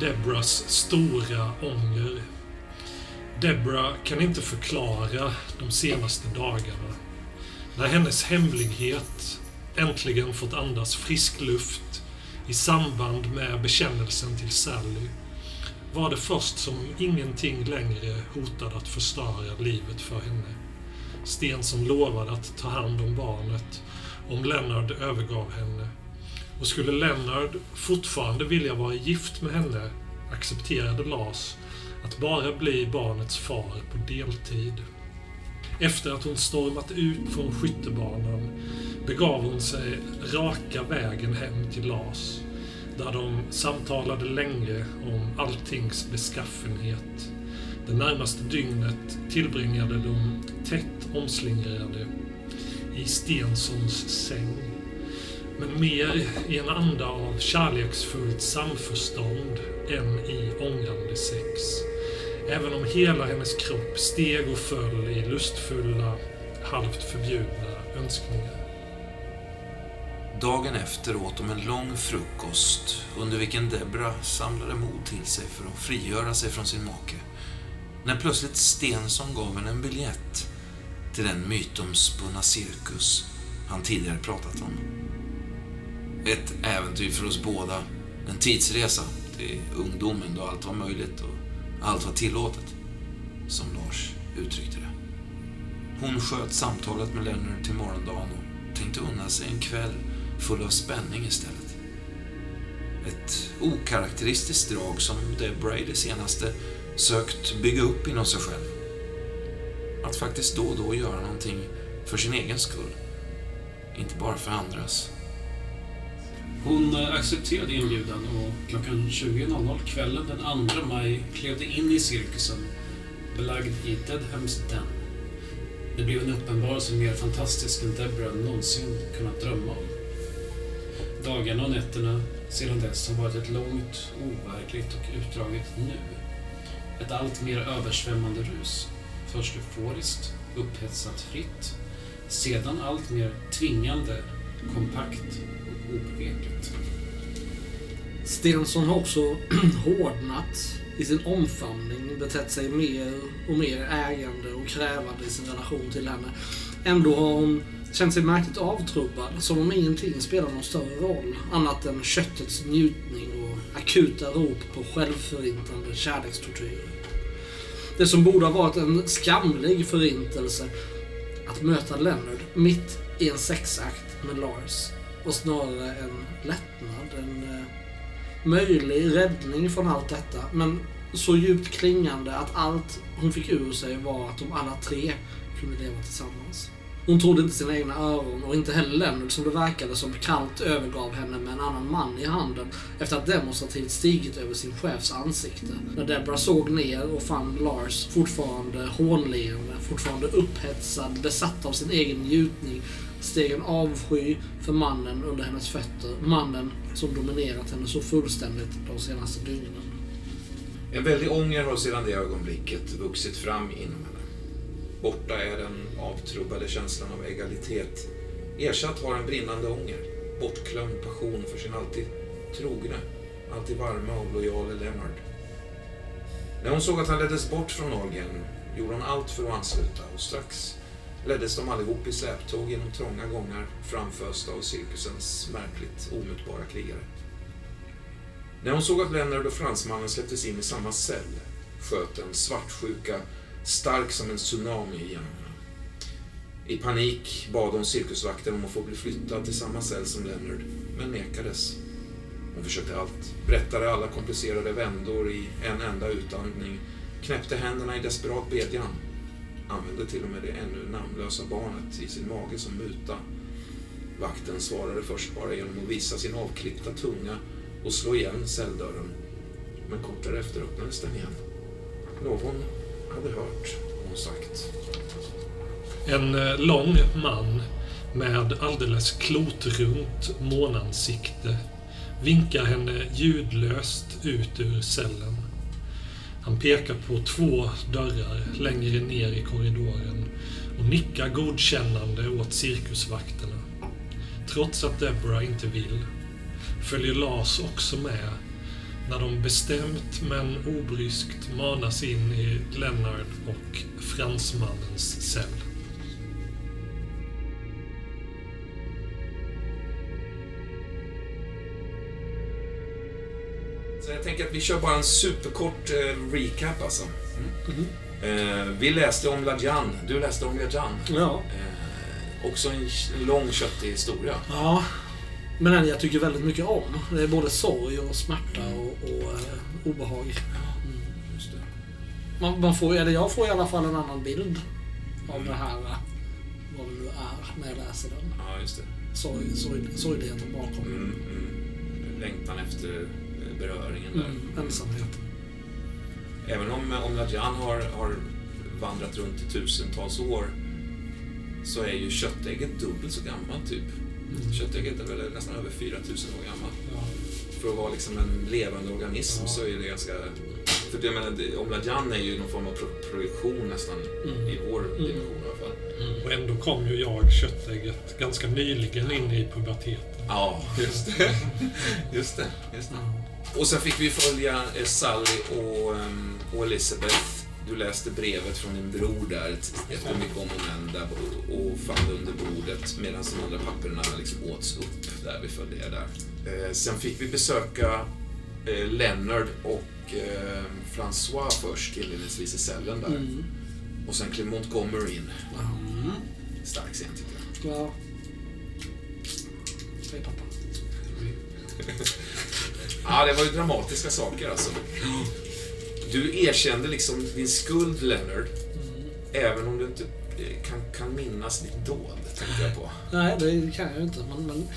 Debras stora ånger. Debra kan inte förklara de senaste dagarna. När hennes hemlighet äntligen fått andas frisk luft i samband med bekännelsen till Sally var det först som ingenting längre hotade att förstöra livet för henne. Stensson lovade att ta hand om barnet om Leonard övergav henne. Och skulle Leonard fortfarande vilja vara gift med henne accepterade Lars att bara bli barnets far på deltid. Efter att hon stormat ut från skyttebanan begav hon sig raka vägen hem till Lars, där de samtalade länge om alltings beskaffenhet. Det närmaste dygnet tillbringade de tätt omslingrade i Stensons säng. Men mer i en anda av kärleksfullt samförstånd än i ångrande sex. Även om hela hennes kropp steg och föll i lustfulla, halvt förbjudna önskningar. Dagen efter åt de en lång frukost under vilken Debra samlade mod till sig för att frigöra sig från sin make. När plötsligt Stensson gav henne en biljett till den mytomspunna cirkus han tidigare pratat om. Ett äventyr för oss båda. En tidsresa till ungdomen då allt var möjligt och allt var tillåtet, som Lars uttryckte det. Hon sköt samtalet med Leonard till morgondagen och tänkte unna sig en kväll full av spänning istället. Ett okaraktäristiskt drag som Debra i det senaste sökt bygga upp inom sig själv. Att faktiskt då och då göra någonting för sin egen skull. Inte bara för andras. Hon eh, accepterade inbjudan och klockan 20.00 kvällen den 2 maj klev de in i cirkusen, belagd i Deadhams Den. Det blev en uppenbarelse mer fantastisk än Deborah någonsin kunnat drömma om. Dagarna och nätterna sedan dess har varit ett långt, overkligt och utdraget nu. Ett allt mer översvämmande rus. Först euforiskt, upphetsat fritt. Sedan allt mer tvingande, kompakt och. Stensson har också hårdnat i sin omfamning, betett sig mer och mer ägande och krävande i sin relation till henne. Ändå har hon känt sig märkligt avtrubbad, som om ingenting spelar någon större roll, annat än köttets njutning och akuta rop på självförintande kärlekstortyr. Det som borde ha varit en skamlig förintelse, att möta Leonard mitt i en sexakt med Lars, var snarare en lättnad, en eh, möjlig räddning från allt detta, men så djupt klingande att allt hon fick ur sig var att de alla tre kunde leva tillsammans. Hon trodde inte sina egna öron och inte heller Leonard som det verkade som kallt övergav henne med en annan man i handen efter att demonstrativt stigit över sin chefs ansikte. När Deborah såg ner och fann Lars fortfarande hånleende, fortfarande upphetsad, besatt av sin egen njutning, steg en avsky för mannen under hennes fötter. Mannen som dominerat henne så fullständigt de senaste dygnen. En väldig ånger har sedan det ögonblicket vuxit fram inom henne. Borta är den avtrubbade känslan av egalitet. Ersatt har en brinnande ånger, bortglömd passion för sin alltid trogne, alltid varma och lojale Leonard. När hon såg att han leddes bort från orgeln gjorde hon allt för att ansluta och strax leddes de allihop i släptåg genom trånga gångar framfösta av cirkusens märkligt omutbara krigare. När hon såg att Leonard och fransmannen släpptes in i samma cell sköt den svartsjuka stark som en tsunami igenom henne. I panik bad hon cirkusvakten om att få bli flyttad till samma cell som Leonard, men nekades. Hon försökte allt, berättade alla komplicerade vändor i en enda utandning, knäppte händerna i desperat bedjan, använde till och med det ännu namnlösa barnet i sin mage som muta. Vakten svarade först bara genom att visa sin avklippta tunga och slå igen celldörren. Men kort därefter öppnades den igen. Någon hade hört vad hon sagt. En eh, lång man med alldeles klotrunt månansikte vinkar henne ljudlöst ut ur cellen. Han pekar på två dörrar längre ner i korridoren och nickar godkännande åt cirkusvakterna. Trots att Deborah inte vill följer Lars också med när de bestämt men obryskt manas in i Lennart och fransmannens cell. Vi kör bara en superkort eh, recap alltså. Eh, vi läste om Ladjan. Du läste om Ladjan. Ja. Eh, också en lång köttig historia. ja. Men en jag tycker väldigt mycket om. Det är både sorg och smärta och, och eh, obehag. Just det. Man, man får, eller jag får i alla fall en annan bild av det här, eh, vad det nu är, när jag läser den. Ja, just det. Sorg, sorg, sorgligheten bakom. Mm, mm. Längtan efter beröringen där. Mm, ensamheten. Även om, om Ladjan har, har vandrat runt i tusentals år så är ju köttägget dubbelt så gammalt typ. Köttägget är väl nästan över 4000 år gammalt. För att vara liksom en levande organism Ja. så är det ganska... För jag menar, Omladjan är ju någon form av pro projektion nästan Mm. i vår dimension i alla fall. Och ändå kom ju jag, köttägget, ganska nyligen in i puberteten. Ja, just det. just det. Just det. Och sen fick vi följa eh, Sally och, ehm, och Elizabeth. Du läste brevet från din bror där ett- efter mycket om och men där och- fann det under bordet medan de andra papperna liksom åts upp där vi följde er där. Eh, sen fick vi besöka eh, Leonard och eh, François först inledningsvis i cellen där. Mm. Och sen klev Montgomery in. Mm. Stark scen tycker jag. Ja. Säg pappa. Ja, det var ju dramatiska saker alltså. Du erkände liksom din skuld, Leonard. Även om du inte eh, kan, kan minnas ditt dåd, tänker jag på. Nej, det kan jag ju inte. Men, men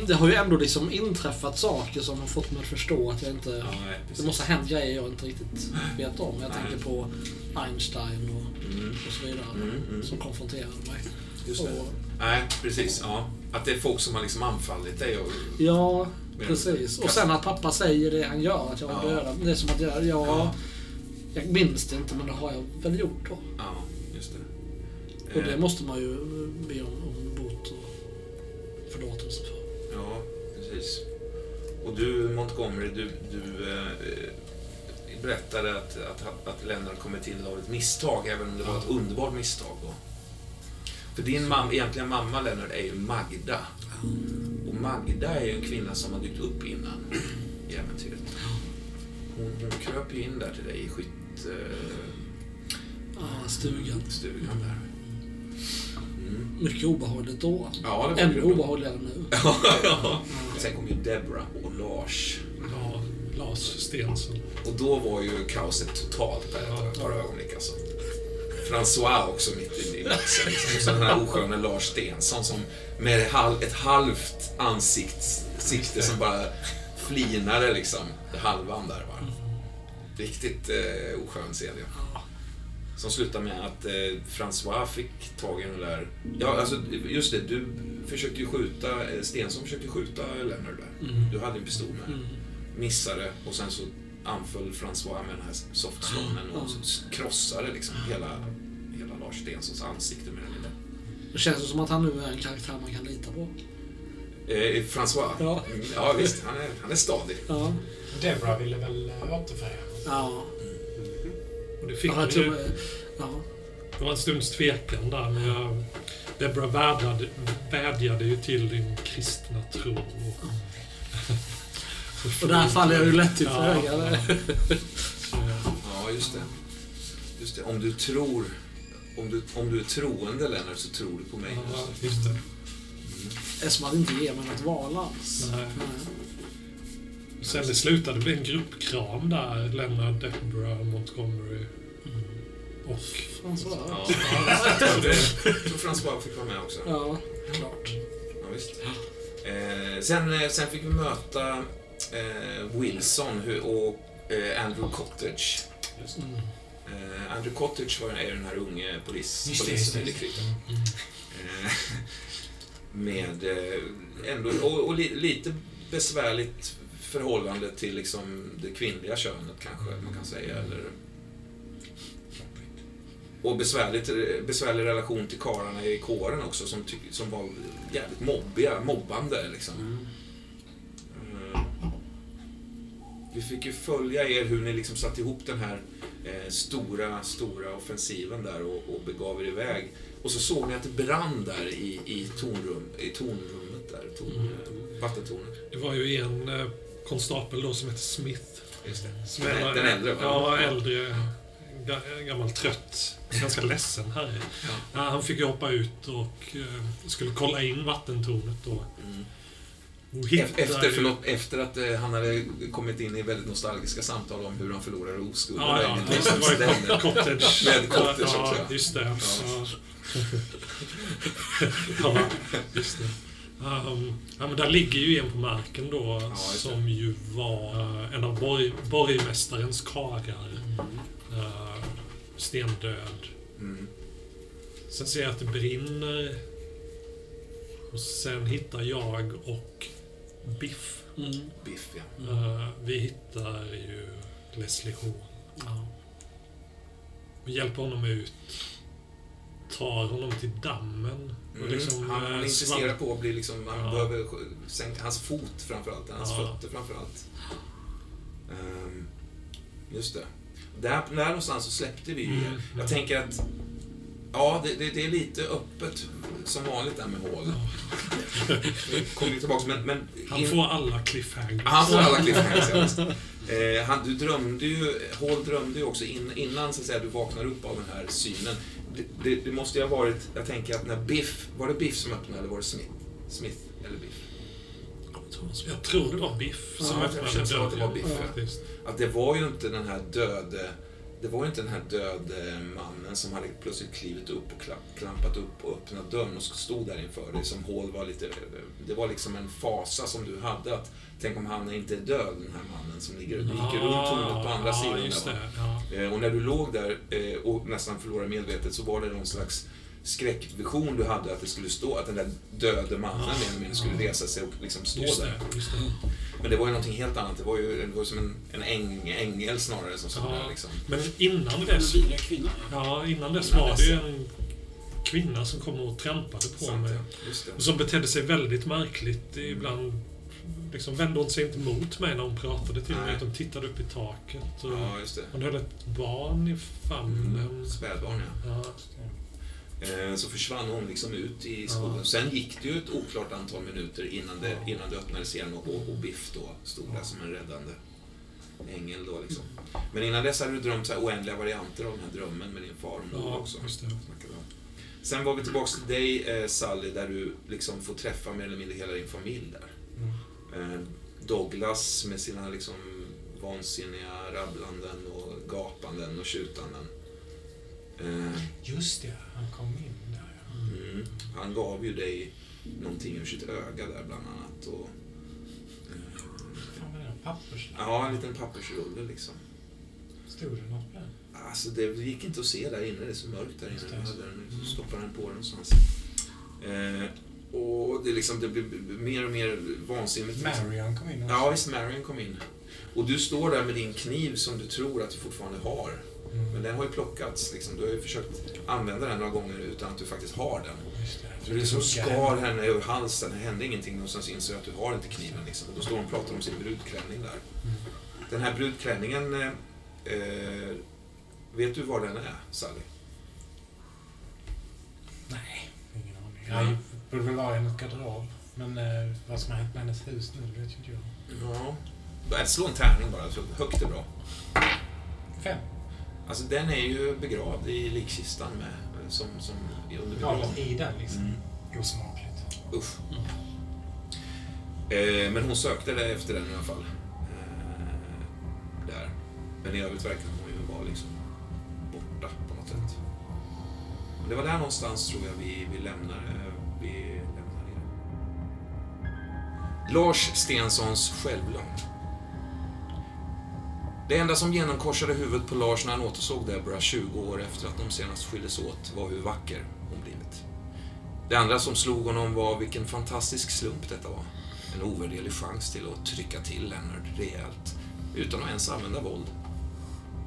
det har ju ändå liksom inträffat saker som har fått mig att förstå att jag inte... Ja, nej, det måste ha hänt grejer jag inte riktigt vet om. Jag Nej. tänker på Einstein och, Mm, och så vidare. Mm, mm. Som konfronterade mig. just det. Och, Nej, precis. Ja. Att det är folk som har liksom anfallit dig och... ja, precis. Och sen att pappa säger det han gör, att jag har Ja. dödat. Det är som att jag... jag Ja. Jag minns det inte, men det har jag väl gjort då. Ja, just det. Och det Eh, måste man ju be om, om bot och förlåtelse för. Ja, precis. Och du, Montgomery, du, du eh, berättade att, att, att Lennart kommit till av ett misstag, även om det var ett underbart misstag. Då. För din mam, egentliga mamma, Lennart, är ju Magda. Och Magda är ju en kvinna som har dykt upp innan i äventyret. Hon, hon kröp ju in där till dig i skyttstugan Ja, stugan. stugan där. Mm. Mycket obehagligt då. Ja, det var Ännu obehagligare nu. ja. Sen kom ju Deborah och Lars. Ja, Lars Stensson. Och då var ju kaoset totalt där ett par ögonblick alltså. François också mitt i mixen. Liksom. Och så den här osköne Lars Stensson som med ett halv- ett halvt ansiktssikte som bara flinade liksom. Det halvan där va. Riktigt eh, oskön ju. Som slutar med att eh, François fick tag i den där... Ja, alltså just det. Du försökte ju skjuta... Eh, Stensson försökte skjuta Leonard där. Mm. Du hade en pistol med. Mm. Missade och sen så anföll François med den här softstonen och krossade liksom hela, hela Lars Stenssons ansikte med den. Det känns som att han nu är en karaktär man kan lita på. Eh, François? Ja. Mm, ja visst, han är, han är stadig. Ja. Debra ville väl äh, återförenas. Ja. Och det fick Ja, ju, ja. det var en stunds tvekan där, men jag, Deborah vädjade, vädjade ju till din kristna tro. Och, Och där faller jag ju lätt till föga. ja. Ja, just det. Just det. Om du tror... Om du, om du är troende, Lennart, så tror du på mig. ja, just det. Som att inte ge mig något val alls. Nej. Och sen det slutade bli en gruppkram där. Lennart, Deborah, Montgomery och... François. Ja, jag tror François fick vara med också. Ja, klart. Ja, visst. Eh, sen, eh, sen fick vi möta Wilson hu- och eh, Andrew Cottage. Mm. Eh, Andrew Cottage var, är den här unge polis, polisen i det. rekryten. Eh, med eh, ändå, och, och li, lite besvärligt förhållande till liksom det kvinnliga könet kanske man kan säga. Eller, och besvärligt, besvärlig relation till karlarna i kåren också som, som var jävligt mobbiga, mobbande liksom. Mm. Eh, vi fick ju följa er hur ni liksom satte ihop den här eh, stora, stora offensiven där och, och begav er iväg. Och så såg ni att det brann där i, i, tornrum, i tornrummet där, torn, Mm. vattentornet. Det var ju en eh, konstapel då som hette Smith. Just det. Som Den, är- den äldre va? Ja, äldre. ga- Gammal trött. Ganska ledsen herre. Ja, han fick ju hoppa ut och eh, skulle kolla in vattentornet då. Mm. Efter, förlåt, efter att eh, han hade kommit in i väldigt nostalgiska samtal om hur han förlorade oskulden. Ja, ja, det var ju cottage. Med cottage ja, också, ja. just det. Ja. Ja, just det. Um, ja, men där ligger ju en på marken då, Ja, som ju var eh, en av borg, borgmästarens karlar. Uh, stendöd. Mm. Sen ser jag att det brinner. Och sen hittar jag och Biff. Mm. Biff, ja. Eh, vi hittar ju Leslie Horn. Ja. Och hjälper honom ut. Tar honom till dammen. Mm. liksom, han, eh, han insisterar svamp- på att bli liksom, han Ja. behöver sänka, hans fot framförallt, hans Ja. fötter framförallt. Um, just det. Där, där någonstans så släppte vi ju Mm. Jag tänker att, ja, det, det, det är lite öppet som vanligt där med hål. Vi kommer ju tillbaka, men... men Han får alla cliffhangers. Han får alla cliffhangers, eh, han, Du drömde ju, Hall drömde ju också in, innan så att säga, du vaknar upp av den här synen. Det, det, måste ju ha varit, jag tänker att när Biff, var det Biff som öppnade eller var det Smith? Smith eller Biff? Jag tror det var Biff som Ja, jag öppnade känns som att det var. Biff, ja. Att det var ju inte den här döde, det var ju inte den här döde mannen som hade plötsligt klivit upp och klampat upp och öppnat dörren och stod där inför dig som Hall var lite, det var liksom en fasa som du hade att tänk om han inte är död den här mannen som ligger, gick runt tornet på andra sidan. Eh, Och när du låg där eh, och nästan förlorade medvetet så var det någon slags skräckvision du hade att det skulle stå, att den där döde mannen mer eller mindre skulle resa sig och liksom stå Just där. det, just det. Men det var ju någonting helt annat. Det var ju, det var ju som en, en äng, ängel snarare som stod Ja. där liksom. Men innan Det var en dess, vidriga kvinna. ja, innan dess Innan var dess, det ju en kvinna som kom och trampade på Sant, mig. ja. Och som betedde sig väldigt märkligt. Ibland liksom vände hon sig inte mot mig när hon pratade till mig, Nej. utan tittade upp i taket. Och Ja, just det. Hon höll ett barn i famnen. Mm. Spädbarn, ja. Ja, Så försvann hon liksom ut i skogen. Ja. Sen gick det ju ett oklart antal minuter innan det, innan det öppnades igen och, och, och Biff då stod där som en räddande ängel då liksom. Men innan dess hade du drömt så oändliga varianter av den här drömmen med din far ja också. Sen var vi tillbaka till dig, eh, Sally, där du liksom får träffa mer eller mindre hela din familj där. Eh, Douglas med sina liksom vansinniga rabblanden och gapanden och tjutanden. Eh, Just det, han kom in där ja. mm, han gav ju dig någonting ur sitt öga där bland annat. Och, eh, Fan vad är det? Papperslapp? ja, en liten pappersrulle liksom. Stod det något på den? Alltså det gick inte att se där inne, det är så mörkt där inne. Det. Jag hade den, på den någonstans. Eh, och det, liksom, det blev mer och mer vansinnigt. Marion kom in också. Ja, visst, Marion kom in. Och du står där med din kniv som du tror att du fortfarande har. Men Mm. den har ju plockats. Liksom. Du har ju försökt använda den några gånger utan att du faktiskt har den. Just det. Så det är som Hugga skar henne. över halsen. Det hände ingenting och sen inser du att du har inte kniven. Liksom. Och då står hon och pratar om sin brudklänning där. Mm. Den här brudklänningen, eh, eh, vet du var den är, Sally? Nej, ingen aning. Jag borde väl vara i något garderob. Men eh, vad som har hänt med hennes hus nu, det vet ju inte jag. Ja. Slå en tärning bara, så högt är bra. Fem. Alltså den är ju begravd i likkistan med, som, som under Galet begravning. i den liksom. Mm. Osmakligt. Usch. Eh, men hon sökte det efter den i alla fall. Eh, där. Men i övrigt verkar hon ju vara liksom borta på något sätt. Och det var där någonstans tror jag vi, vi lämnar, eh, vi lämnar er. Lars Stensons självlögn. Det enda som genomkorsade huvudet på Lars när han återsåg Deborah 20 år efter att de senast skildes åt var hur vacker hon blivit. Det andra som slog honom var vilken fantastisk slump detta var. En ovärderlig chans till att trycka till Leonard rejält, utan att ens använda våld.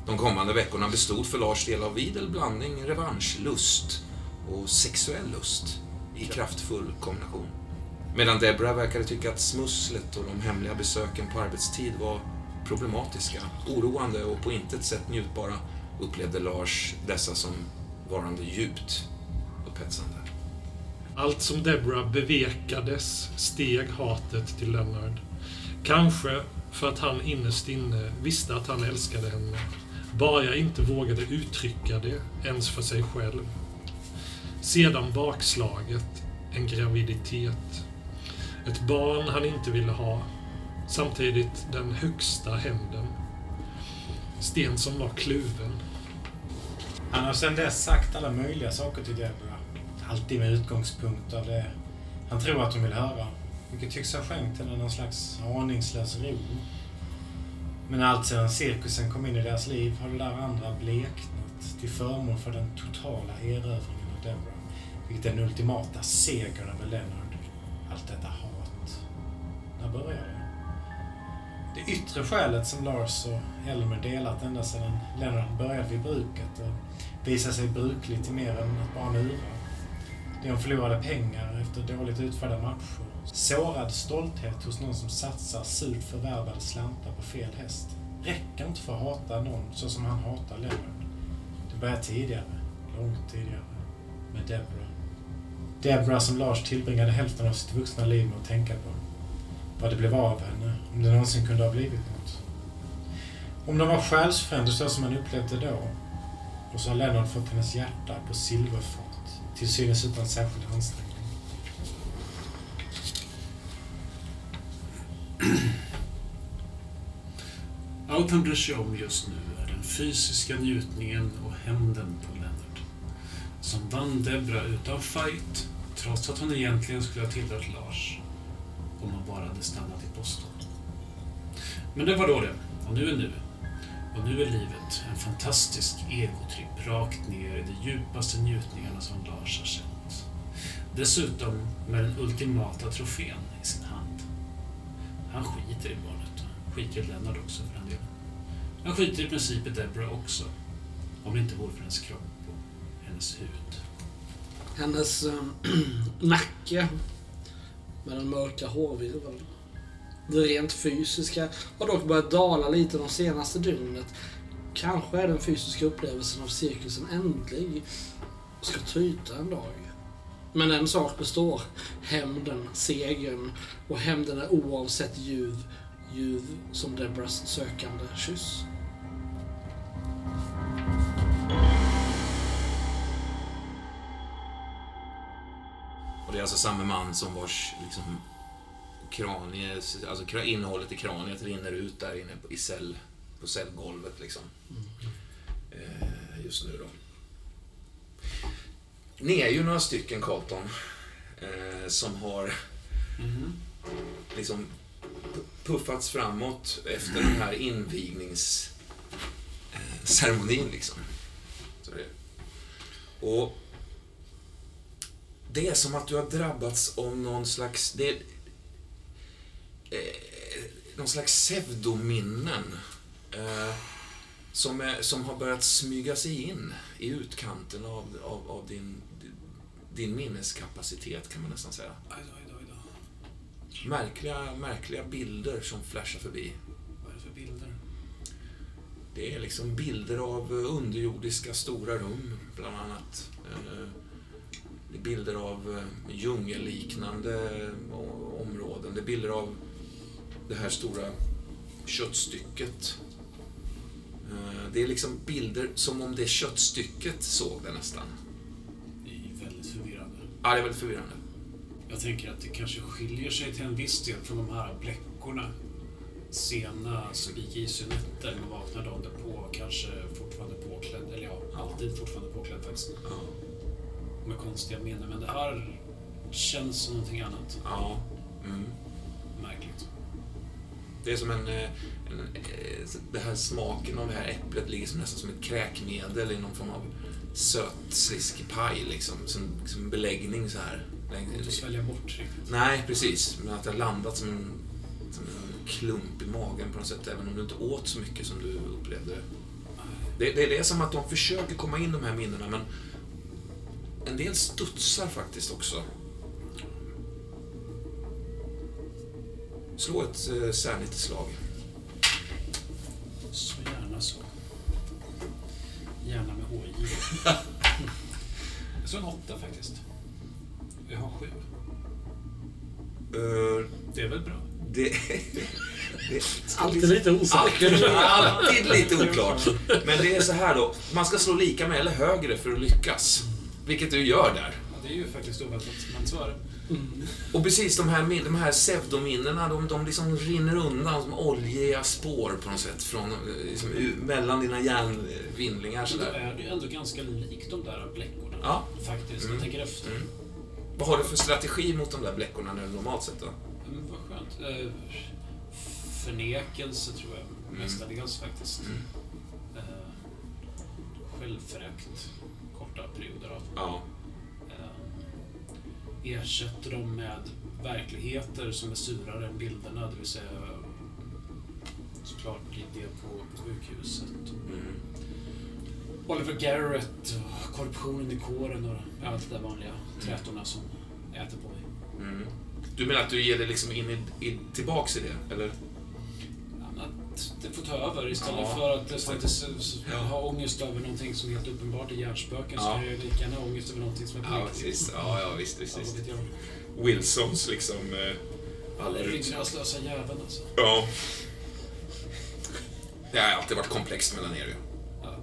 De kommande veckorna bestod för Lars del av idel blandning revanschlust och sexuell lust i kraftfull kombination. Medan Deborah verkade tycka att smusslet och de hemliga besöken på arbetstid var problematiska, oroande och på intet sätt njutbara upplevde Lars dessa som varande djupt upphetsande. Allt som Deborah bevekades steg hatet till Leonard. Kanske för att han innerst inne visste att han älskade henne. Bara jag inte vågade uttrycka det, ens för sig själv. Sedan bakslaget, en graviditet. Ett barn han inte ville ha. Samtidigt den högsta hämnden. Sten som var kluven. Han har sedan dess sagt alla möjliga saker till Deborah. Alltid med utgångspunkt av det han tror att hon vill höra. Vilket tycks ha skänkt henne någon slags aningslös ro. Men allt sedan cirkusen kom in i deras liv har det där andra bleknat till förmån för den totala erövringen av Deborah. Vilket är den ultimata segern över Leonard. Allt detta hat. När började det? Det yttre skälet som Lars och Elmer delat ända sedan Leonard började vid bruket och visade sig bruklig till mer än att bara nura. Det om förlorade pengar efter dåligt utförda matcher. Sårad stolthet hos någon som satsar surt förvärvade slantar på fel häst. Räcker inte för att hata någon så som han hatar Leonard. Det började tidigare, långt tidigare, med Deborah. Deborah som Lars tillbringade hälften av sitt vuxna liv med att tänka på. Vad det blev av henne, om det någonsin kunde ha blivit något. Om de var själsfränder så som han upplevde då. Och så har Leonard fått hennes hjärta på silverfat, till synes utan särskild ansträngning. Allt han bryr sig om just nu är den fysiska njutningen och hämnden på Leonard. Som vann Debra utan fight, trots att hon egentligen skulle ha tillhört Lars. Om han bara hade stannat i Boston. Men det var då det, och nu är nu. Och nu är livet en fantastisk egotripp rakt ner i de djupaste njutningarna som Lars har känt. Dessutom med den ultimata trofén i sin hand. Han skiter i barnet. Skiter i Lennart också för den delen. Han skiter i princip i Deborah också. Om det inte vore för hennes kropp och hennes hud. Hennes äh, nacke med den mörka hårvirveln. Det rent fysiska har dock börjat dala lite de senaste dygnet. Kanske är den fysiska upplevelsen av cirkusen ändlig och ska tryta en dag. Men en sak består. Hämnden, segern. Och hämnden är oavsett ljuv, ljuv som Debras sökande kyss. Och det är alltså samma man som vars liksom, kranie, alltså innehållet i kraniet rinner ut där inne på, i cell, på cellgolvet liksom. Eh, just nu då. Ni är ju några stycken Carlton eh, som har liksom puffats framåt efter den här invigningsceremonin eh, liksom. Så det. Och det är som att du har drabbats av någon slags... Det, eh, någon slags pseudominnen. Eh, som, är, som har börjat smyga sig in i utkanten av, av, av din, din minneskapacitet, kan man nästan säga. Aj då, aj då, aj då. Märkliga, märkliga bilder som flashar förbi. Vad är det för bilder? Det är liksom bilder av underjordiska stora rum, bland annat. Eh, Det är bilder av eh, djungelliknande eh, områden. Det är bilder av det här stora köttstycket. Eh, Det är liksom bilder som om det köttstycket såg det nästan. Det är väldigt förvirrande. Ja, det är väldigt förvirrande. Jag tänker att det kanske skiljer sig till en viss del från de här bläckorna. Sena spikisynätter, man vaknar dagen därpå, kanske fortfarande påklädd, eller ja, alltid fortfarande påklädd faktiskt. Ja. Med konstiga minnen. Men det här känns som någonting annat. ja. Mm. Det är som en, eh, en... eh, Det här smaken av det här äpplet ligger som nästan som ett kräkmedel i någon form av söt, sliskig paj, liksom. Som, som beläggning så här. Inte att svälja bort riktigt. Nej, precis. Men att det har landat som en, som en klump i magen på något sätt, även om du inte åt så mycket som du upplevde det. Det, det är det som att de försöker komma in de här minnena, men en del studsar faktiskt också. Slå ett eh, särligt slag. Så gärna så. Gärna med HI. Jag såg en åtta faktiskt. Jag har sju. Eh, Det är väl bra? det, det, Alltid lite osäker. Alltid, alltid lite oklart. Men det är så här då. Man ska slå lika med eller högre för att lyckas. Vilket du gör där. Ja, det är ju faktiskt oväntat, men så är det. Och precis de här, de här pseudominnena, de, de liksom rinner undan som oljiga spår på något sätt från, eh, liksom, mellan dina hjärnvindlingar Men då sådär. är det ju ändå ganska likt de där bläckorna. Ja. Faktiskt, Mm. jag tänker efter. Mm. Vad har du för strategi mot de där bläckorna nu normalt sett då? Men vad skönt. Eh, förnekelse tror jag Mm. mestadels faktiskt. Mm. Eh, självförakt. Korta perioder av. Ja. Ersätter dem med verkligheter som är surare än bilderna, det vill säga såklart det på, på sjukhuset. Mm. Oliver Garrett, korruptionen i kåren och allt det där vanliga trätorna som äter på mig. Mm. Du menar att du ger dig liksom in i, i, tillbaks i det, eller? Att det får ta över istället Ja, för att faktiskt Ja. ha ångest över någonting som helt uppenbart är hjärnspöken så Ja. kan jag ju lika gärna ha ångest över någonting som är på Ja, riktigt. Ja, ja, visst, visst, visst. Wilsons liksom... Eh, Alla ryggradslösa jäveln alltså. Ja. Det har alltid varit komplext mellan er ju. Ja.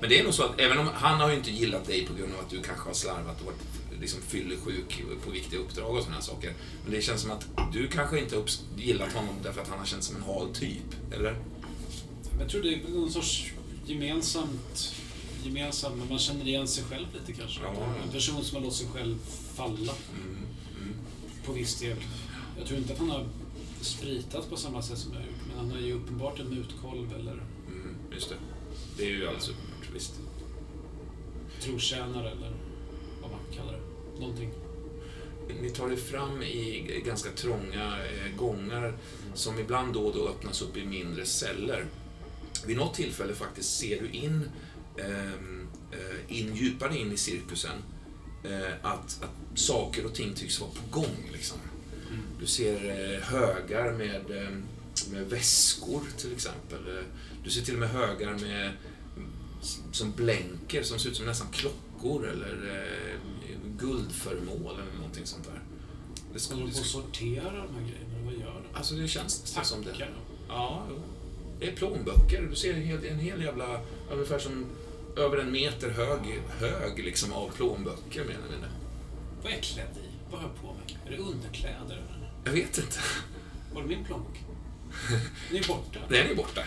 Men det är nog så att även om han har ju inte gillat dig på grund av att du kanske har slarvat och varit liksom fyllersjuk på viktiga uppdrag och sådana saker. Men det känns som att du kanske inte gillat honom därför att han har känts som en hal typ, eller? Jag tror det är någon sorts gemensamt, gemensamt, men man känner igen sig själv lite kanske. Ja, ja. En person som har låtit sig själv falla Mm, mm. på viss del. Jag tror inte att han har spritat på samma sätt som jag har gjort, men han har ju uppenbart en mutkolv eller Mm, just det. Det är ju alldeles uppenbart, visst. trotjänare eller vad man kallar det. Någonting. Ni tar er fram i ganska trånga eh, gångar som ibland då och då öppnas upp i mindre celler. Vid något tillfälle faktiskt ser du in, ehm, eh, in djupare in i cirkusen eh, att, att saker och ting tycks vara på gång. Liksom. Du ser högar med, eh, med väskor till exempel. Du ser till och med högar med mm, som blänker, som ser ut som nästan klockor eller guldföremål eller någonting sånt där. Det Ska skulle, de på att sortera de här grejerna? Vad gör de? alltså det känns nästan som det. Ja, jo. Det är plånböcker. Du ser en hel, en hel jävla, ungefär som över en meter hög hög liksom av plånböcker eller mindre. Vad är jag klädd i? Vad har jag på mig? Är det underkläder? eller? Jag vet inte. Var är min plånbok? Den är borta. Den är borta.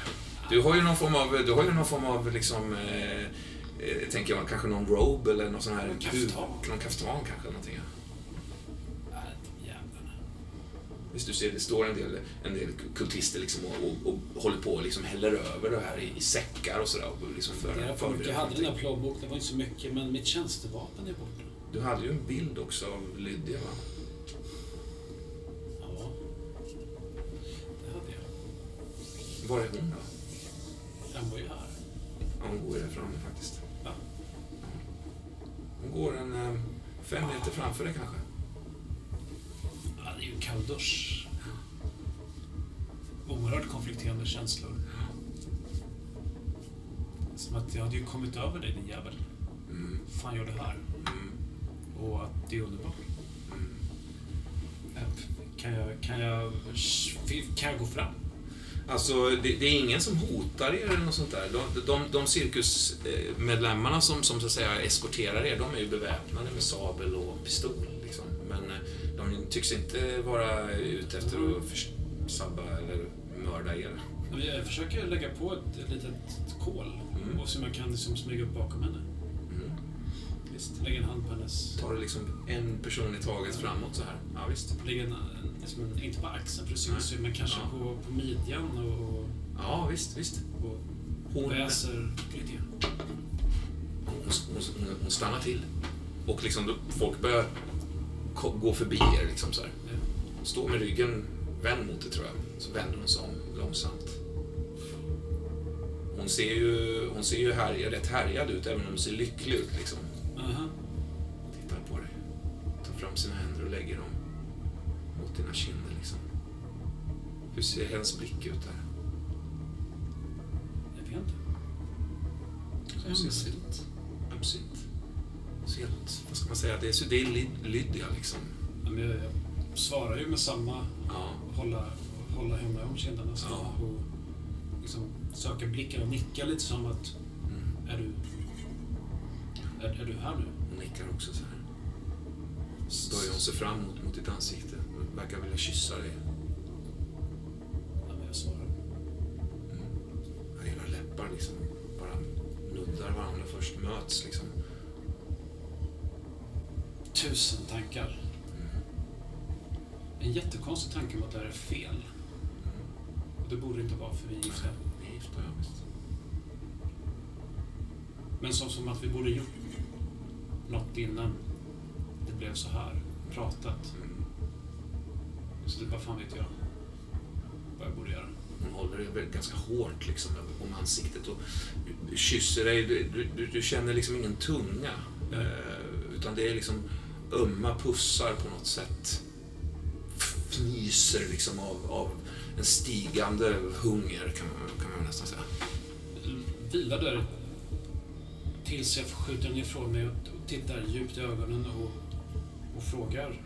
Du har ju någon form av, du har ju någon form av liksom, eh, eh, tänker jag, kanske någon robe eller någon sån här... Någon kaftan. Någon kaftan kanske, någonting. De jävlarna. Visst, du ser, det står en del, en del kultister liksom och, och, och håller på och liksom häller över det här i, i säckar och sådär. Liksom för, är för Jag hade den där plånboken, det var inte så mycket, men mitt tjänstevapen är borta. Du hade ju en bild också av Lydia, va? Ja. Det hade jag. Var är hon då? Den var ju här. Ja, hon går ju där framme faktiskt. Hon går en eh, fem meter framför dig kanske. Ja, det är ju en kall dusch. Oerhört konflikterande känslor. Som att jag hade ju kommit över dig, din jävel. Mm, fan gör du här? mm, Och att det är underbart. mm. Kan jag, kan jag, kan jag gå fram? Alltså, det, det är ingen som hotar er eller något sånt där. De, de, de cirkusmedlemmarna som, som så att säga eskorterar er, de är ju beväpnade med sabel och pistol. Liksom. Men eh, de tycks inte vara ute efter att förs- sabba eller mörda er. Jag försöker lägga på ett, ett litet kol Mm. och se om jag kan liksom smyga upp bakom henne. Mm. Visst. Lägga en hand på hennes... Tar du liksom en person i taget framåt så här? Ja, visst. Lägga en, en, liksom inte på axeln för Nej. ju, men kanske Ja. på, på midjan och, och, Ja, visst, visst. och Hon, väser lite grann. hon, hon, hon stannar till. Och liksom då folk börjar gå förbi er liksom så här. Står med ryggen vänd mot det tror jag. Så vänder hon sig om långsamt. Hon ser ju, hon ser ju härjad, rätt härjad ut, även om hon ser lycklig ut. Liksom. Mot dina kinder. Liksom. Hur ser hennes blick ut där? Ömsint. Ömsint. Så helt, vad ska man säga, det är, så det är Lyd- Lydia liksom. Ja, men jag, jag svarar ju med samma, Ja. hålla, hålla henne om kinderna så Ja. och liksom söka blicken och nicka lite som att, Mm. är du, är, är du här nu? Hon nickar också så här. Böjer hon sig fram mot, mot ditt ansikte. Verkar vilja kyssa dig. Ja, men jag svarar. Era läppar liksom bara nuddar varandra först, möts liksom. Tusen tankar. En jättekonstig tanke om att det här är fel. Och det borde inte vara för vi är gifta. Ni är gifta, ja visst. Men som, som att vi borde gjort något innan det blev så här. Pratat. Så det, vad fan vet jag vad jag borde göra. Hon håller dig väl ganska hårt liksom om ansiktet och kysser dig. Du, du- du, känner liksom ingen tunga. Eh, utan det är liksom ömma pussar på något sätt. Fnyser liksom av, av en stigande hunger kan man, kan man nästan säga. Vilar där tills jag skjuter den ifrån mig och tittar djupt i ögonen och, och frågar.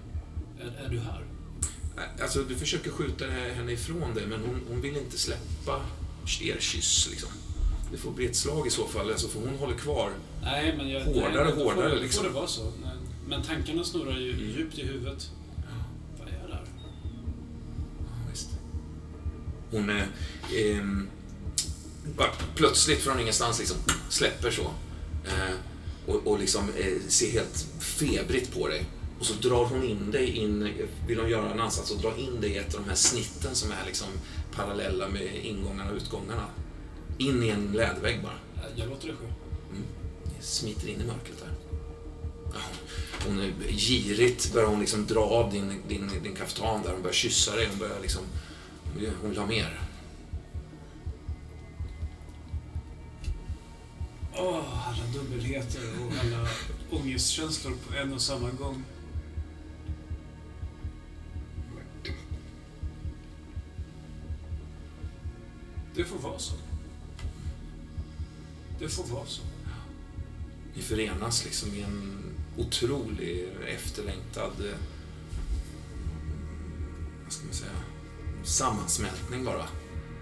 Är, är du här? Alltså, du försöker skjuta henne ifrån dig, men hon, hon vill inte släppa er kyss. Liksom. Det får bli ett slag i så fall, alltså, för hon håller kvar. Nej, men jag... Hårdare, nej, får hårdare, då liksom. får det vara så. Men, men tankarna snurrar ju Mm. djupt i huvudet. Vad är det här? Ja, visst. Hon är... ehm, bara plötsligt från ingenstans liksom släpper så. Eh, och, och liksom eh, ser helt febrigt på dig. Och så drar hon in dig in, vill hon göra en ansats och dra in dig i ett av de här snitten som är liksom parallella med ingångarna och utgångarna. In i en lädervägg bara. Jag låter det ske. Mm. Smiter in i mörkret där. Ja, hon är girigt börjar hon liksom dra av din, din, din kaftan där. Hon börjar kyssa dig. Hon börjar liksom... Hon vill- ha mer. Åh, alla dubbelheter och alla ångestkänslor på en och samma gång. Det får vara så. Det får vara så. Ni förenas liksom i en otrolig efterlängtad... eh, Vad ska man säga? Sammansmältning bara.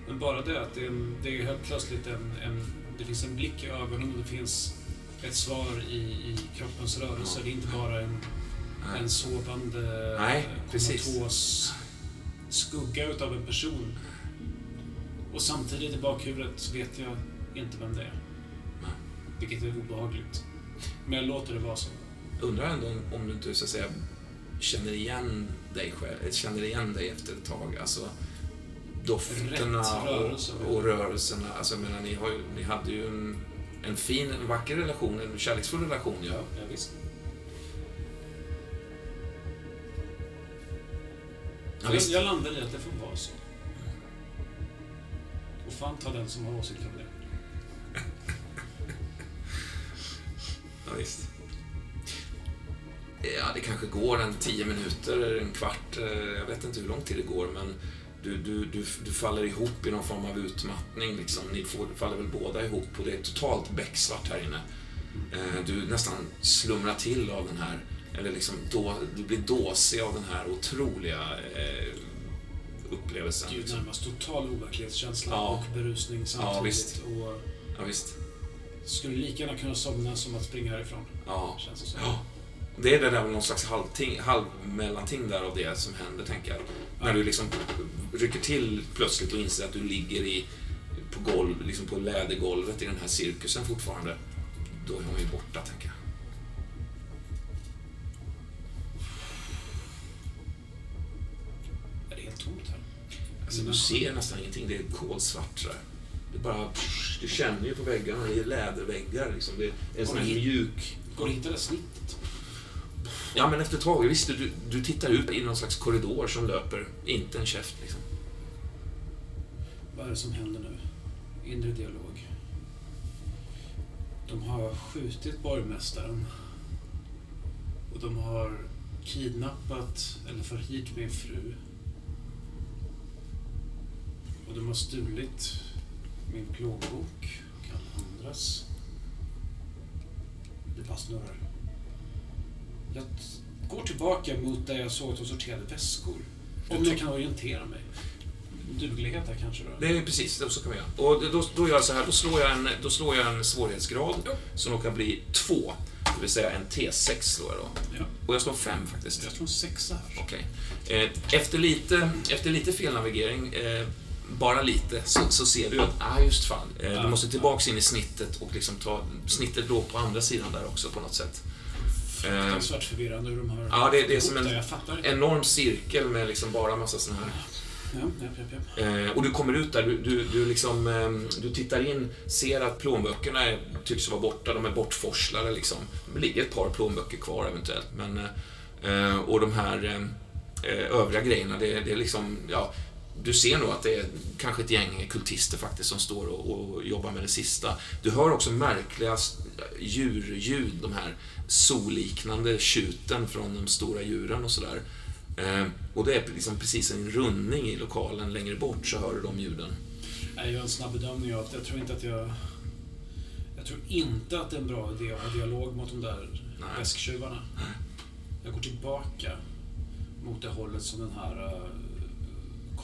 Men bara det att det är, en, det är helt plötsligt en, en... Det finns en blick i ögonen och det finns ett svar i, i kroppens rörelse. Ja. Det är inte bara en, Nej. en sovande, Nej, eh, komatos skugga utav en person. Och samtidigt i bakhuvudet så vet jag inte vem det är. Nej. Vilket är obehagligt. Men jag låter det vara så. Undrar ändå om- om du inte så att säga känner igen dig själv, känner igen dig efter ett tag. Alltså dofterna rörelse. och, och rörelserna. Alltså, jag menar, ni, har ni hade ju en, en fin, en vacker relation, en kärleksfull relation. Ja. Ja, visst. Ja, visst. jag, jag landar i att det får vara så. Fan ta den som har åsikt om det. Ja, visst. Ja, det kanske går en tio minuter, eller en kvart. Eh, jag vet inte hur lång tid det går, men du, du, du, du faller ihop i någon form av utmattning. Liksom. Ni får, faller väl båda ihop och det är totalt becksvart här inne. Eh, du nästan slumrar till av den här, eller liksom då, du blir dåsig av den här otroliga eh, upplevelsen. Det är ju närmast total overklighetskänsla Ja. och berusning samtidigt. visst. Och Ja, visst. skulle lika gärna kunna somna som att springa härifrån. Ja. Känns det som. Ja. Det är det där någon slags halvting, halvmellanting där av det som händer, tänker jag. När du liksom rycker till plötsligt och inser att du ligger i, på, golv, liksom på lädergolvet i den här cirkusen fortfarande. Då är hon ju borta, tänker jag. Alltså, du ser nästan ingenting. Det är kolsvart sådär. Det är bara... Du känner ju på väggarna. Det är läderväggar. Liksom. Det är en sån här mjuk... Går det att hitta det snittet? Ja, men efter ett tag, visst, du, du tittar ut i någon slags korridor som löper. Inte en käft, liksom. Vad är det som händer nu? Inre dialog. De har skjutit borgmästaren. Och de har kidnappat eller förhyrt min fru. Och de har stulit min plånbok och alla andras. Det bara snurrar. Jag går tillbaka mot där jag såg att de sorterade väskor. Om jag kan orientera mig. Duglighet där kanske då? Det är precis, så kan vi göra. Och då, då gör jag så här, då slår jag en, då slår jag en svårighetsgrad som då kan bli två. Det vill säga en T6 slår jag då. Ja. Och jag slår fem faktiskt. Jag tror en sexa här. Okej. Eh, Efter lite, efter lite felnavigering, eh, bara lite, så, så ser du att, ah just fan, eh, du måste tillbaks in i snittet och liksom ta, snittet låg på andra sidan där också på något sätt. Fruktansvärt förvirrande hur de har Ja, det, det är som en enorm cirkel med liksom bara massa såna här Ja, ja, ja, ja. Eh, och du kommer ut där, du, du, du, liksom, eh, du tittar in, ser att plånböckerna är, tycks vara borta, de är bortforslade liksom. Det ligger ett par plånböcker kvar eventuellt, men... Eh, och de här eh, övriga grejerna, det, det är liksom, ja... Du ser nog att det är kanske ett gäng kultister faktiskt som står och, och jobbar med det sista. Du hör också märkliga djurljud, de här solliknande tjuten från de stora djuren och sådär. Eh, och det är liksom precis en rundning i lokalen längre bort så hör du de ljuden. Jag gör en snabb bedömning av att jag tror inte att jag... Jag tror inte att det är en bra idé att ha dialog mot de där väsktjuvarna. Jag går tillbaka mot det hållet som den här eh,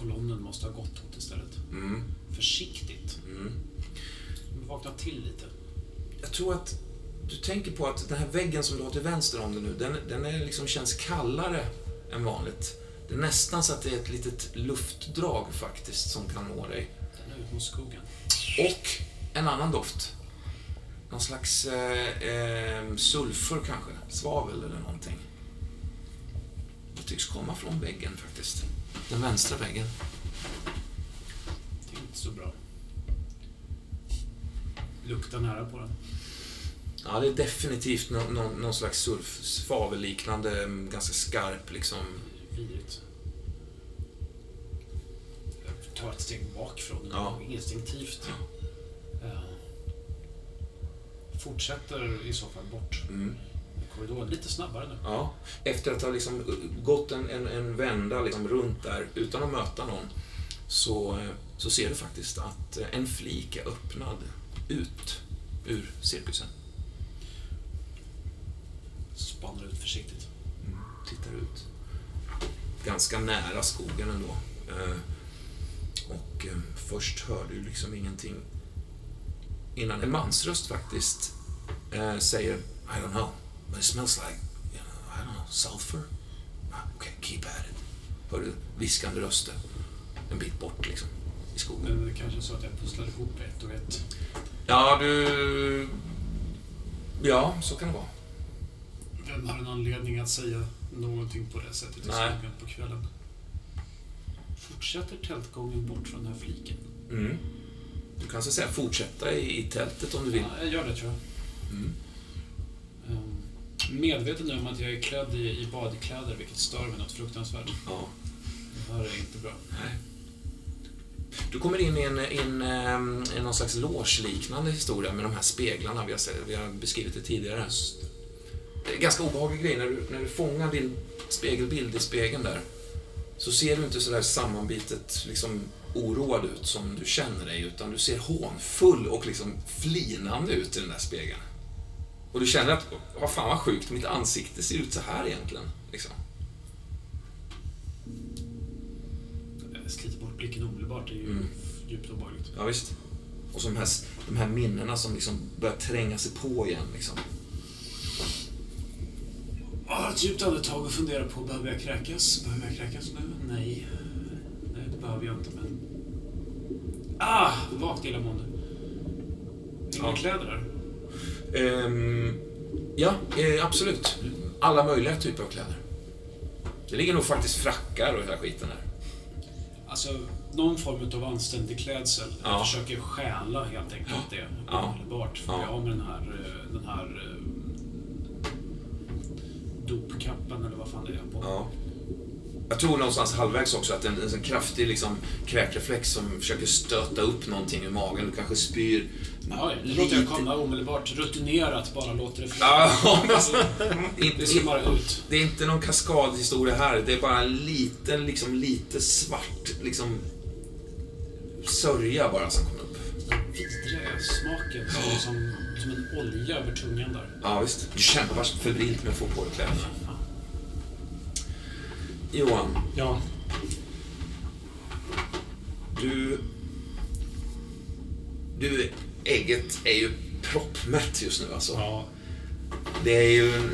kolonnen måste ha gått åt istället. Mm, Försiktigt. mm. Vakna till lite. Jag tror att du tänker på att den här väggen som du har till vänster om dig nu, den, den är liksom känns kallare än vanligt. Det är nästan så att det är ett litet luftdrag faktiskt som kan nå dig. Den är ut mot skogen. Och en annan doft. Någon slags eh, eh, sulfur kanske, svavel eller någonting. Det tycks komma från väggen faktiskt. Den vänstra väggen. Det är inte så bra. Luktar nära på den. Ja, det är definitivt någon, någon, någon slags sulf, svavelliknande, mm, ganska skarp liksom. Vidrigt. Jag tar ett steg bakifrån den, Ja. instinktivt. Eh, Fortsätter i så fall bort Mm. I korridoren. Lite snabbare nu. Ja. Efter att ha liksom gått en, en, en vända liksom runt där utan att möta någon så, så ser du faktiskt att en flik är öppnad ut ur cirkusen. Spanar ut försiktigt. Mm. Tittar ut. Ganska nära skogen ändå. Eh, Och eh, först hör du liksom ingenting innan en mansröst faktiskt eh, säger I don't know, but it smells like, you know, I don't know, sulfur. Ah, okay, keep at it. Hör du viskande röster en bit bort liksom i skogen. Men det är kanske så att jag pusslar ihop ett och ett. Ja, du... Ja, så kan det vara. Vem har en anledning att säga någonting på det sättet i skogen på kvällen? Fortsätter tältgången bort från den här fliken? Mm. Du kan så att säga fortsätta i, i tältet om du vill. Ja, jag gör det tror jag. Mm. Medveten om att jag är klädd i, i badkläder, vilket stör mig något fruktansvärt. Ja. Det här är inte bra. Du kommer in i en, i en, ehm, i någon slags loge-liknande historia med de här speglarna. Vi har, vi har beskrivit det tidigare. Det är ganska obehaglig grej. När du, när du fångar din spegelbild i spegeln där så ser du inte sådär sammanbitet liksom, oroad ut som du känner dig utan du ser hånfull och liksom flinande ut i den där spegeln. Och du känner att, vad fan vad sjukt, mitt ansikte ser ut så här egentligen. Liksom. Jag sliter bort blicken omedelbart. Det är ju Mm. djupt obehagligt. Ja, visst. Och så de här, de här minnena som liksom börjar tränga sig på igen. Liksom. Ah, ett djupt andetag och fundera på, behöver jag kräkas? Behöver jag kräkas nu? Nej. Nej, det behöver jag inte, men... Ah! Vagt illamående. Inga Ja. kläder där. Ehm, ja, eh, absolut. Alla möjliga typer av kläder. Det ligger nog faktiskt frackar och hela skiten här. Alltså, någon form av anständig klädsel. Ja. Jag försöker stjäla helt enkelt det. Ja. Omedelbart. För Ja. bli av med den här, eh, den här eh, dopkappan eller vad fan det är på. Ja. Jag tror någonstans halvvägs också att en, en kraftig liksom, kräkreflex som försöker stöta upp någonting ur magen. Du kanske spyr. Ja, det låter jag komma omedelbart. Rutinerat bara låter det flyga. Alltså, Det ska bara ut. Det är inte någon kaskadhistoria här. Det är bara en liten, liksom lite svart, liksom sörja bara som kommer upp. vidriga smaken. Som, som, som en olja över tungan där. Ja, visst. Du kämpar febrilt med att få på dig kläder. Johan, Ja, du... Du, ägget är ju proppmätt just nu alltså. ja, Det är ju en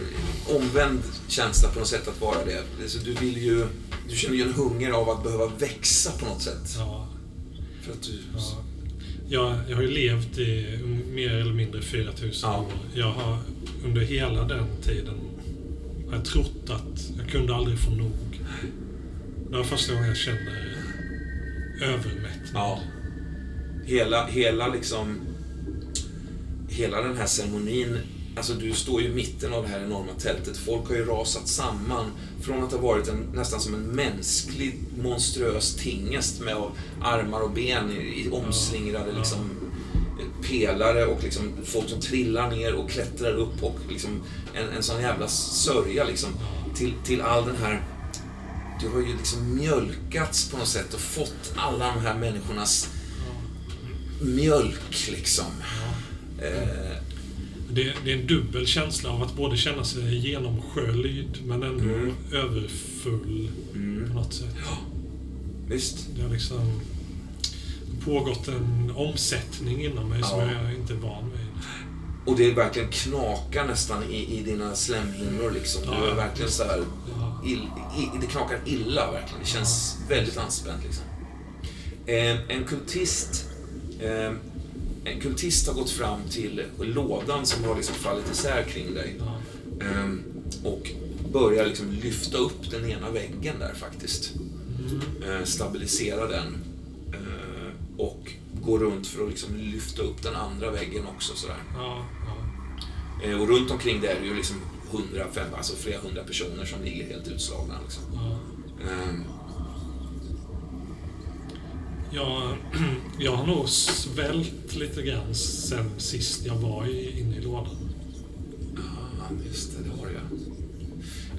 omvänd känsla på något sätt att vara det. Alltså, du vill ju... Du känner ju en hunger av att behöva växa på något sätt. ja. För att du... ja. Jag, jag har ju levt i mer eller mindre 4000 Ja. år. Jag har under hela den tiden jag trott att jag kunde aldrig få nog. Det var första gången jag känner övermättnad. Ja. Hela, hela liksom... Hela den här ceremonin. Alltså du står ju i mitten av det här enorma tältet. Folk har ju rasat samman. Från att ha varit en, nästan som en mänsklig monstruös tingest med armar och ben i, omslingrade liksom, pelare och liksom folk som trillar ner och klättrar upp och liksom en, en sån jävla sörja liksom. Till, till all den här du har ju liksom mjölkats på något sätt och fått alla de här människornas mjölk liksom. Eh, Det, det är en dubbel känsla av att både känna sig genomsköljd men ändå Mm. överfull på något sätt. visst. Det har liksom pågått en omsättning inom mig som Ja. jag inte är van vid. Och det verkligen knakar nästan i, i dina slemhinnor liksom. Du Ja. är verkligen så här, Ja. Ill, det knakar illa verkligen. Det känns väldigt anspänt liksom. Eh, en kultist eh, en kultist har gått fram till lådan som har liksom fallit isär kring dig. Ehm, och börjar liksom lyfta upp den ena väggen där faktiskt. Eh, stabilisera den. Och gå runt för att liksom lyfta upp den andra väggen också. Sådär. Och runt omkring det är det ju liksom 105, alltså flera hundra personer som ligger helt utslagna. Liksom. ja. Ehm, Jag, jag har nog svält lite grann sen sist jag var i, inne i lådan. Ja, just det, det har jag.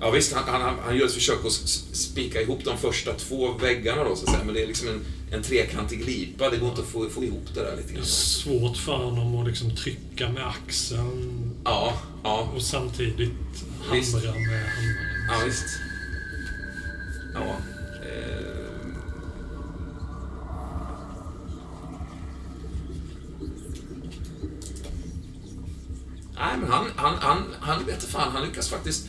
Ja visst, han, han, han gör ett försök att spika ihop de första två väggarna då, så att säga. Men det är liksom en, en trekantig glipa. Det går inte att få, få ihop det där lite Det grann. är svårt för honom att liksom trycka med axeln Ja, ja, och samtidigt Visst. hamra med hammaren. ja visst. Ja. ehm. Nej, men han, han, han, han vet fan, han lyckas faktiskt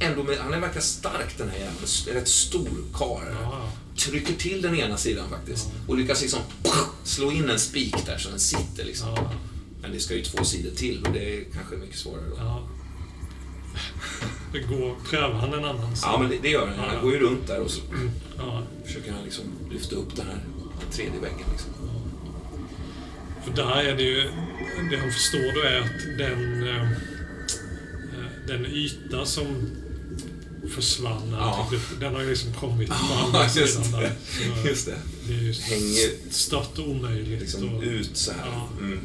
ändå med, han är verkar stark den här jäveln. Rätt stor karl. Ja, trycker till den ena sidan faktiskt. Och lyckas liksom slå in en spik där så den sitter liksom. Men det ska ju två sidor till och det är kanske mycket svårare då. ja. Det går, prövar han en annan Ja, men det, det gör han. Han ja. går ju runt där och så Ja, försöker han liksom lyfta upp den här den tredje väggen. Liksom. för där är det ju, det han förstår då är att den, eh, eh, den yta som försvann, Ja. tryckte upp, den har ju liksom kommit på Ja, andra just sidan det. där. Så Just det. det är ju Hänger stört omöjligt. liksom och- ut så här. Ja. Mm.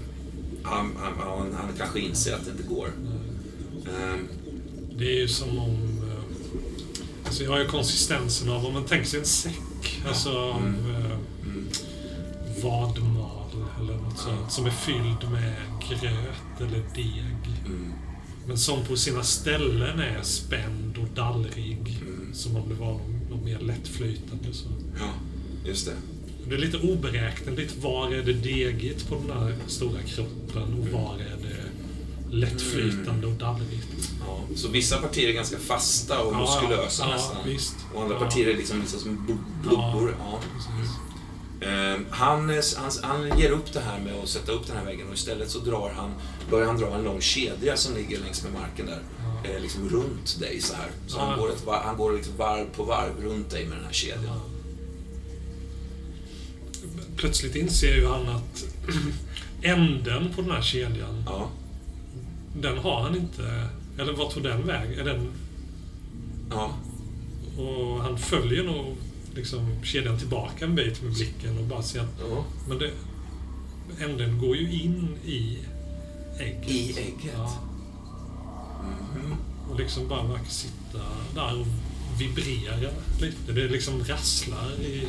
Han, han, han, han kanske inser att det inte går. Ehm, Det är ju som om... eh, Alltså jag har ju konsistensen av, om man tänker sig en säck, alltså av eh, mm. vadmal eller något sånt, som är fylld med gröt eller deg. Mm. Men som på sina ställen är spänd och dallrig. Mm. Som om det var något, något mer lättflytande. Så. Ja, just det. Det är lite oberäkneligt. Var är det degigt på den här stora kroppen och var är det lättflytande och dallrigt? Ja. Så vissa partier är ganska fasta och Ja, muskulösa ja, nästan. visst. Och andra partier är liksom, liksom som bl- blobbor. Ja. Ehm, han, han, han ger upp det här med att sätta upp den här väggen och istället så drar han, börjar han dra en lång kedja som ligger längs med marken där. Eh, liksom runt dig så här. Så han går, ett, han går liksom varv på varv runt dig med den här kedjan. Plötsligt inser ju han att änden på den här kedjan, Ja. den har han inte... Eller vart tog den väg? Är den... Ja. Och han följer nog liksom kedjan tillbaka en bit med blicken och bara ser att ja. men det, änden går ju in i ägget. I ägget? Ja. Mhm. Och liksom bara verkar sitta där och vibrera lite. Det liksom rasslar i,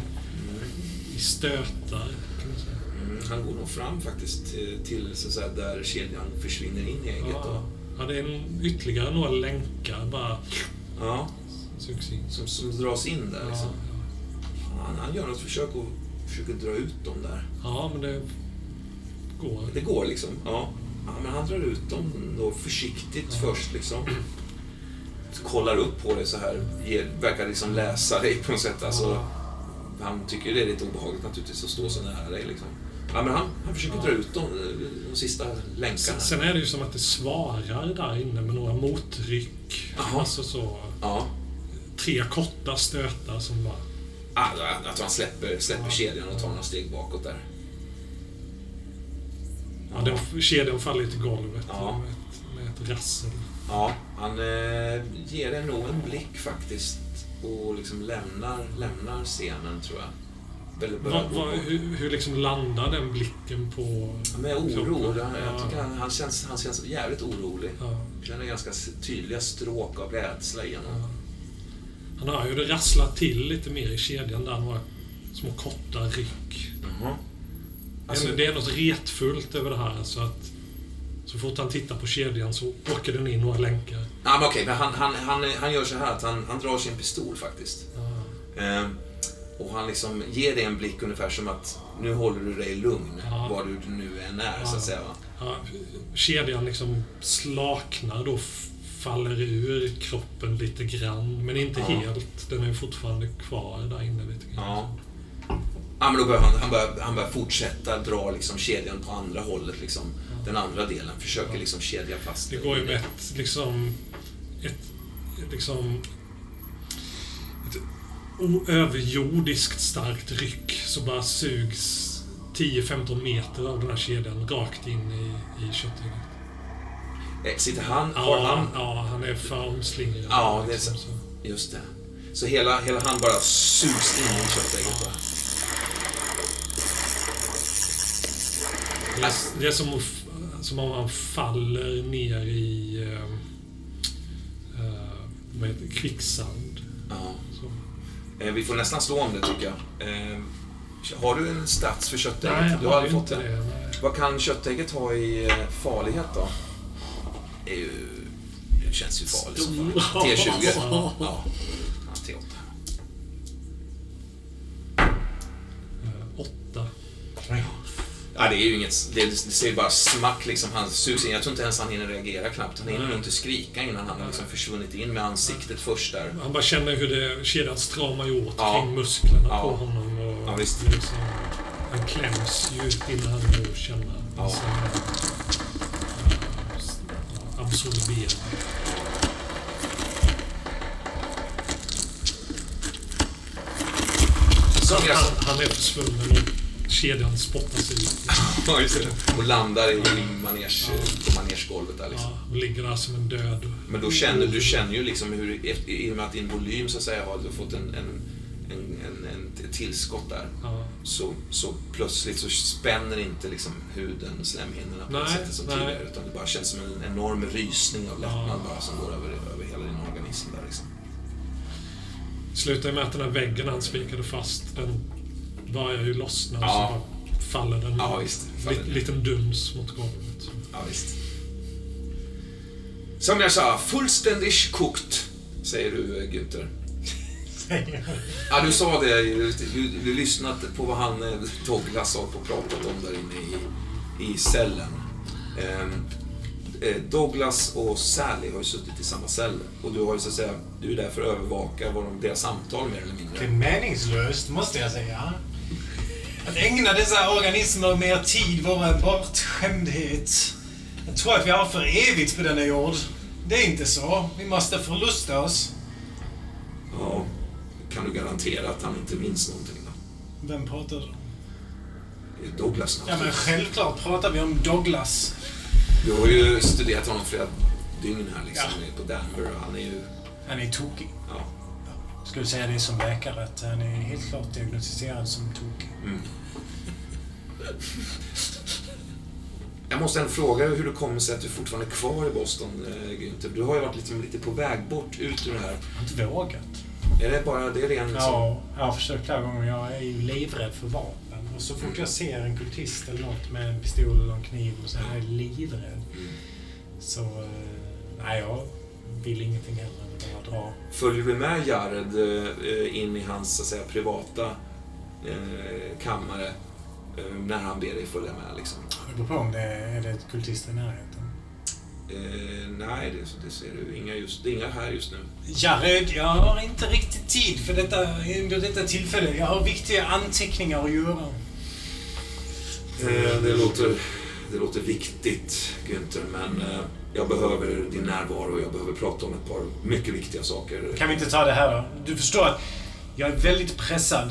i stötar, kan man. Mm. han går nog fram faktiskt till, till så säga, där kedjan försvinner in i ägget. Ja, Ja. det är en, ytterligare några länkar bara Ja, som, som dras in där. Liksom. ja. Han, han gör något försök och försöker dra ut dem där. ja, men det går. Det går liksom. Ja. ja men han drar ut dem då försiktigt Ja. först liksom. Kollar upp på det så här. Ger, verkar liksom läsa dig på något sätt. Alltså, Ja. Han tycker det är lite obehagligt naturligtvis att stå så nära dig. Liksom. Ja, men han, han försöker Ja. dra ut de, de sista länkarna. Sen, är det ju som att det svarar där inne med några motryck. Jaha. Alltså så, Ja. tre korta stötar som bara... Ah, jag tror han släpper, släpper Ja. kedjan och tar några steg bakåt där. Ja, den, kedjan faller till golvet Ja. med, ett, med ett rassel. Ja, han eh, ger en nog en blick faktiskt och liksom lämnar, lämnar scenen tror jag. Vad, vad, hur, hur liksom landar den blicken på... Med oro. Det- Jag Ja. tycker han, han, känns, han känns jävligt orolig. Ja, Jag känner ganska tydliga stråk av rädsla igenom. Han har ju det rasslat till lite mer i kedjan där, några små korta ryck. Jaha. Alltså, det är något retfullt över det här så att så fort han tittar på kedjan så åker den in några länkar. ja, men okej, men han, han, han, han gör så här att han, han drar sin pistol faktiskt. Ja. Eh, och han liksom ger dig en blick ungefär som att nu håller du dig lugn Ja. var du nu än är, så Ja. att säga. Va? Ja, kedjan liksom slaknar då, faller ur kroppen lite grann, men inte Ja. helt. Den är fortfarande kvar där inne lite grann. Ja. Ja, men då börjar han, han, börjar, han börjar fortsätta dra liksom kedjan på andra hållet. Liksom. Den andra delen. Försöker liksom kedja fast Det går ju med ett, liksom, ett, liksom, ett oöverjordiskt starkt ryck så bara sugs 10-15 meter av den här kedjan rakt in i, i köttägget. Eh, Sitter han, har Ja, han... ja, han är för omslingrad. Ja, det är så. Just det. Så hela, hela han bara sugs in i köttägget. va? Det är, det är som, som om han faller ner i heter det? kvicksand. Ja. Eh, Vi får nästan slå om det tycker jag. Eh, Har du en stats för köttägget? Nej, jag du har aldrig ju fått det. det. Vad kan köttägget ha i farlighet då? Det är ju... Det känns ju farligt som fan. T20. Ja. ja. T8. Eh, åtta. Ja, det är ju inget... Det, det säger bara smack liksom. Han sugs in. Jag tror inte ens han hinner reagera knappt. Han hinner nog inte skrika innan han har liksom försvunnit in med ansiktet först där. Han bara känner hur det, kedjan stramar ju åt Ja. kring musklerna Ja. på honom. Och Ja, visst. Liksom, han kläms ju innan han känner Ja. s- Så Han, han, han är försvunnen och kedjan spottas ut. ja, just det. Och landar i manege, på manegegolvet där liksom. Ja, och ligger där som en död. Men då känner du känner ju liksom hur, i och med att din volym så att säga har fått en, en, en, en, en tillskott där. Ja. Så, så plötsligt så spänner inte liksom huden, slemhinnorna på det Nej, sättet som nej. tidigare. Utan det bara känns som en enorm rysning av lättnad Ja. bara som går över, över hela din organism där liksom. Slutar med att den här väggen han spikade fast, den börjar ju lossna och Ja. så bara faller den. Ja, visst. Faller ner. liten duns mot golvet. Ja, visst. Som jag sa, fullständigt kokt, säger du eh, Ja, du sa det. Du, du, du lyssnade på vad han, eh, Douglas, har på pratat om där inne i, i cellen. Ehm, eh, Douglas och Sally har ju suttit i samma cell. Och du har ju så att säga, du är där för att övervaka vad de, deras samtal mer eller mindre. Det är meningslöst, måste jag säga. Att ägna dessa organismer mer tid vore en bortskämdhet. Jag tror att vi har för evigt på denna jord. Det är inte så. Vi måste förlusta oss. Ja, kan du garantera att han inte minns någonting då? Vem pratar du om? Douglas Ja, men självklart pratar vi om Douglas. Du har ju studerat honom flera dygn här liksom, på Denver och han är ju... Han är tokig. Ja, Jag skulle säga det som läkare, att han är helt klart diagnostiserad som tokig. Mm. Jag måste ändå fråga hur det kommer sig att du fortfarande är kvar i Boston, eh, Günther. Du har ju varit liksom lite på väg bort ut ur det här. Jag har inte vågat. Är det bara det är ren... Liksom... Ja, jag har försökt flera gånger. Jag är ju livrädd för vapen. Och så fort jag ser en kultist eller något med en pistol eller en kniv och så är jag livrädd. Mm. Så, eh, nej jag vill ingenting hellre än att bara dra. Följer du med Jared eh, in i hans så att säga, privata eh, kammare när han ber dig följa med? Liksom? Det beror på om det är, är det ett kultist i närheten. Eh, nej, det, det ser du. Inga, just, inga här just nu. Jared, jag har inte riktigt tid för detta, under detta tillfälle. Jag har viktiga anteckningar att göra. Eh, det, låter, det låter viktigt, Günther, men eh, jag behöver din närvaro. Jag behöver prata om ett par mycket viktiga saker. Kan vi inte ta det här då? Du förstår att jag är väldigt pressad.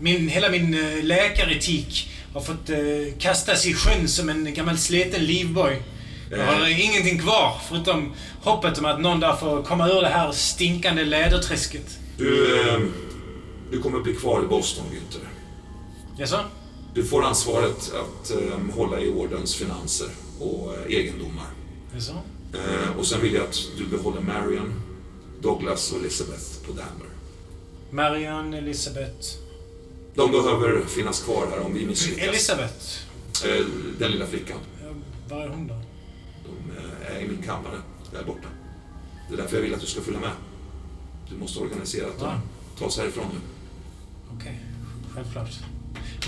Min, hela min eh, läkaretik har fått eh, kastas i sjön som en gammal sleten livboj. Jag har ingenting kvar förutom hoppet om att någon dag får komma ur det här stinkande läderträsket. du, eh, du kommer bli kvar i Boston, Günther. Jaså? Du får ansvaret att eh, hålla i ordens finanser och eh, egendomar. Jaså? Eh, och sen vill jag att du behåller Marion, Douglas och Elizabeth på Danmer. Marianne, Elisabeth... De behöver finnas kvar här om vi misslyckas. Elisabeth? Eh, den lilla flickan. Ja, Var är hon då? De eh, är i min kammare, där borta. Det är därför jag vill att du ska följa med. Du måste organisera att Ja. tas härifrån nu. Okej, självklart.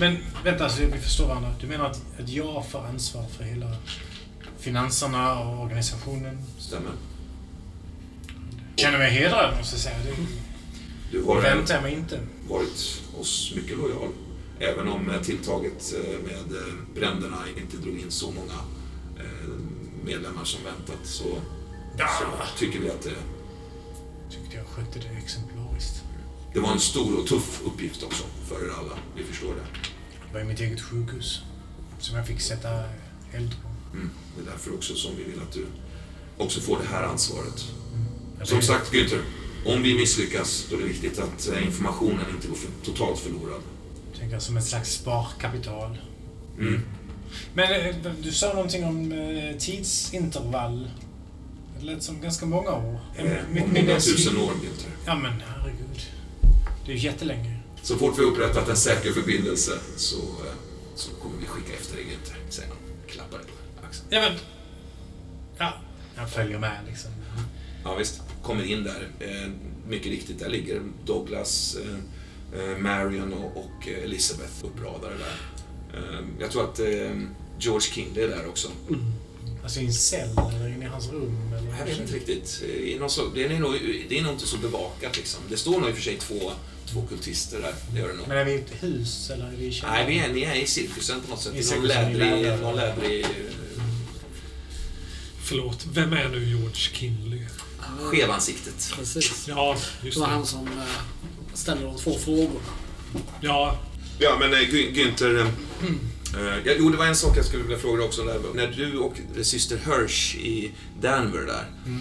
Men vänta, så vi förstår varandra. Du menar att, att jag får ansvar för hela finanserna och organisationen? Stämmer. Känner mig hedrad, måste jag säga. Det Du har väntar jag mig inte. varit oss mycket lojal. Även om eh, tilltaget eh, med bränderna inte drog in så många medlemmar som väntat så, så tycker vi att det, Tyckte jag skötte det exemplariskt. det var en stor och tuff uppgift också för er alla. Vi förstår det. Det var ju mitt eget sjukhus. Som jag fick sätta eld på. Mm. Det är därför också som vi vill att du också får det här ansvaret. Jag Som sagt Günther, om vi misslyckas då är det viktigt att eh, informationen inte går för, totalt förlorad. Tänker som ett slags sparkapital. Mm. Men eh, du sa någonting om eh, tidsintervall. Det lät som ganska många år. Eh, Mitt många minne- tusen år Günther. Ja men herregud. Det är ju jättelänge. Så fort vi upprättat en säker förbindelse så, eh, så kommer vi skicka efter dig Günther, säger han. Klappar på axeln. Ja men... Ja, jag följer med liksom. Ja visst, kommer in där. Eh, mycket riktigt, där ligger Douglas, eh, eh, Marion och, eh, Elizabeth uppradade där. Eh, jag tror att eh, George Kinley är där också. Alltså i en cell eller inne i hans rum eller... Jag vet inte riktigt. Det, är nog, det är nog inte så bevakat liksom. Det står nog i och för sig två, två kultister där. Det gör det nog. Men är vi i ett hus eller är vi i källaren? Nej, vi är, ni är i cirkusen på något sätt. I I någon lädrig... läder. Någon lädrig Förlåt, vem är nu George Kinley? skevansiktet. Precis. Ja, Det just var det. han som eh, ställde de två frågorna. Ja, Ja, men äh, Günther... eh, eh, ja, jo, det var en sak jag skulle vilja fråga också. Där. När du och syster Hirsch i Danver där, Mm.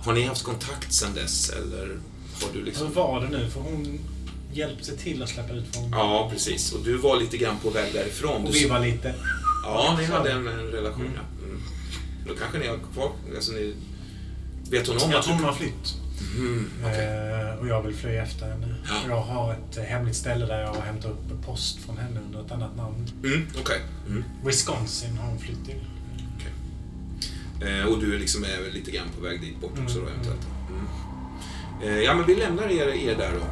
har ni haft kontakt sedan dess eller har du liksom... Hur var det nu? För hon hjälpte till att släppa ut från... Ja, precis. Och du var lite grann på väg därifrån. Och Du... vi var lite... Ja, ni hade en, en relation, Mm. ja. Mm. Då kanske ni har kvar... Alltså, ni... Vet hon om Jag att tror du... hon har flytt. Mm, okej. Eh, och jag vill fly efter henne. Ja. Jag har ett hemligt ställe där jag hämtar upp post från henne under ett annat namn. Mm, okej. Mm. Wisconsin har hon flytt till. Eh, och du är liksom är lite grann på väg dit bort också då Mm, eventuellt. Mm. Eh, ja, men vi lämnar er, er där då.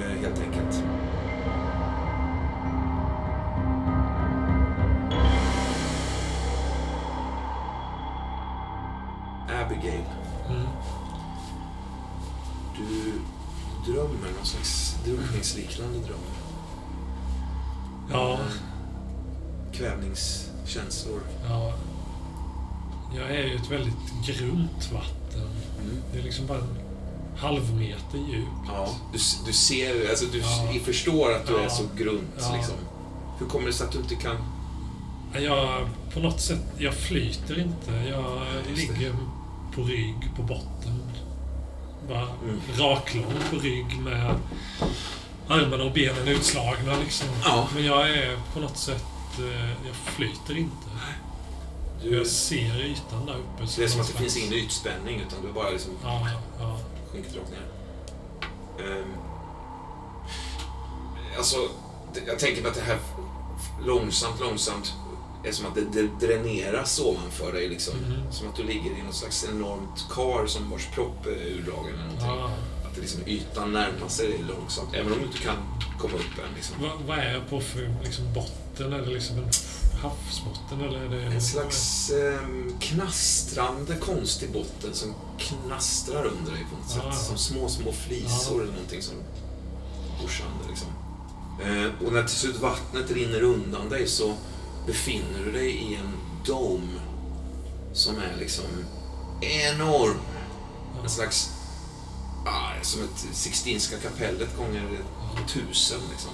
Helt enkelt. Drunkningsliknande dröm. ja, Kvävningskänslor. ja. Jag är ju ett väldigt grunt vatten. Mm. Det är liksom bara en halv meter djupt. Ja, du, du ser, alltså du Ja. förstår att du är Ja. så grunt Ja. liksom. Hur kommer det sig att du inte kan... Jag, på något sätt, jag flyter inte. Jag ligger på rygg på botten. Bara Mm. raklång på rygg med armarna och benen utslagna liksom. Ja. Men jag är på något sätt, eh, jag flyter inte. Du, Jag ser ytan där uppe. det är som att det finns ingen ytspänning utan du bara liksom Ja, ja. sjunkit rakt ner. Ehm, alltså, jag tänker mig att det här långsamt, långsamt är som att det, det dräneras ovanför dig. Liksom. Mhm. Som att du ligger i något slags enormt kar som vars propp är urdragen eller någonting. Ja. Att liksom, ytan närmar sig långsamt, även om du inte kan komma upp än. Liksom. Vad, vad är jag på för liksom, botten? Är det liksom en havsbotten eller är det... En slags eh, knastrande konstig botten som knastrar under dig på något sätt. Ah. Som små, små flisor Ah. eller någonting som går sönder. Liksom. Eh, och när till slut vattnet rinner undan dig så befinner du dig i en dome som är liksom enorm. En slags, ah, som ett Sixtinska kapellet gånger tusen. Liksom.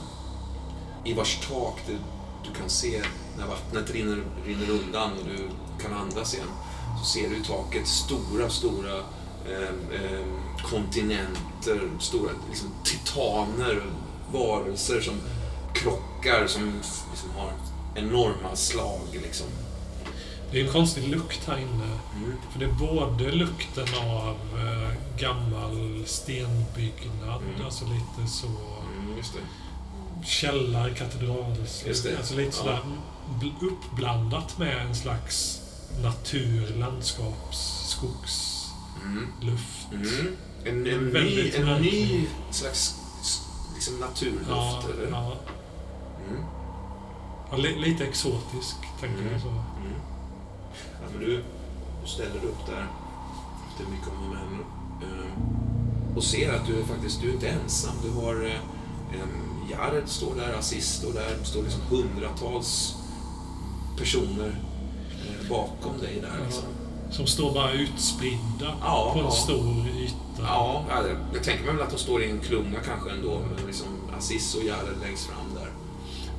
I vars tak du, du kan se när vattnet rinner, rinner undan och du kan andas igen. Så ser du i taket stora, stora eh, eh, kontinenter, stora liksom, titaner, varelser som krockar, som liksom har enorma slag. Liksom. Det är en konstig lukt här inne. Mm. För det är både lukten av eh, gammal stenbyggnad, Mm. alltså lite så Mm, just det. källar. Just det. Alltså lite Ja. sådär bl- uppblandat med en slags natur, landskaps, skogsluft. Mm. Mm. En, en, ny, Väldigt en ny slags liksom naturluft, Ja, eller? ja. Mm. ja li, lite exotisk, tänker Mm. jag så. Men du, ställer upp där efter mycket om och men eh, och ser att du faktiskt du är inte ensam. Du har eh, Jared står där, Aziz står där, det står liksom hundratals personer eh, bakom dig där. Liksom. Som står bara utspridda Ja, på en ja. stor yta. Ja, ja, jag tänker mig väl att de står i en klunga kanske ändå, liksom Aziz och Jared längst fram.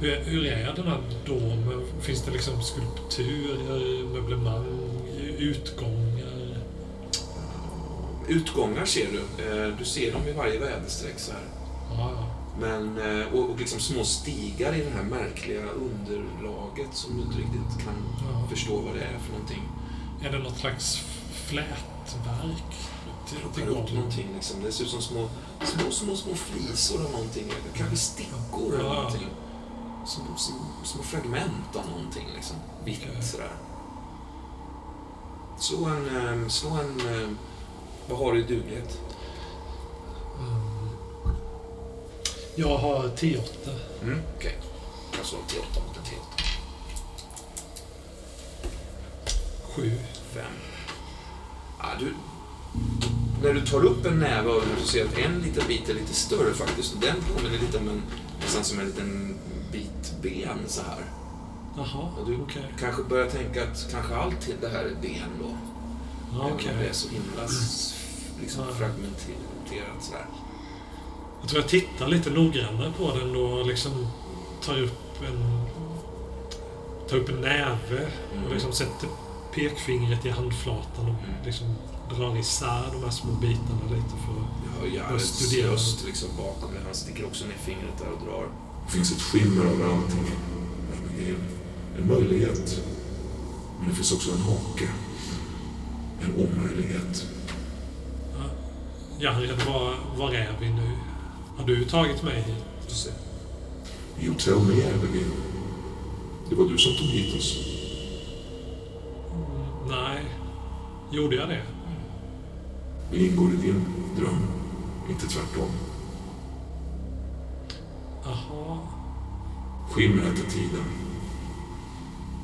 Hur, hur är den här domen? Finns det liksom skulpturer, möblemang, utgångar? Utgångar ser du. Eh, Du ser dem i varje väderstreck så här. Ja. Men, eh, och, och liksom små stigar i det här märkliga underlaget som du inte riktigt kan Ja. förstå vad det är för någonting. Är det något slags flätverk? till Plockar upp någonting liksom. Det ser ut som små, små, små, små flisor av någonting. Kanske stickor eller Ja. någonting. Små, små, små fragment av någonting liksom. Vitt Okej. sådär. Slå en, eh, slå en, eh, vad har du i duglighet? Mm. Jag har T8. Mm, Okej. Jag slår en T8 mot en T8. Sju. Fem. Ja, du, när du tar upp en näve och du ser att en liten bit är lite större faktiskt. Den påminner lite om en, nästan som en liten bit ben så här. Jaha, Och du okej. kanske börjar tänka att kanske allt det här är ben då. Okej. det är så himla s- liksom, Ja. fragmenterat sådär. Jag tror jag tittar lite noggrannare på den och liksom tar upp en, tar upp en näve Mm. och liksom sätter pekfingret i handflatan och Mm. liksom drar isär de här små bitarna lite för Jag hör Jareds studerar. röst liksom bakom mig. Han sticker också ner fingret där och drar. Det finns ett skimmer över allting. En möjlighet. Men det finns också en hake. En omöjlighet. Jared, var, var är vi nu? Har du tagit mig hit? You tell me, Abigail. Det var du som tog hit oss. Mm, nej. Gjorde jag det? Vi ingår i din dröm, inte tvärtom. Jaha. Skimret är tiden.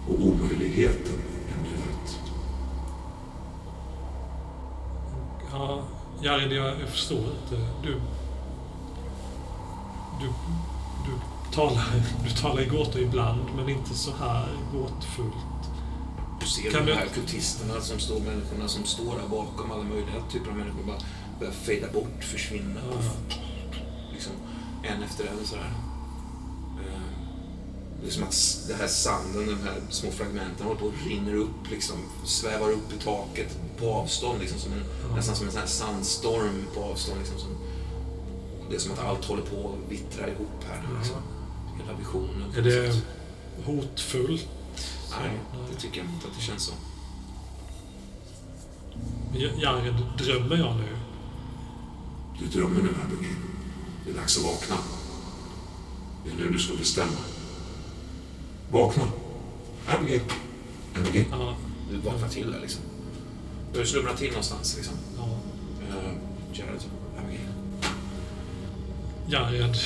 Och omöjligheten är nuet. Ja, Jared, jag, jag förstår inte. Du... Du... Du talar, du talar i gåtor ibland, men inte så här gåtfullt. Du ser Kan de du- här kultisterna som står, människorna som står där bakom, alla möjliga typer av människor bara börjar fejda bort, försvinna. Ja. En efter en sådär. Eh, Det är som att det här sanden, de här små fragmenten håller på och rinner upp, liksom, svävar upp i taket på avstånd, liksom, som en, Ja. nästan som en sån här sandstorm på avstånd. Liksom, som, det är som att allt håller på att vittra ihop här. Liksom. Hela visionen. Är det sätt. hotfullt? Nej, det tycker jag inte att det känns så. Jared, drömmer jag nu? Du drömmer nu, Abigail. Det är dags att vakna. Det är nu du ska bestämma. Vakna. Abigail. Abigail. Ja, Du vaknar till där liksom. Du har slumrat till någonstans liksom. ja. Uh, Jared, Abigail. Jared,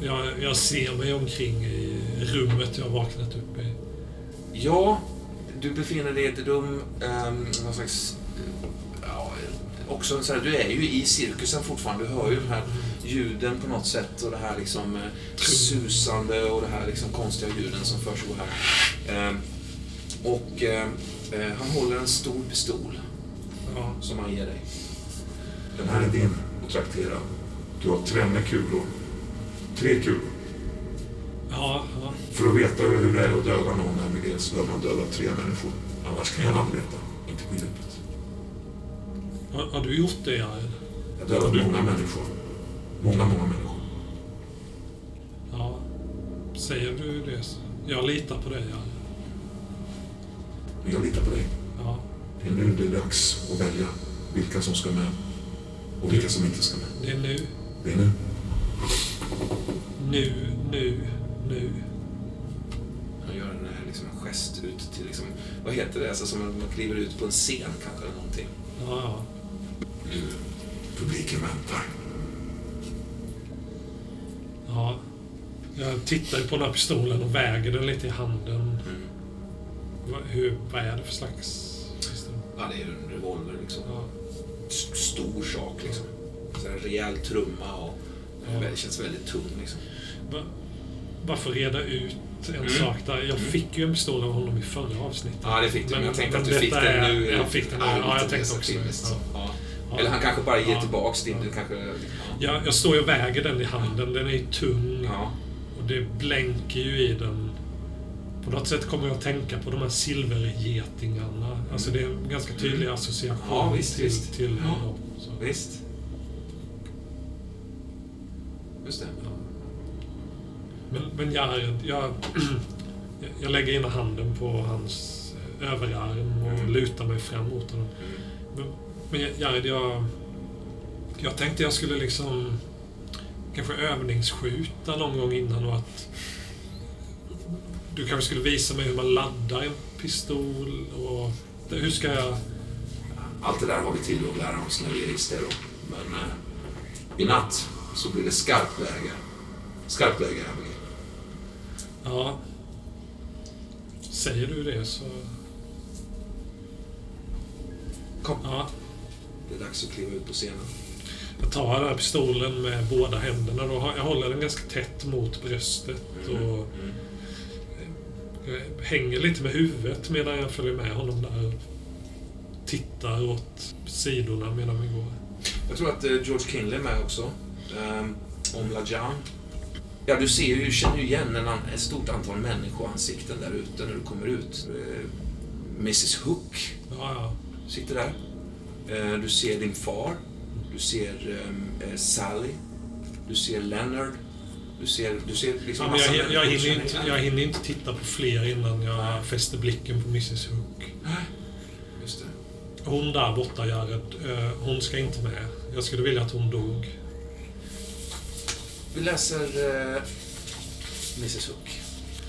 jag, jag ser mig omkring i rummet jag vaknat upp i. Ja, du befinner dig i ett rum, um, någon slags... Också så här, du är ju i cirkusen fortfarande. Du hör ju de här ljuden på något sätt och det här liksom eh, susande och det här liksom konstiga ljuden som försiggår här. Ehm, och eh, eh, han håller en stor pistol Ja, som han ger dig. Den här är din att traktera. Du har tvenne kulor. Tre kulor. ja, ja. För att veta hur det är att döda någon så behöver man döda tre människor. Annars kan jag aldrig veta. Har, har du gjort det? Jag dödat många människor. Många, många människor. Ja. Säger du det? Jag litar på dig. Men jag litar på dig. Ja. Det är nu det är dags att välja vilka som ska med och vilka som inte ska med. Det är nu, Det är nu. nu, nu, nu. Han gör en, eh, liksom, gest ut till, liksom, vad heter det, alltså, som att man kliver ut på en scen kanske eller någonting. Ja, ja. Publiken väntar. ja. Jag tittar ju på den här pistolen och väger den lite i handen. Mm. Hur, vad är det för slags pistol? Ja, det är en revolver liksom. Ja. Stor sak liksom. Så här, rejäl trumma och Ja. det känns väldigt tung liksom. Bara för att reda ut en Mm. sak där. Jag fick ju en pistol av honom i förra avsnittet. Ja, det fick du. Men jag tänkte men att du fick den är- nu. Jag fick den nu. Ja, Ja, jag tänkte också det. Ja. Ja. Ja. Eller han kanske bara ger Ja. tillbaks din. Ja. Du kanske... Ja. Jag, står ju och väger den i handen. Den är ju tung. ja. Och det blänker ju i den. På något sätt kommer jag att tänka på de här silvergetingarna. Alltså det är en ganska tydlig association Ja, visst, till, visst. till Ja. dem. Så. Visst. Just det. Men, men Jared, jag, jag- jag lägger ena handen på hans eh, överarm och Mm. lutar mig fram mot honom. Mm. Men, Jared, jag, jag tänkte jag skulle liksom kanske övningsskjuta någon gång innan och att du kanske skulle visa mig hur man laddar en pistol och hur ska jag... Allt det där har vi tid att lära oss när vi är i Stero. Men eh, i natt så blir det skarpt läge. Skarpt läge, Abigail. Ja. Säger du det så... Kom. Ja. Det är dags att kliva ut på scenen. Jag tar den här pistolen med båda händerna. Då. Jag håller den ganska tätt mot bröstet och Mm. jag hänger lite med huvudet medan jag följer med honom där och tittar åt sidorna medan vi går. Jag tror att eh, George Kinley är med också. Um, om Lajan. Ja, du ser ju, känner ju igen en, ett stort antal människoansikten där ute när du kommer ut. Eh, Mrs Hook Ja, ja. sitter där. Eh, du ser din far. Du ser ehm, eh, Sally. Du ser Leonard. Du ser, du ser liksom ja jag, jag, jag, hinner inte, jag hinner inte titta på fler innan jag fäster blicken på Mrs Hook. Just det. Hon där borta, Jared, eh, hon ska inte med. Jag skulle vilja att hon dog. Vi läser eh, Mrs Hook.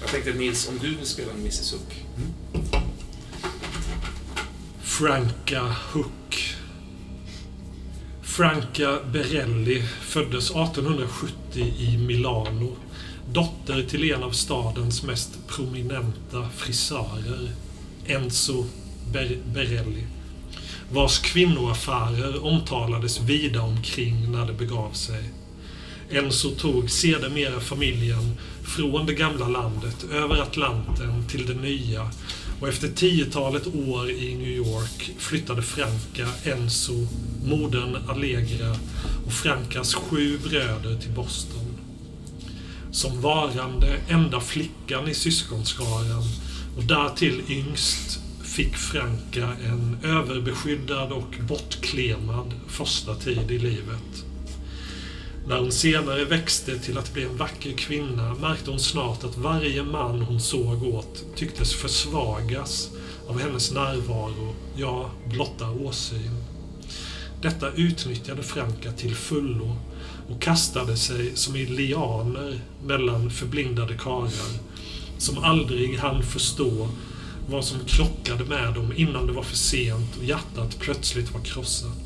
Jag tänkte Nils, om du vill spela en Mrs Hook. Franka Hook. Franca Berelli föddes 1870 i Milano. Dotter till en av stadens mest prominenta frisörer, Enzo Ber- Berelli. Vars kvinnoaffärer omtalades vida omkring när det begav sig. Enzo tog sedermera familjen från det gamla landet över Atlanten till det nya och efter tiotalet år i New York flyttade Franca, Enzo, modern Allegra och Francas sju bröder till Boston. Som varande enda flickan i syskonskaran och därtill yngst fick Franca en överbeskyddad och bortklemad första tid i livet. När hon senare växte till att bli en vacker kvinna märkte hon snart att varje man hon såg åt tycktes försvagas av hennes närvaro, ja, blotta åsyn. Detta utnyttjade Franka till fullo och kastade sig som i lianer mellan förblindade karlar som aldrig hann förstå vad som krockade med dem innan det var för sent och hjärtat plötsligt var krossat.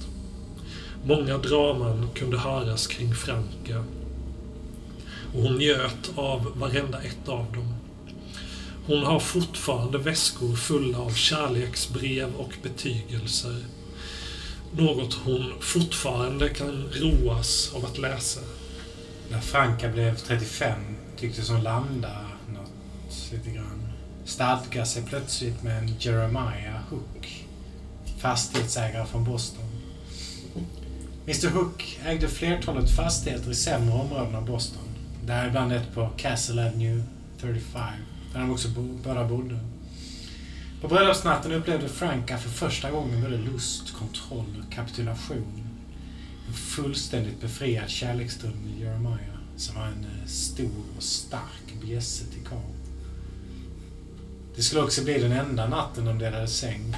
Många draman kunde höras kring Franka och hon njöt av varenda ett av dem. Hon har fortfarande väskor fulla av kärleksbrev och betygelser. Något hon fortfarande kan roas av att läsa. När Franka blev 35 tycktes hon landa något lite grann. Stadga sig plötsligt med en Jeremiah Hook, fastighetsägare från Boston. Mr Hook ägde flertalet fastigheter i sämre områden av Boston. Däribland ett på Castle Avenue 35, där de också bo, båda bodde. På bröllopsnatten upplevde Franka för första gången både lust, kontroll och kapitulation. En fullständigt befriad kärleksstund med Jeremiah, som var en eh, stor och stark bjässe till karl. Det skulle också bli den enda natten de delade säng.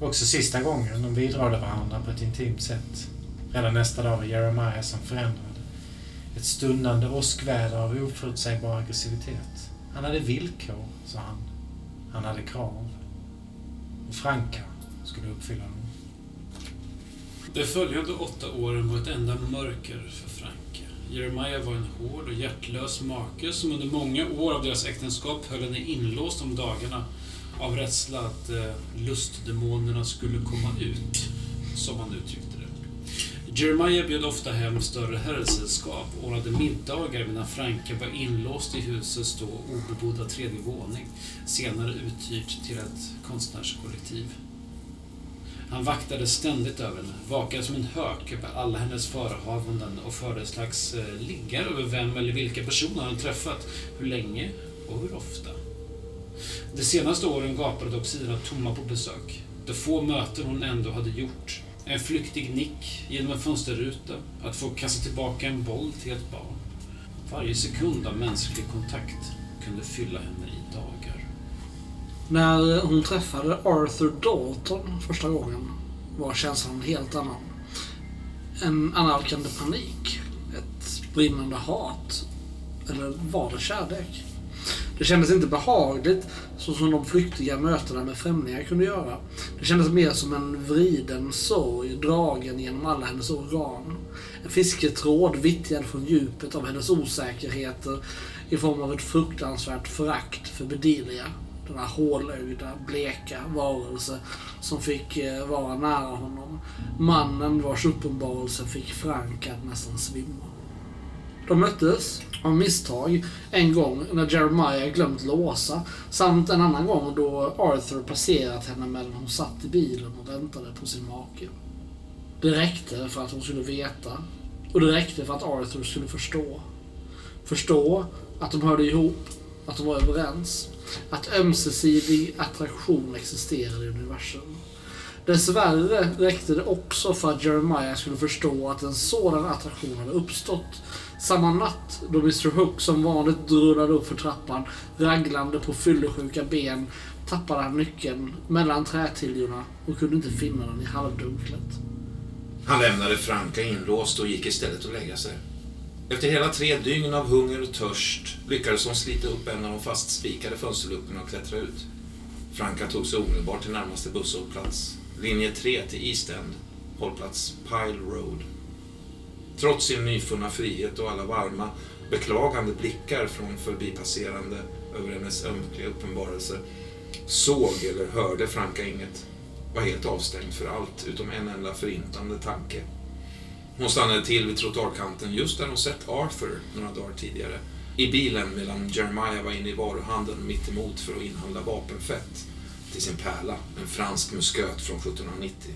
Också sista gången de vidrörde varandra på ett intimt sätt. Redan nästa dag var Jeremiah som förändrad. Ett stundande åskväder av oförutsägbar aggressivitet. Han hade villkor, sa han. Han hade krav. Och Franka skulle uppfylla dem. De följande åtta åren var ett enda mörker för Franka. Jeremiah var en hård och hjärtlös make som under många år av deras äktenskap höll henne inlåst om dagarna av rädsla att eh, lustdemonerna skulle komma ut, som han uttryckte det. Jeremiah bjöd ofta hem större herrsällskap och ordnade middagar medan Franka var inlåst i husets då obebodda tredje våning, senare uthyrt till ett konstnärskollektiv. Han vaktade ständigt över henne, vakade som en hök över alla hennes förehavanden och förde ett slags eh, liggar över vem eller vilka personer han träffat, hur länge och hur ofta. De senaste åren gapade dock sidorna tomma på besök. De få möten hon ändå hade gjort. En flyktig nick genom en fönsterruta, att få kasta tillbaka en boll till ett barn. Varje sekund av mänsklig kontakt kunde fylla henne i dagar. När hon träffade Arthur Dalton första gången var känslan en helt annan. En annalkande panik. Ett brinnande hat. Eller var det kärlek? Det kändes inte behagligt så som de flyktiga mötena med främlingar kunde göra. Det kändes mer som en vriden sorg dragen genom alla hennes organ. En fisketråd vittjad från djupet av hennes osäkerheter i form av ett fruktansvärt förakt för Bedelia. Denna hålögda, bleka varelse som fick eh, vara nära honom. Mannen vars uppenbarelse fick Frank att nästan svimma. De möttes av misstag en gång när Jeremiah glömt låsa samt en annan gång då Arthur passerat henne medan hon satt i bilen och väntade på sin make. Det räckte för att hon skulle veta och det räckte för att Arthur skulle förstå. Förstå att de hörde ihop, att de var överens, att ömsesidig attraktion existerade i universum. Dessvärre räckte det också för att Jeremiah skulle förstå att en sådan attraktion hade uppstått samma natt då Mr Hook som vanligt drullade upp för trappan, raglande på fyllesjuka ben, tappade han nyckeln mellan trätiljorna och kunde inte finna den i halvdunklet. Han lämnade Franka inlåst och gick istället och lägga sig. Efter hela tre dygn av hunger och törst lyckades hon slita upp en av de fastspikade fönsterluckorna och klättra ut. Franka tog sig omedelbart till närmaste busshållplats. Linje 3 till East End, hållplats Pile Road. Trots sin nyfunna frihet och alla varma, beklagande blickar från förbipasserande över hennes ömkliga uppenbarelse såg eller hörde Franka inget. Var helt avstängd för allt utom en enda förintande tanke. Hon stannade till vid trottoarkanten just där hon sett Arthur några dagar tidigare. I bilen medan Jeremiah var inne i varuhandeln mitt emot för att inhandla vapenfett till sin pärla, en fransk musköt från 1790.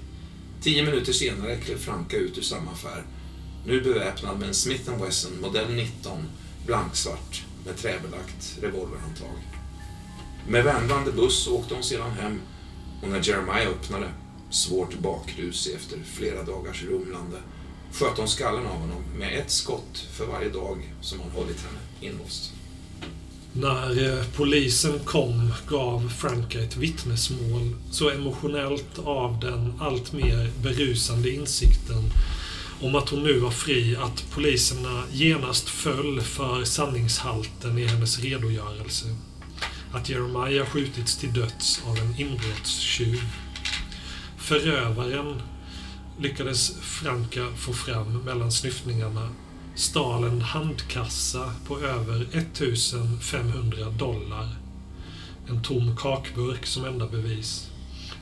Tio minuter senare klev Franka ut ur samma affär nu beväpnad med en Smith Wesson modell 19, blanksvart med träbelagt revolverhandtag. Med vändande buss åkte hon sedan hem och när Jeremiah öppnade, svårt bakrusig efter flera dagars rumlande, sköt hon skallen av honom med ett skott för varje dag som han hållit henne inlåst. När eh, polisen kom gav Franka ett vittnesmål så emotionellt av den allt mer berusande insikten om att hon nu var fri att poliserna genast föll för sanningshalten i hennes redogörelse. Att Jeremiah skjutits till döds av en inbrottstjuv. Förövaren lyckades Franka få fram mellan snyftningarna stal en handkassa på över 1500 dollar. En tom kakburk som enda bevis.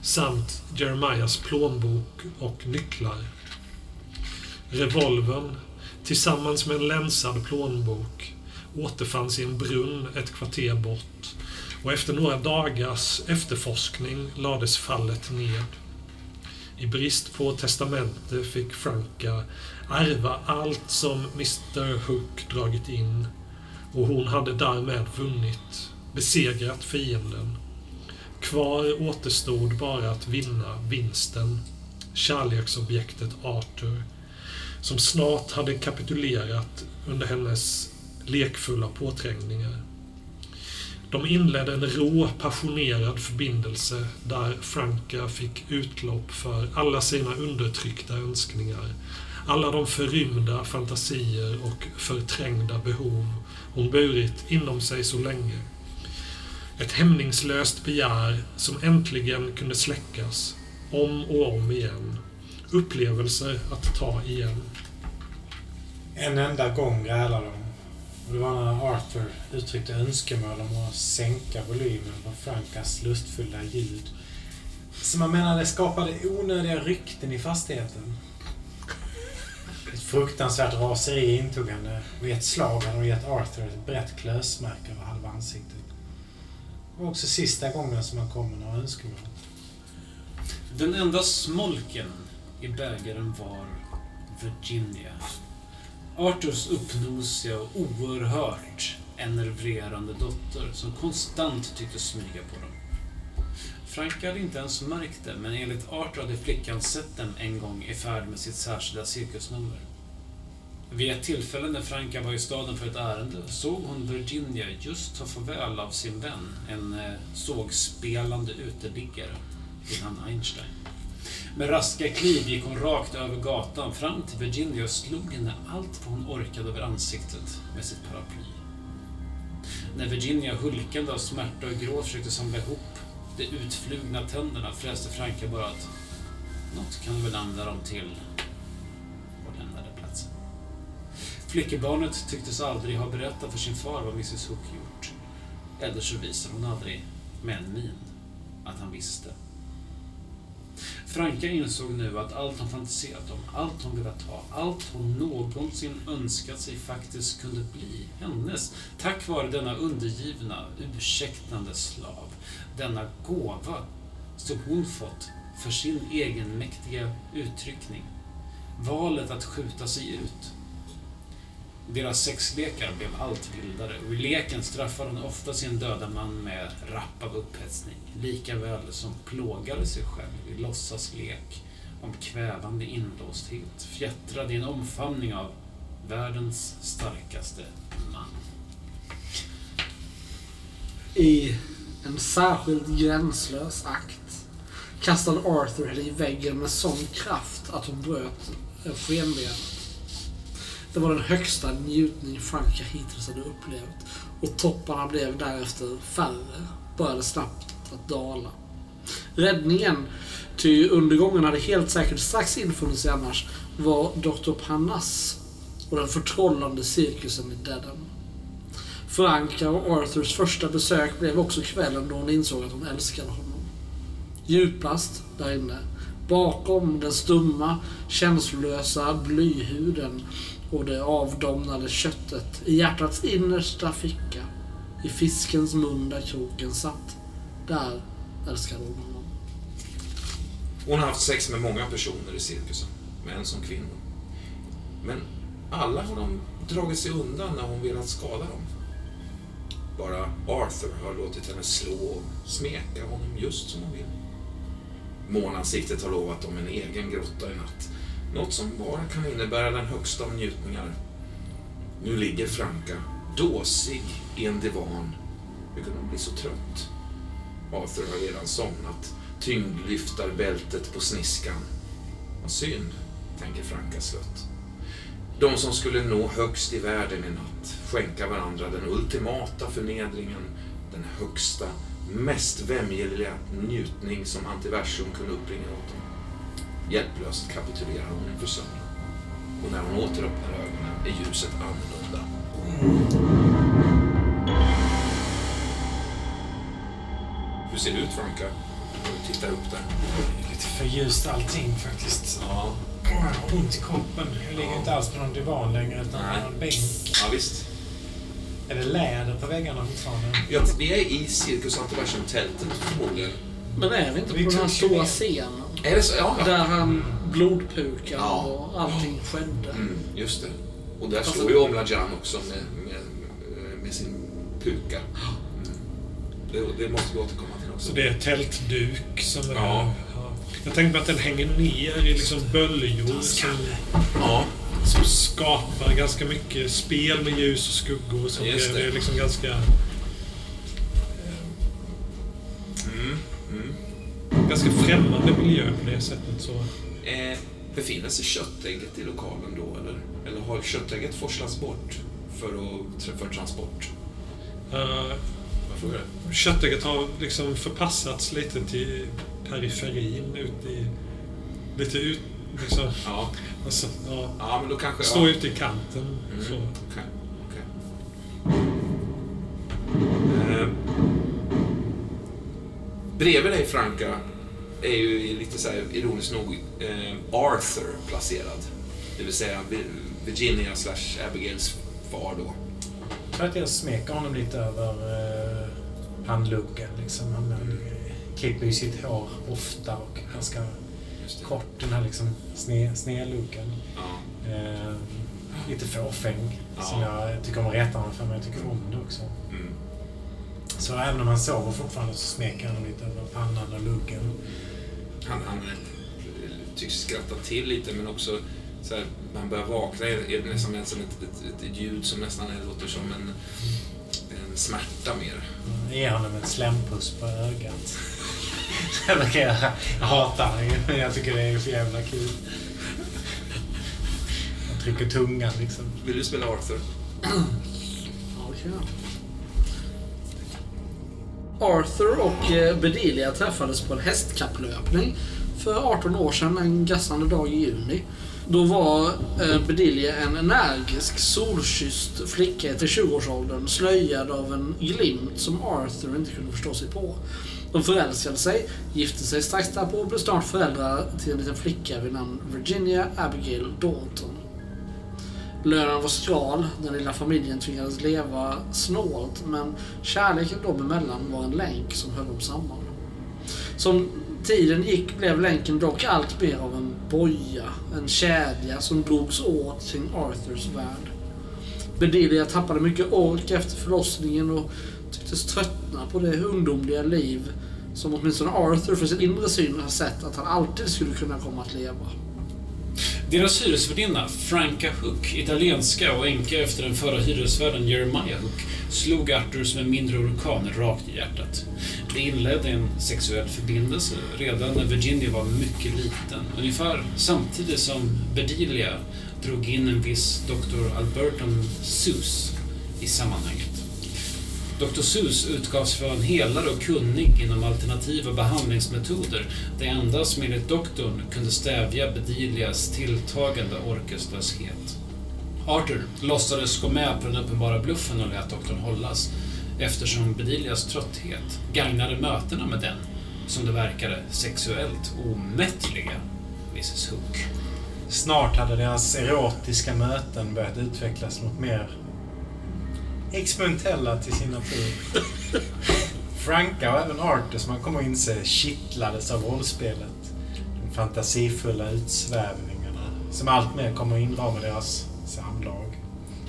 Samt Jeremias plånbok och nycklar. Revolvern, tillsammans med en länsad plånbok, återfanns i en brunn ett kvarter bort och efter några dagars efterforskning lades fallet ned. I brist på testamente fick Franka ärva allt som Mr Hook dragit in och hon hade därmed vunnit, besegrat fienden. Kvar återstod bara att vinna vinsten, kärleksobjektet Arthur, som snart hade kapitulerat under hennes lekfulla påträngningar. De inledde en rå, passionerad förbindelse där Franka fick utlopp för alla sina undertryckta önskningar, alla de förrymda fantasier och förträngda behov hon burit inom sig så länge. Ett hämningslöst begär som äntligen kunde släckas, om och om igen. Upplevelser att ta igen. En enda gång grälade de. Det var när Arthur uttryckte önskemål om att sänka volymen på Frankas lustfulla ljud. Som man menade skapade onödiga rykten i fastigheten. Ett fruktansvärt raseri intog henne och i ett slag hade hon gett Arthur ett brett klösmärke över halva ansiktet. Det var också sista gången som han kom med några önskemål. Den enda smolken i bägaren var Virginia. Arthurs uppnosiga och oerhört enerverande dotter som konstant tyckte smyga på dem. Frank hade inte ens märkt det, men enligt Arthur hade flickan sett dem en gång i färd med sitt särskilda cirkusnummer. Vid ett tillfälle när Franka var i staden för ett ärende såg hon Virginia just ta farväl av sin vän, en eh, sågspelande uteliggare vid namn Einstein. Med raska kliv gick hon rakt över gatan fram till Virginia och slog henne allt vad hon orkade över ansiktet med sitt paraply. När Virginia hulkande av smärta och gråt försökte samla ihop de utflugna tänderna fräste Franka bara att något kan du väl använda dem till och lämnade platsen. Flickebarnet tycktes aldrig ha berättat för sin far vad Mrs Hook gjort. Eller så visade hon aldrig med en min att han visste. Franka insåg nu att allt hon fantiserat om, allt hon velat ha, allt hon någonsin önskat sig faktiskt kunde bli hennes tack vare denna undergivna, ursäktande slav. Denna gåva som hon fått för sin egenmäktiga uttryckning. Valet att skjuta sig ut. Deras sexlekar blev allt vildare och i leken straffade hon ofta sin döda man med rapp av upphetsning, lika väl som plågade sig själv i låtsaslek om kvävande inlåsthet, fjättrad i en omfamning av världens starkaste man. I en särskilt gränslös akt kastade Arthur henne i väggen med sån kraft att hon bröt skenbenet. Det var den högsta njutning Franka hittills hade upplevt och topparna blev därefter färre, började snabbt att dala. Räddningen, ty undergången hade helt säkert strax infunnit sig annars, var Dr. Panas och den förtrollande cirkusen i Dedham. Franka och Arthurs första besök blev också kvällen då hon insåg att hon älskade honom. Djupast där inne, bakom den stumma, känslolösa blyhuden och det avdomnade köttet i hjärtats innersta ficka, i fiskens mun där kroken satt, där älskade hon honom. Hon har haft sex med många personer i cirkusen, män som kvinnor. Men alla har de dragit sig undan när hon velat skada dem. Bara Arthur har låtit henne slå och smeka honom just som hon vill. Månansiktet har lovat dem en egen grotta i natt. Något som bara kan innebära den högsta av njutningar. Nu ligger Franka, dåsig, i en divan. Hur kunde hon bli så trött? Arthur har redan somnat. Tyngdlyftarbältet på sniskan. Vad synd. tänker Franka slött. De som skulle nå högst i världen i natt, skänka varandra den ultimata förnedringen, den högsta, mest vämjeliga njutning som antiversum kunde uppbringa åt dem. Hjälplöst kapitulerar hon inför sömnen. Och när hon åter öppnar ögonen är ljuset annorlunda. Hur ser det ut, Franka? Du tittar upp där. Lite för ljust allting faktiskt. Ja, Jag har ont i kroppen. Jag ligger inte alls på någon divan längre utan Nej. på en bänk. ja visst. Är det läder på väggarna fortfarande? Ja, vi är i Cirkus Antiversum-tältet förmodligen. Men är vi inte på Vi den här stora scenen? Är det så? Ja, ja. Där han blodpukar Ja. och allting skedde. Mm, just det. Och där Alltså- står ju Omlajan också med, med, med sin puka. Mm. Det, det måste vi återkomma till också. Så det är tältduk som är... Ja. Ja. Jag tänkte mig att den hänger ner i liksom böljor som, Ja, som skapar ganska mycket spel med ljus och skuggor. Som Just det är liksom ganska... mm, mm. Ganska främmande miljö på det sättet. Så. Eh, befinner sig köttägget i lokalen då, eller? Eller har köttägget forslats bort för, att, för transport? Uh, köttägget har liksom förpassats lite till periferin. Ut i, lite ut... Liksom, Ja, alltså, ja, ja men då kanske... står ja. ute i kanten. Mm, Så. Okej, okej. Eh, bredvid dig, Franka, är ju lite så här ironiskt nog eh, Arthur placerad. Det vill säga Vi- Virginia slash Abigails far då. Jag tror att jag smeker honom lite över eh, handluggen. Liksom. Han, han klipper ju sitt hår ofta och ganska kort, den här liksom sne, snedluggen. Ja. Eh, lite fåfäng, Ja. som jag tycker om att reta honom för, men jag tycker om det också. Mm. Så även om han sover fortfarande så smeker jag honom lite över pannan och luggen. Han, han eh, tycks skratta till lite men också så här, när han börjar vakna är är det nästan som ett, ett, ett ljud som nästan är, låter som en, en smärta mer. Jag ger honom en slempuss på ögat. Jag. Jag hatar det ju, men jag tycker det är så jävla kul. Jag trycker tungan liksom. Vill du spela Arthur? Ja, det kan jag. Arthur och eh, Bedelia träffades på en hästkapplöpning för 18 år sedan en gassande dag i juni. Då var eh, Bedelia en energisk, solkysst flicka i 20-årsåldern slöjad av en glimt som Arthur inte kunde förstå sig på. De förälskade sig, gifte sig strax därpå och blev snart föräldrar till en liten flicka vid namn Virginia Abigail Dalton. Lönen var skral, den lilla familjen tvingades leva snålt men kärleken dem emellan var en länk som höll dem samman. Som tiden gick blev länken dock allt mer av en boja, en kedja som drogs åt kring Arthurs värld. Bedelia tappade mycket ork efter förlossningen och tycktes tröttna på det ungdomliga liv som åtminstone Arthur för sin inre syn har sett att han alltid skulle kunna komma att leva. Deras hyresvärdinna, Franka Hook, italienska och änka efter den förra hyresvärden Jeremiah Hook, slog Arthur som en mindre orkan rakt i hjärtat. Det inledde en sexuell förbindelse redan när Virginia var mycket liten, ungefär samtidigt som Bedelia drog in en viss Dr. Alberton Seuss i sammanhanget. Dr. Seuss utgavs för en helare och kunnig inom alternativa behandlingsmetoder. Det enda som enligt doktorn kunde stävja Bedilias tilltagande orkeslöshet. Arthur låtsades gå med på den uppenbara bluffen och lät doktorn hållas eftersom Bedilias trötthet gagnade mötena med den, som det verkade, sexuellt omättliga Mrs Hook. Snart hade deras erotiska möten börjat utvecklas mot mer experimentella till sin natur. Franka och även Arthur, som man kommer att inse, kittlades av rollspelet. De fantasifulla utsvävningarna som alltmer kommer att inrama deras samlag.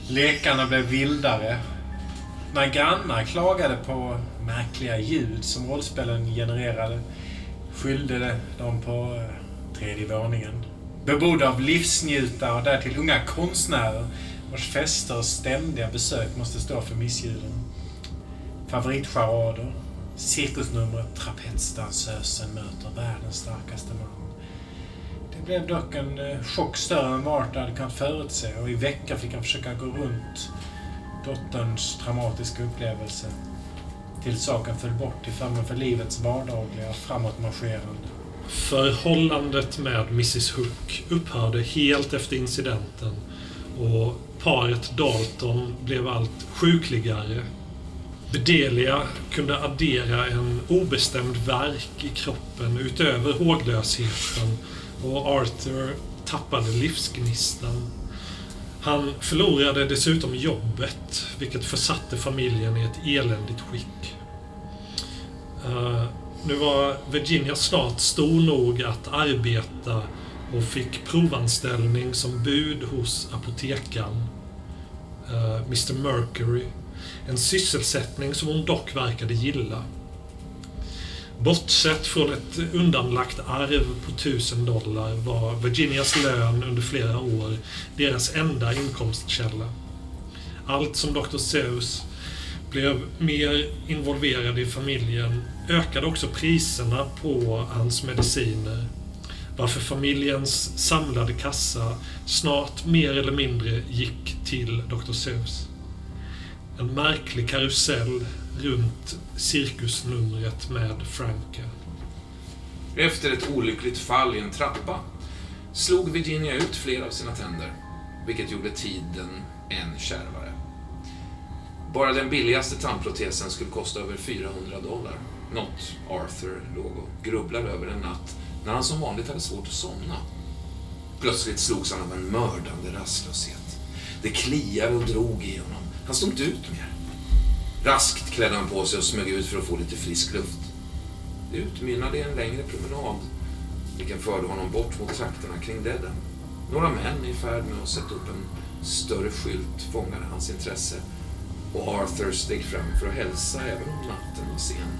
Lekarna blev vildare. När grannar klagade på märkliga ljud som rollspelen genererade skyllde de på eh, tredje våningen. Bebodda av livsnjutare och därtill unga konstnärer vars fester och ständiga besök måste stå för missljuden. Favoritcharader, cirkusnumret Trapetsdansösen möter världens starkaste man. Det blev dock en eh, chock större än Marta hade kunnat förutse och i veckor fick han försöka gå runt dotterns traumatiska upplevelse till saken föll bort till förmån för livets vardagliga framåtmarscherande. Förhållandet med Mrs Hook upphörde helt efter incidenten och paret Dalton blev allt sjukligare. Bedelia kunde addera en obestämd värk i kroppen utöver håglösheten och Arthur tappade livsgnistan. Han förlorade dessutom jobbet, vilket försatte familjen i ett eländigt skick. Uh, nu var Virginia snart stor nog att arbeta och fick provanställning som bud hos apotekaren, Eh, Mr Mercury. En sysselsättning som hon dock verkade gilla. Bortsett från ett undanlagt arv på 1000 dollar var Virginias lön under flera år deras enda inkomstkälla. Allt som Dr. Seuss blev mer involverad i familjen ökade också priserna på hans mediciner. Varför familjens samlade kassa snart mer eller mindre gick till Dr. Seuss. En märklig karusell runt cirkusnumret med Franken. Efter ett olyckligt fall i en trappa slog Virginia ut flera av sina tänder, vilket gjorde tiden än kärvare. Bara den billigaste tandprotesen skulle kosta över 400 dollar. Något Arthur låg och grubblade över en natt när han som vanligt hade svårt att somna. Plötsligt slogs han av en mördande rastlöshet. Det kliade och drog i honom. Han stod inte ut mer. Raskt klädde han på sig och smög ut för att få lite frisk luft. Det utmynnade i en längre promenad, vilken förde honom bort mot trakterna kring Deaden. Några män i färd med att sätta upp en större skylt fångade hans intresse och Arthur steg fram för att hälsa även om natten var sen.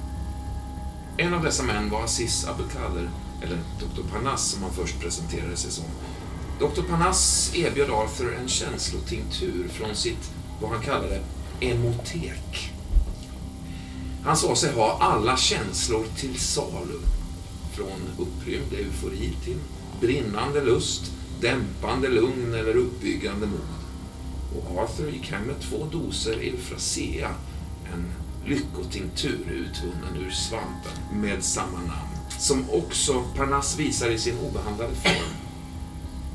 En av dessa män var Aziz Abdelkader, eller Dr. Parnass som han först presenterade sig som. Dr. Parnass erbjöd Arthur en känslotinktur från sitt, vad han kallade, emotek. Han sa sig ha alla känslor till salu. Från upprymd eufori till brinnande lust, dämpande lugn eller uppbyggande mod. Och Arthur gick hem med två doser Eufrasea, en lyckotinktur utvunnen ur svampen med samma namn, som också Parnass visar i sin obehandlade form.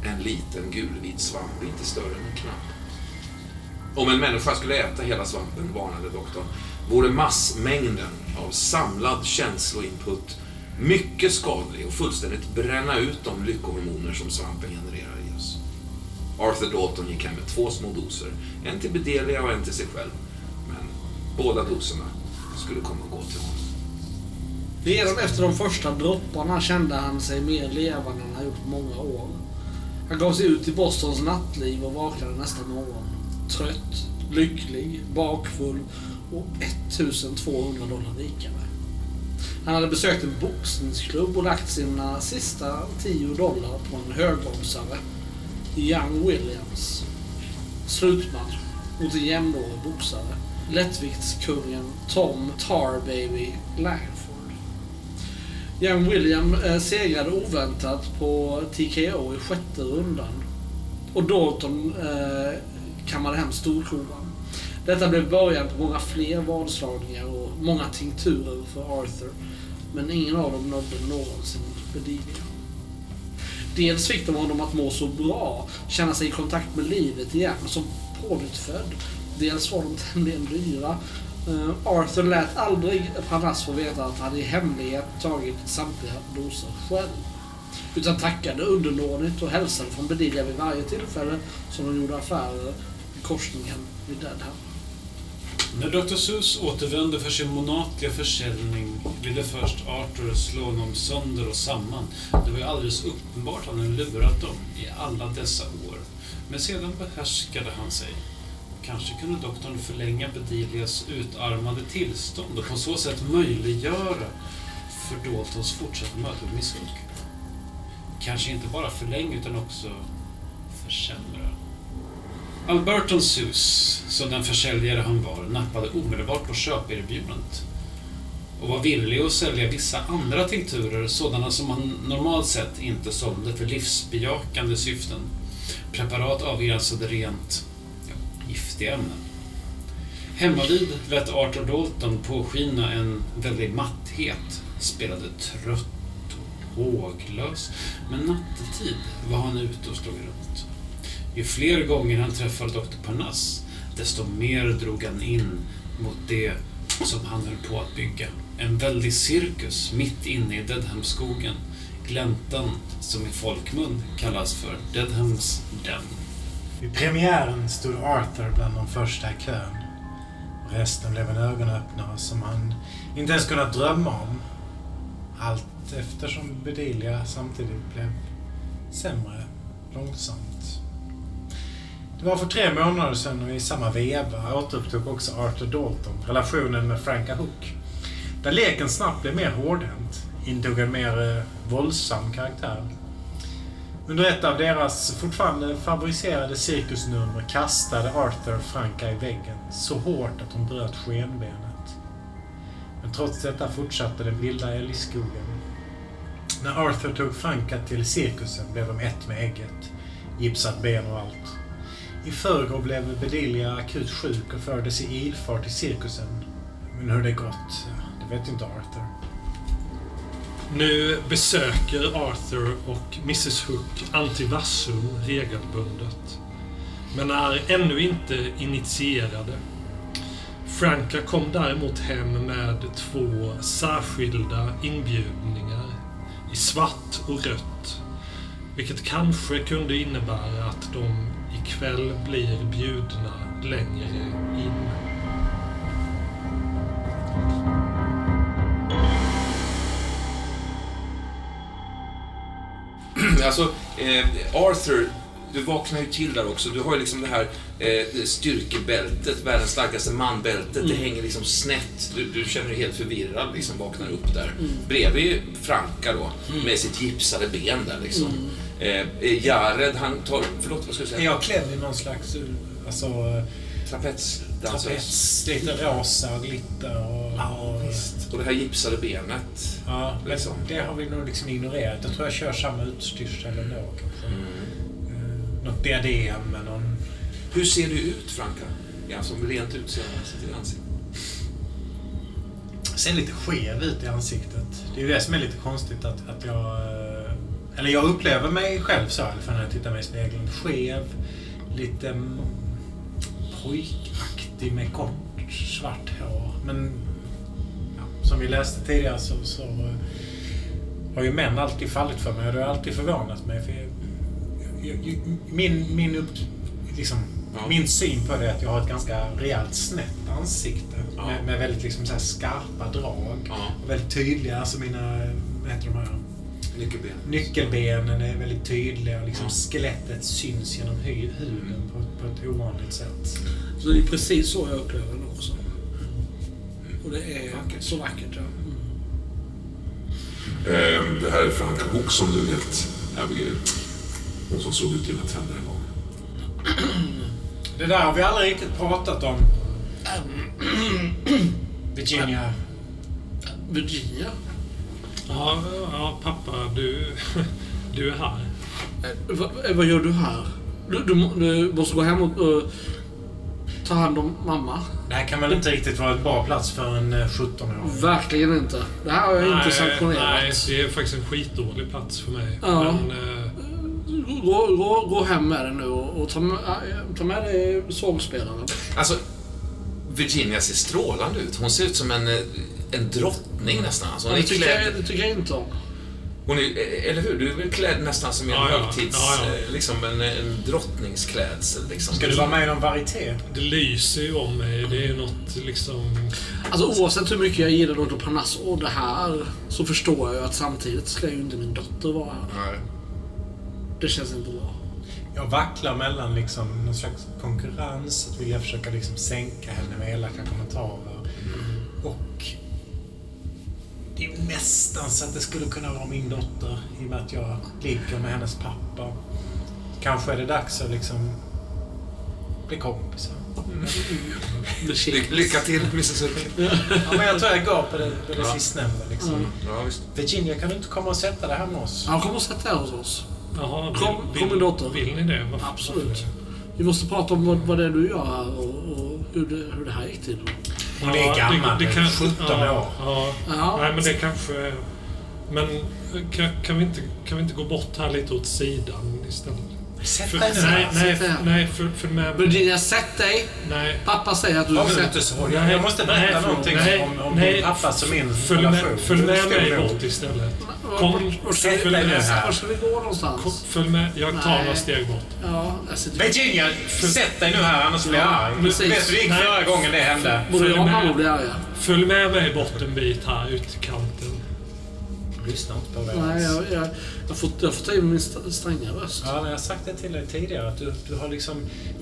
En liten gulvit svamp, inte större än en knapp. Om en människa skulle äta hela svampen, varnade doktorn, vore massmängden av samlad känsloinput mycket skadlig och fullständigt bränna ut de lyckohormoner som svampen genererar i oss. Arthur Dalton gick hem med två små doser, en till Bedelia och en till sig själv. Men båda doserna skulle komma att gå till honom. Redan efter de första dropparna kände han sig mer levande än han gjort på många år. Han gav sig ut i Bostons nattliv och vaknade nästa morgon. Trött, lycklig, bakfull och 1200 dollar rikare. Han hade besökt en boxningsklubb och lagt sina sista 10 dollar på en högoddsare, Young Williams. Slutmatch mot en jämnårig boxare, lättviktskungen Tom Tarbaby Langford. Young William eh, segrade oväntat på TKO i sjätte rundan och Dalton eh, kammade hem storkovan. Detta blev början på många fler vadslagningar och många tinkturer för Arthur. Men ingen av dem nådde någonsin Bedivia. Dels fick de honom att må så bra, känna sig i kontakt med livet igen, som pånyttfödd. Dels var de tämligen dyra. Eh, Arthur lät aldrig Parnass få veta att han i hemlighet tagit samtliga doser själv. Utan tackade underdånigt och hälsade från Bedilia vid varje tillfälle som de gjorde affärer i korsningen vid Deadham. När Dr. Seuss återvände för sin månatliga försäljning ville först Arthur slå honom sönder och samman. Det var ju alldeles uppenbart att han hade lurat dem i alla dessa år. Men sedan behärskade han sig. Kanske kunde doktorn förlänga Bedelias utarmade tillstånd och på så sätt möjliggöra för Daltons fortsatta möte med Miss Kanske inte bara förlänga utan också försämra. Alberton Sus, som den försäljare han var, nappade omedelbart på köperbjudandet. och var villig att sälja vissa andra tinkturer, sådana som man normalt sett inte sålde för livsbejakande syften. Preparat avgränsade rent giftiga ämnen. Hemmavid lät Arthur Dalton påskina en väldig matthet, spelade trött och håglös, men nattetid var han ute och slog runt. Ju fler gånger han träffade Dr. Parnass, desto mer drog han in mot det som han höll på att bygga. En väldig cirkus mitt inne i Dedhamskogen. Gläntan, som i folkmun kallas för Dedhams den. Vid premiären stod Arthur bland de första i kön. Och resten blev en ögonöppnare som han inte ens kunnat drömma om. Allt eftersom Bedelia samtidigt blev sämre långsamt. Det var för tre månader sedan och i samma veva återupptog också Arthur Dalton relationen med Franka Hook. Där leken snabbt blev mer hårdhänt intog en mer eh, våldsam karaktär. Under ett av deras fortfarande favoriserade cirkusnummer kastade Arthur Franka i väggen så hårt att hon bröt skenbenet. Men trots detta fortsatte den vilda älgskogen. När Arthur tog Franka till cirkusen blev de ett med ägget. Gipsat ben och allt. I förrgår blev Bedelia akut sjuk och fördes i ilfart till cirkusen. Men hur det gått, det vet inte Arthur. Nu besöker Arthur och Mrs Hook Antivassum regelbundet. Men är ännu inte initierade. Franka kom däremot hem med två särskilda inbjudningar i svart och rött. Vilket kanske kunde innebära att de ikväll blir bjudna längre in. Alltså, eh, Arthur, du vaknar ju till där också. Du har ju liksom det här eh, styrkebältet, världens starkaste manbältet. Det hänger liksom snett. Du, du känner dig helt förvirrad, liksom vaknar upp där. Bredvid Franka då, med sitt gipsade ben där liksom. Eh, Jared, han tar... Förlåt, vad ska du Är säga? jag klädd i någon slags alltså, Trapetsdansös. trapets, lite rosa och glitter och... och Och det här gipsade benet. Ja, men Liksom. det har vi nog liksom ignorerat. Jag tror jag kör samma utstyrsel ändå kanske. Eh, något diadem med någon... Hur ser du ut, Franka? Ja, som rent utseende till ansikte. Ser lite skev ut i ansiktet. Det är ju det som är lite konstigt att, att jag... eh, Eller jag upplever mig själv så i alla fall när jag tittar mig i spegeln. Skev, lite mm, pojkaktig med kort svart hår. Men ja, som vi läste tidigare så, så har ju män alltid fallit för mig och det har alltid förvånat mig. För jag, jag, min, min, upp, liksom, Ja. min syn på det är att jag har ett ganska rejält snett ansikte. Ja. Med, med väldigt liksom, så här skarpa drag. Ja. Och väldigt tydliga, alltså mina, vad heter de här? Nyckelben. Nyckelbenen är väldigt tydliga liksom skelettet syns genom huden på, på ett ovanligt sätt. Så det är precis så jag upplever den också. Och det är Vackert. så vackert. Ja. Mm. Eh, Det här är Franka Hook som du vet, Abigail. Hon som slog ut dina tänder en gång. Det där har vi aldrig riktigt pratat om. Virginia. Virginia? Ja, ja pappa, du, du är här. Eh, vad, eh, vad gör du här? Du, du, du måste gå hem och eh, ta hand om mamma. Det här kan väl inte riktigt vara ett bra plats för en eh, 17-åring? Verkligen inte. Det här har jag inte sanktionerat. nej, det är faktiskt en skitdålig plats för mig. Ja. Men, eh, Gå, gå, gå hem med den nu och, och ta, med, ta med dig sågspelaren. Alltså, Virginia ser strålande ut. Hon ser ut som en, eh, en drottning nästan. Alltså, hon, Det tycker, jag, det tycker jag inte om. Hon är, eh, eller hur? Du är väl klädd nästan som en Ja, ja. högtids... Ja, ja. eh, Liksom en, en drottningsklädsel. Liksom. Ska du vara med i någon varieté? det lyser ju om mig. Det är något liksom... Alltså oavsett hur mycket jag gillar Dr. Parnass och det här så förstår jag ju att samtidigt ska ju inte min dotter vara här. Nej. Det känns inte bra. Jag vacklar mellan liksom någon slags konkurrens, att vilja försöka liksom sänka henne med elaka kommentarer. Det är nästan så att det skulle kunna vara min dotter i och med att jag ligger med hennes pappa. Kanske är det dags att liksom bli kompisar. Känns. Ly- lycka till, Mississippi. Ja, men jag tror jag går på det, på det sistnämnda. Liksom. Mm. Ja. Virginia, kan du inte komma och sätta dig här med oss? Han kommer att sätta er hos oss. Jaha, Kom- vill, kom min dotter. Vill ni det? Varför- Absolut. Vi måste prata om vad, vad det är du gör här och, och hur, det, hur det här gick till. Hon är gammal nu, 17 ja, år. Ja. Ja. Nej, men det kanske... Men kan, kan, vi inte, kan vi inte gå bort här lite åt sidan istället? Sätt dig nej, nej, nej, för, för med... Virginia, sätt dig! Nej. Pappa säger att du Ja, ska men sätta inte. Jag, jag måste berätta Nej, någonting nej, om, om nej. din pappas och min Följ relation. med, följ med mig bort istället. Kom, dig nu här. Var ska vi gå någonstans? Kom, följ med. Jag tar några steg bort. Ja, jag sitter... Virginia, sätt dig nu här annars blir jag Ja, arg. Vet du hur det gick förra gången det hände? Både följ jag och med. mamma blir arga. Följ med mig bort en bit här ut till kanten. Lyssna inte på det Nej, jag, jag, får, jag får ta i min st- stränga röst. Ja, men jag har sagt det till dig tidigare att du, du har liksom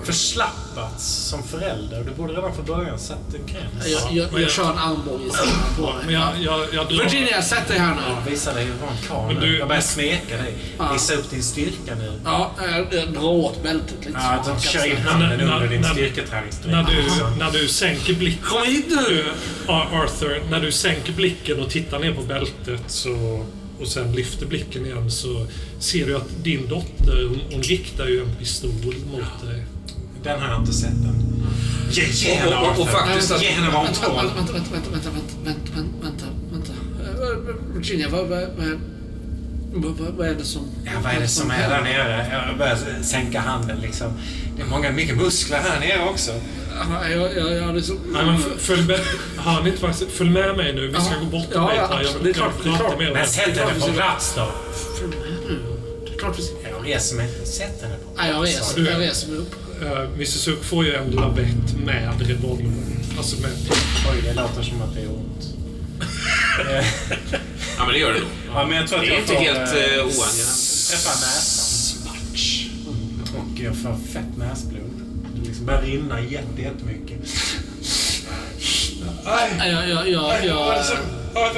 förslappats som förälder. Du borde redan från början satt en gräns. Jag, jag, jag jag- kör en armbåge i sidan på Men dig. jag, jag, jag drar... Virginia, sätt dig här nu. Jag visar dig hur Men nu. du- Jag börjar smeka dig. Ja. Visa upp din styrka nu. Ja, jag, drar åt bältet lite. Ja, man de kan kör in handen under din styrketräningsdräkt. När du, när du sänker blicken... Kom hit nu! Ja, Arthur, när du sänker blicken och tittar ner på bältet så, och sen lyfter blicken igen så ser du att din dotter, hon, hon riktar ju en pistol mot dig. Den har jag inte sett än. Ge, ge henne Och- och- och faktiskt att- Ge henne vänta, vänta, vänta, vänta, vänta, vänta, vänta. Eh, Virginia, vad, vad, vad, vad, vad, är det som... Ja, vad är det som är där nere? Jag börjar sänka handen liksom. Det är många, mycket muskler här nere också. Ja, jag, jag, jag liksom... Nej, men f- följ med, hör ni inte säger? Följ med mig nu. Vi ska Ja. gå bort en Ja, ja, här. absolut. Jag Det är klart, det är klart. Men sätt henne på plats då. Följ med nu. Det är klart vi ska... Jag reser mig inte. Sätt henne på plats. Nej, jag reser, Du- jag reser mig upp. Uh, Mrs Hook får ju en lavett med revolver. Alltså med... Oj, det låter som att det är ont. Eh, Ja, men det gör det nog. ja, men jag tror att Det är jag inte får, helt, eh, eh, oangenämt. Träffa näsan. Smatch. Och jag får fett näsblod. Det liksom börjar rinna jätte, jättemycket. Nej, jag, jag, jag, jag,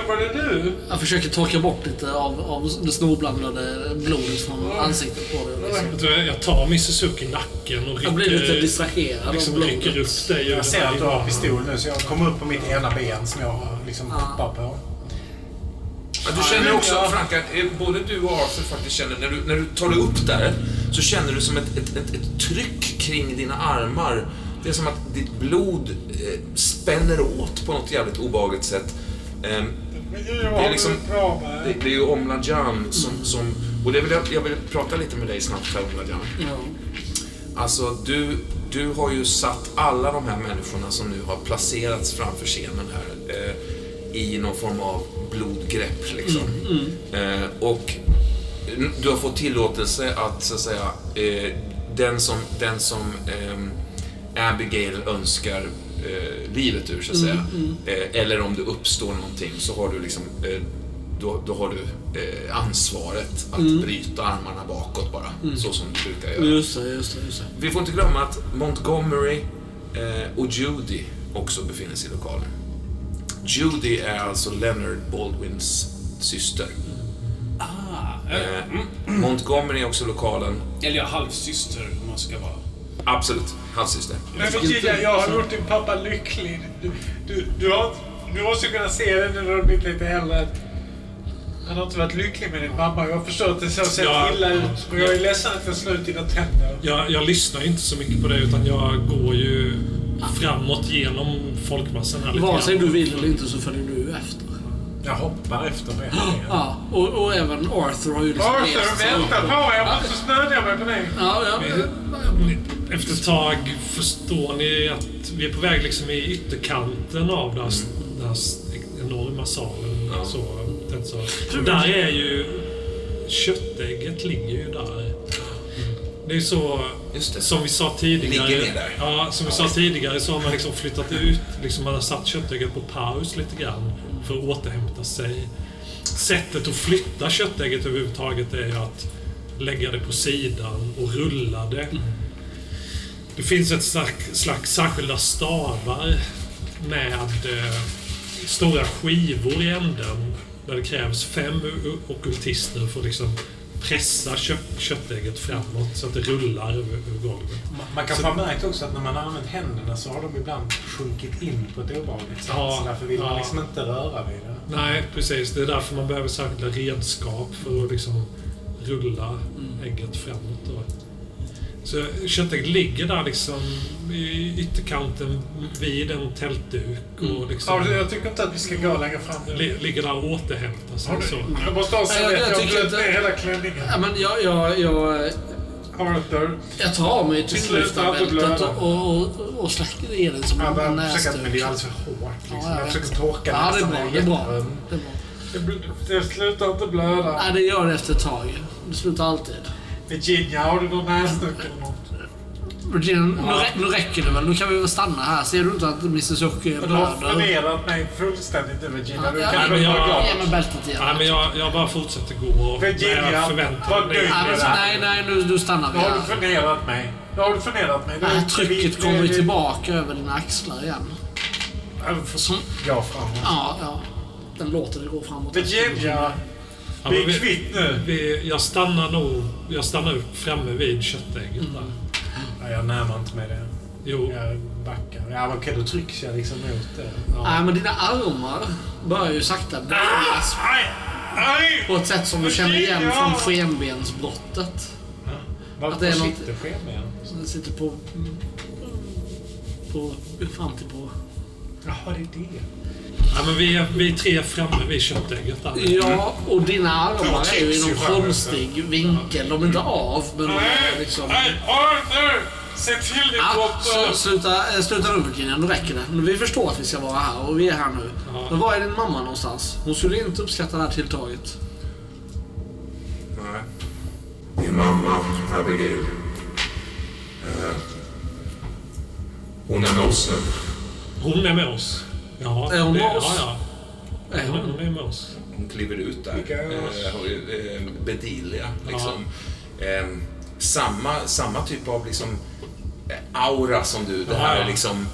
var det du? jag försöker torka bort lite av, av det snorblandade blodet från ansiktet på dig. Liksom. Jag tar Mrs Hook i nacken och Jag blir lite rycker, distraherad liksom av rycker blodet. upp dig Jag ser att du har pistol nu, så jag kommer upp på mitt ena ben som jag liksom Ja. hoppar på. Ja, du känner också, Franka, eh, både du och Arthur faktiskt känner, när du, när du tar dig upp där, så känner du som ett, ett, ett, ett tryck kring dina armar. Det är som att ditt blod eh, spänner åt på något jävligt obehagligt sätt. Eh, det är liksom, det, det är ju Omladjan som, som, och det vill jag, jag vill prata lite med dig snabbt här Omladjan. Ja. Alltså, du, du har ju satt alla de här människorna som nu har placerats framför scenen här eh, i någon form av blodgrepp liksom. Eh, och du har fått tillåtelse att, så att säga, eh, den som, den som ehm, Abigail önskar eh, livet ur, så att säga. Eh, eller om det uppstår någonting så har du liksom eh, då, då har du eh, ansvaret att bryta armarna bakåt bara. Så som du brukar göra. Just det, just det, just det. Vi får inte glömma att Montgomery eh, och Judy också befinner sig i lokalen. Judy är alltså Leonard Baldwins syster. Ah, eh, Eh, Montgomery är också lokalen. eller ja, halvsyster om man ska vara. Absolut, halvsyster. Men Virginia, jag har gjort din pappa lycklig. Du, du, du, har, du måste kunna se det när du har blivit lite äldre. Han har inte varit lycklig med din mamma. Jag förstår att det så sett Ja. illa ut. Och jag är ledsen att jag slår ut dina tänder. Jag, jag lyssnar ju inte så mycket på det utan jag går ju framåt genom folkmassan här Vare sig du vill eller inte så följer du efter. Jag hoppar efter med Ja, och, och även Arthur har ju liksom Arthur, sig upp. vänta på mig. Jag måste stödja mig på dig. Ja, ja. Efter ett tag förstår ni att vi är på väg liksom i ytterkanten av den här, den här enorma salen. Ja. Så, så. Där är ju... Köttägget ligger ju där. Det är så, som vi sa tidigare. Ja, som vi sa tidigare så har man liksom flyttat ut, liksom man har satt köttägget på paus lite grann för att återhämta sig. Sättet att flytta köttägget överhuvudtaget är ju att lägga det på sidan och rulla det. Det finns ett slags, slags särskilda stavar med eh, stora skivor i änden där det krävs fem ockultister för att liksom pressa kött, köttägget framåt så att det rullar över, över golvet. Man- Man kan få märkt också att när man har använt händerna så har de ibland sjunkit in på ett obehagligt sätt. Ja, så därför vill man ja. liksom inte röra vid det. Nej, precis. Det är därför man behöver särskilda redskap för att liksom rulla ägget framåt. Då. Så köttägget ligger där liksom i ytterkanten vid en tältduk och liksom Ja, jag tycker inte att vi ska gå längre fram. li, ligger där och återhämtar sig. Så. jag måste ha Ja, jag- jag Jag har blött ner hela klänningen. Ja, men jag, jag, jag, Arthur. jag tar av mig blöda. och, och, och, och släcker i den som en att men det är näsduk. alldeles för hårt. Liksom. Ja, jag jag försöker torka Ja, det är bra. Det är bra. Det är bra. Det slutar inte blöda. Nej, det gör det efter ett tag. Det slutar alltid. Virginia, har du någon näsduk eller något? Virginia, nu, rä- nu räcker det väl. Nu kan vi väl stanna här. Ser du inte att Mrs Hockey Du har blöder? förnedrat mig fullständigt Virginia. Du kan väl jag- vara glad. Ge mig bältet igen. Nej, men jag, jag bara fortsätter gå och Virginia, vad du- Nej, men, nej, nej nu, nu stannar vi Nu har du här. förnedrat mig. Nu har du förnedrat mig. Det här Du- trycket kommer ju tillbaka över dina axlar igen. Som, Ja, framåt. ja, ja. Den låter det gå framåt. Virginia, Ja, vi är kvitt nu. vi, jag stannar nog... Jag stannar upp framme vid köttägget där. Nej, jag närmar inte mig det. Jo. Jag backar. Ja, okej, då trycks jag liksom mot det. Nej, men dina armar börjar ju sakta böjas Aj! Aj! på ett sätt som du känner igen från skenbensbrottet. Varför Att det är något- sitter skenben? Den sitter på... på fram till på... Jaha, det är det. Ja, men vi är, vi är tre framme vid köttägget där. Ja, och dina armar är ju i någon konstig vinkel. De är inte av, men de är liksom... Nej, Arthur! Se till din dotter! sluta, eh, sluta nu Virginia, nu räcker det. Vi förstår att vi ska vara här och vi är här nu. Ja. Men var är din mamma någonstans? Hon skulle inte uppskatta det här tilltaget. Nej. Din mamma, Abigail. Eh, hon är med oss nu. Hon är med oss. Ja, Är hon det- med oss? Ja, ja. Är Hon, hon? är med oss. Hon kliver ut där. Vilka? Eh, eh, Bedelia, liksom. Eh, samma, samma typ av liksom, aura som du. Det Ja, här ja. liksom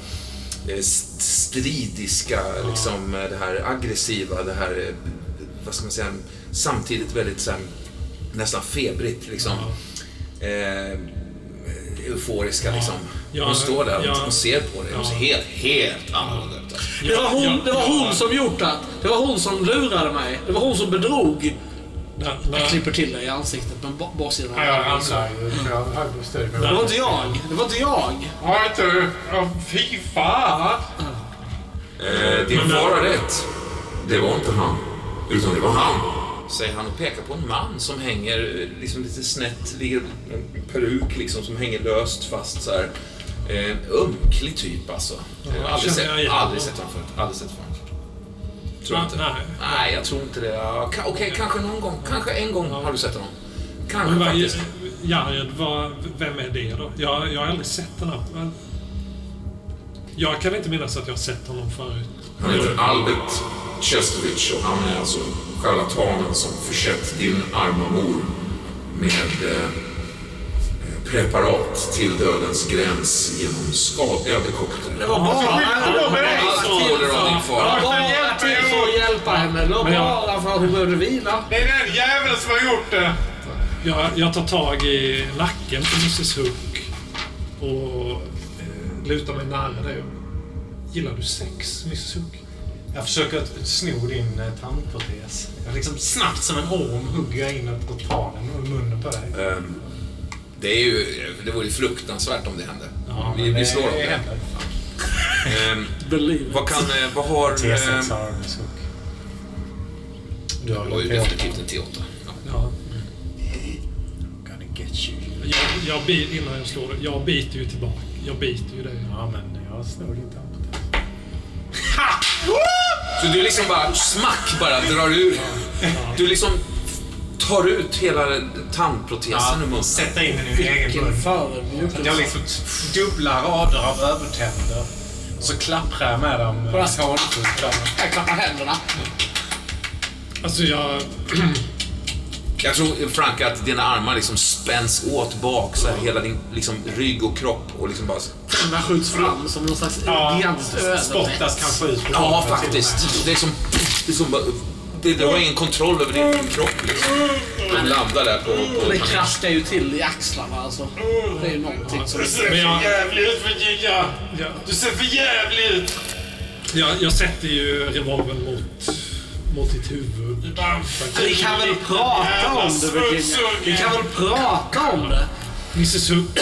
eh, st- stridiska, liksom, eh, det här aggressiva, det här, vad ska man säga, samtidigt väldigt så här, nästan febrigt. Liksom. Eh, euforiska liksom. Ja, hon står där och ja. ser på dig. Hon ser Ja. helt, helt annorlunda. Det var hon, Ja, det var ja, hon ja. som gjort det. Det var hon som lurade mig. Det var hon som bedrog. Jag klipper till dig i ansiktet ba- baksidan av Ja, jag ramlar ju. Det var inte jag. Det var inte jag. Arthur! Oh, fy fan! Eh, din far har rätt. Det var inte han. Utan det var han. Säger han och pekar på en man som hänger eh, liksom lite snett, ligger en peruk liksom som hänger löst fast så här. Eh, ömklig typ alltså. Eh, aldrig, känner jag sett, aldrig honom. sett honom förut. Aldrig sett honom förut. Tror inte. Nej. Nej, jag tror inte det. Okej, kanske någon gång. Kanske en gång har du sett honom. Kanske men faktiskt. Jared, vad, vem är det då? Jag, jag har aldrig sett den här. Jag kan inte minnas att jag har sett honom förut. Han heter Albert Chestovich och han är alltså charlatanen som försett din arma mor med eh, preparat till dödens gräns genom skadliga dekokter. Det var bara... på till för att hjälpa henne. Bara för att hon behövde vila. Det är den jäveln som har gjort det! Jag, jag tar tag i nacken på Mrs Hook och eh, lutar mig nära dig. Gillar du sex, Mrs Hook? Jag försöker att sno din eh, tandprotes. Jag liksom snabbt som en orm hugger jag in och tar den ur munnen på dig. Ehm, Det är ju... Det vore ju fruktansvärt om det hände. Ja, vi, vi det slår om det. händer. Ehm. Vad kan... eh, Vad har... T6 ehm, har du så. Du har Det ju T8. definitivt en T8. Ja. Get you. Jag, jag, bi- innan jag slår det, jag biter ju tillbaka. Jag biter ju dig. Ja, men jag snor din tandprotes. Så du liksom bara smack bara drar ur. Du liksom tar ut hela tandprotesen ur munnen. Sätta in den i din egen mun. Så att jag liksom dubbla rader av övertänder. Så klapprar jag med dem. Jag klappar händerna. Alltså jag... Jag tror, Frank, att dina armar liksom spänns åt bak, så här, hela din liksom, rygg och kropp och liksom bara... Tänderna skjuts fram som någon slags gigantiskt öde. spottas kanske ut på Ja, och faktiskt. Det är som... Det är som bara det, du har ingen kontroll över din kropp liksom. Du landar där på... på Det kraskar ju till i axlarna alltså. Det är ju någonting som... Du ser Men jag- för jävlig ut Virginia! Ja, Du ser för jävlig ut! jag, jag sätter ju revolvern mot, mot ditt huvud. Vi kan väl prata om det Virginia? Vi kan väl prata om det? Mrs Hook,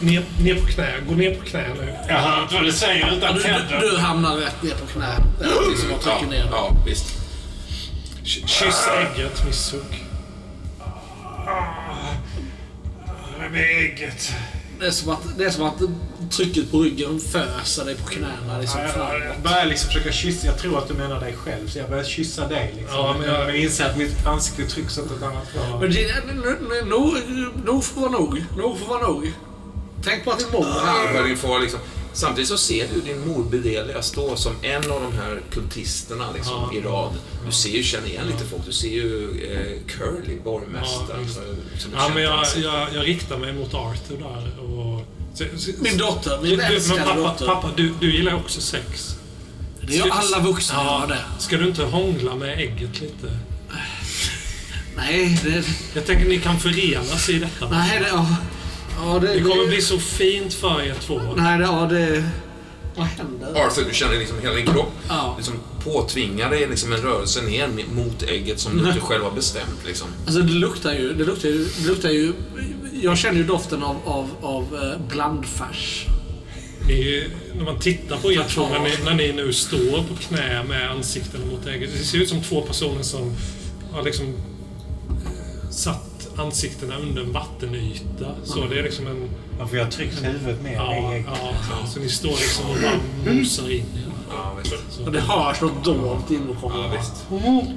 ner, ner, på knä. Gå ner på knä nu. Jag hör inte vad du säger Ja, utan du, tänder. du hamnar rätt ner på knä. Det är någonting som jag Ja, trycker ner ja, visst. Kyss ägget, Hook. Med ägget. Det är, som att, det är som att trycket på ryggen föser dig på knäna liksom Ja, jag börjar liksom försöka kyssa. Jag tror att du menar dig själv, så jag börjar kyssa dig. Liksom. Ja, men jag- jag inser att mitt ansikte trycks åt ett annat håll. Men det, nu- nu- nog, nog får vara nog. Nog får vara nog. Tänk på att mor är här. Vad din far liksom. Samtidigt så ser du din mor Bedelia stå som en av de här kultisterna liksom, Ja. i rad. Du ser ju, känner igen lite folk. Du ser ju eh, Curly, borgmästaren. Ja, som- Ja, men jag, jag, jag riktar mig mot Arthur där och... så- så- Min dotter, min älskade pappa, dotter. pappa du, du gillar också sex. Det är ju alla vuxna Ja. gör det. Ska du inte hångla med ägget lite? Nej, det... Jag tänker ni kan förenas i detta. Nej, det... Ja, ja det, Det kommer bli så fint för er två. Nej, det, ja, det... Vad händer? Arthur, du känner liksom hela din kropp Ja. liksom påtvingar dig liksom en rörelse ner mot ägget som du inte själv har bestämt. Liksom. Alltså det luktar ju... Det luktar ju... Det luktar ju jag känner ju doften av, av, av eh, blandfärs. Ni, när man tittar på er två, när ni, när ni nu står på knä med ansikten mot ägget. Det ser ut som två personer som har liksom eh, satt ansiktena under en vattenyta. Så det är liksom en... Ja, för jag har tryckt huvudet mer i Ja, ja, så ni står liksom och bara mosar in er. Ja, visst. Och det hörs något dolt inifrån. Ja, visst.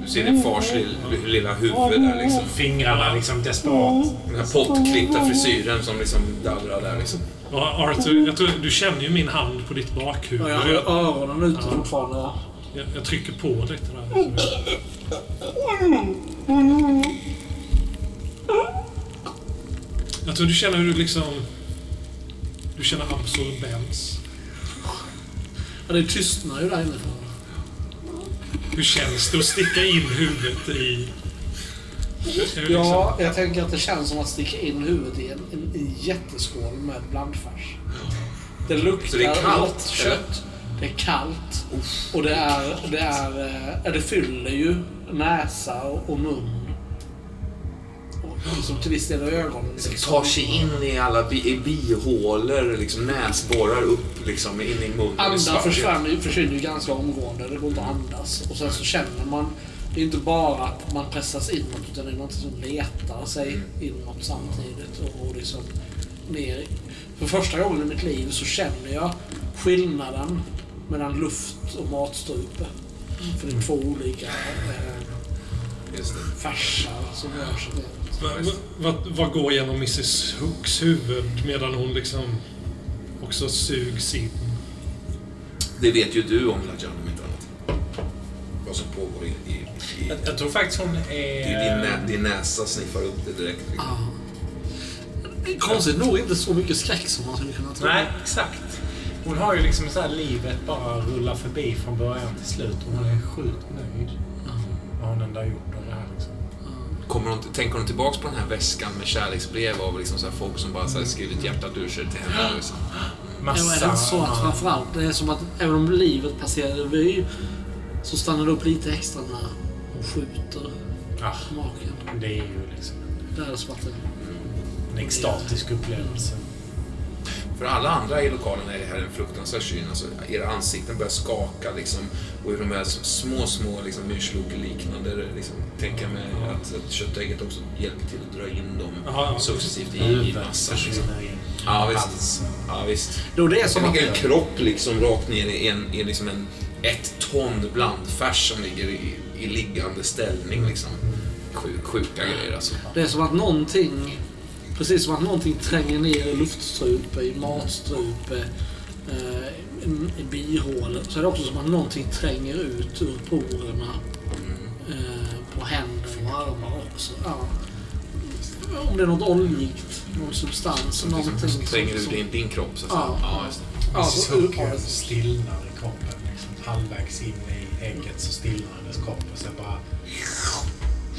Du ser din fars lill- lilla huvud där liksom. Fingrarna liksom desperat. Den här pottklippta frisyren som liksom dallrar där liksom. Ja, Arthur, jag tror, du känner ju min hand på ditt bakhuvud. Ja, jag har öronen ute fortfarande. Jag, jag trycker på lite där. Jag tror du känner hur du liksom... Du känner absorbens. Ja, det tystnar ju där inifrån. Hur känns det att sticka in huvudet i... Liksom- Ja, jag tänker att det känns som att sticka in huvudet i en, en, en jätteskål med blandfärs. Det luktar Så det är kallt, kött. Det är kallt. Och det är... Det, är, eh, det fyller ju näsa och mun. Liksom till viss del ögonen. Det tar sig in i alla bi- i bihålor, liksom näsborrar upp liksom in i munnen. Andan försvinner, försvinner ju ganska omgående. Det går inte att andas. Och sen så känner man... Det är inte bara att man pressas inåt utan det är något som letar sig inåt samtidigt. Och, och liksom ner. i- För första gången i mitt liv så känner jag skillnaden mellan luft och matstrupe. För det är två olika eh, färsar som rör sig. Vad, vad, går genom Mrs Hooks huvud medan hon liksom också sugs in? Det vet ju du om Lajan om inte annat. Vad som pågår i, i, i, Jag, jag tror faktiskt hon är... din, nä, din näsa sniffar upp det direkt. Liksom. Ja. Konstigt nog inte så mycket skräck som man skulle kunna tro. Nej, exakt. Hon har ju liksom så här livet bara rullar förbi från början till slut och hon är sjukt nöjd. Vad hon än har gjort Kommer hon, tänker hon tillbaks på den här väskan med kärleksbrev av liksom så här folk som bara så här skrivit hjärtat ur sig till henne? Liksom. Ja, är det inte så att framförallt, det är som att även om livet passerar revy så stannar det upp lite extra när hon skjuter Ja, maken. det är ju liksom Det är som att det... en extatisk upplevelse. För alla andra i lokalen är det här en fruktansvärd syn. Alltså, era ansikten börjar skaka liksom. Och hur de här små, små liksom, myrslok-liknande, liksom, tänker jag mig att, att köttägget också hjälper till att dra in dem successivt i, i massan. Liksom. Ja, visst. Ja, visst. Jo, det är som Som att... en kropp liksom rakt ner i, en, i liksom en, ett ton blandfärs som ligger i, i liggande ställning. Liksom. Sjuk, sjuka grejer alltså. Det är som att någonting... Precis som att någonting tränger ner i luftstrupe, i matstrupe, eh, i- i bihålet. Så är det också som att någonting tränger ut ur porerna eh, på händer och armar också. Ja. Om det är något oljigt, någon substans, Som någonting liksom, som tränger ur som- din, din kropp så att säga. Ja. Ja, just det. Ja, Mrs så ur Hook paret. stillnar i kroppen. Liksom. Halvvägs in i ägget så stillnar hennes kropp och sen bara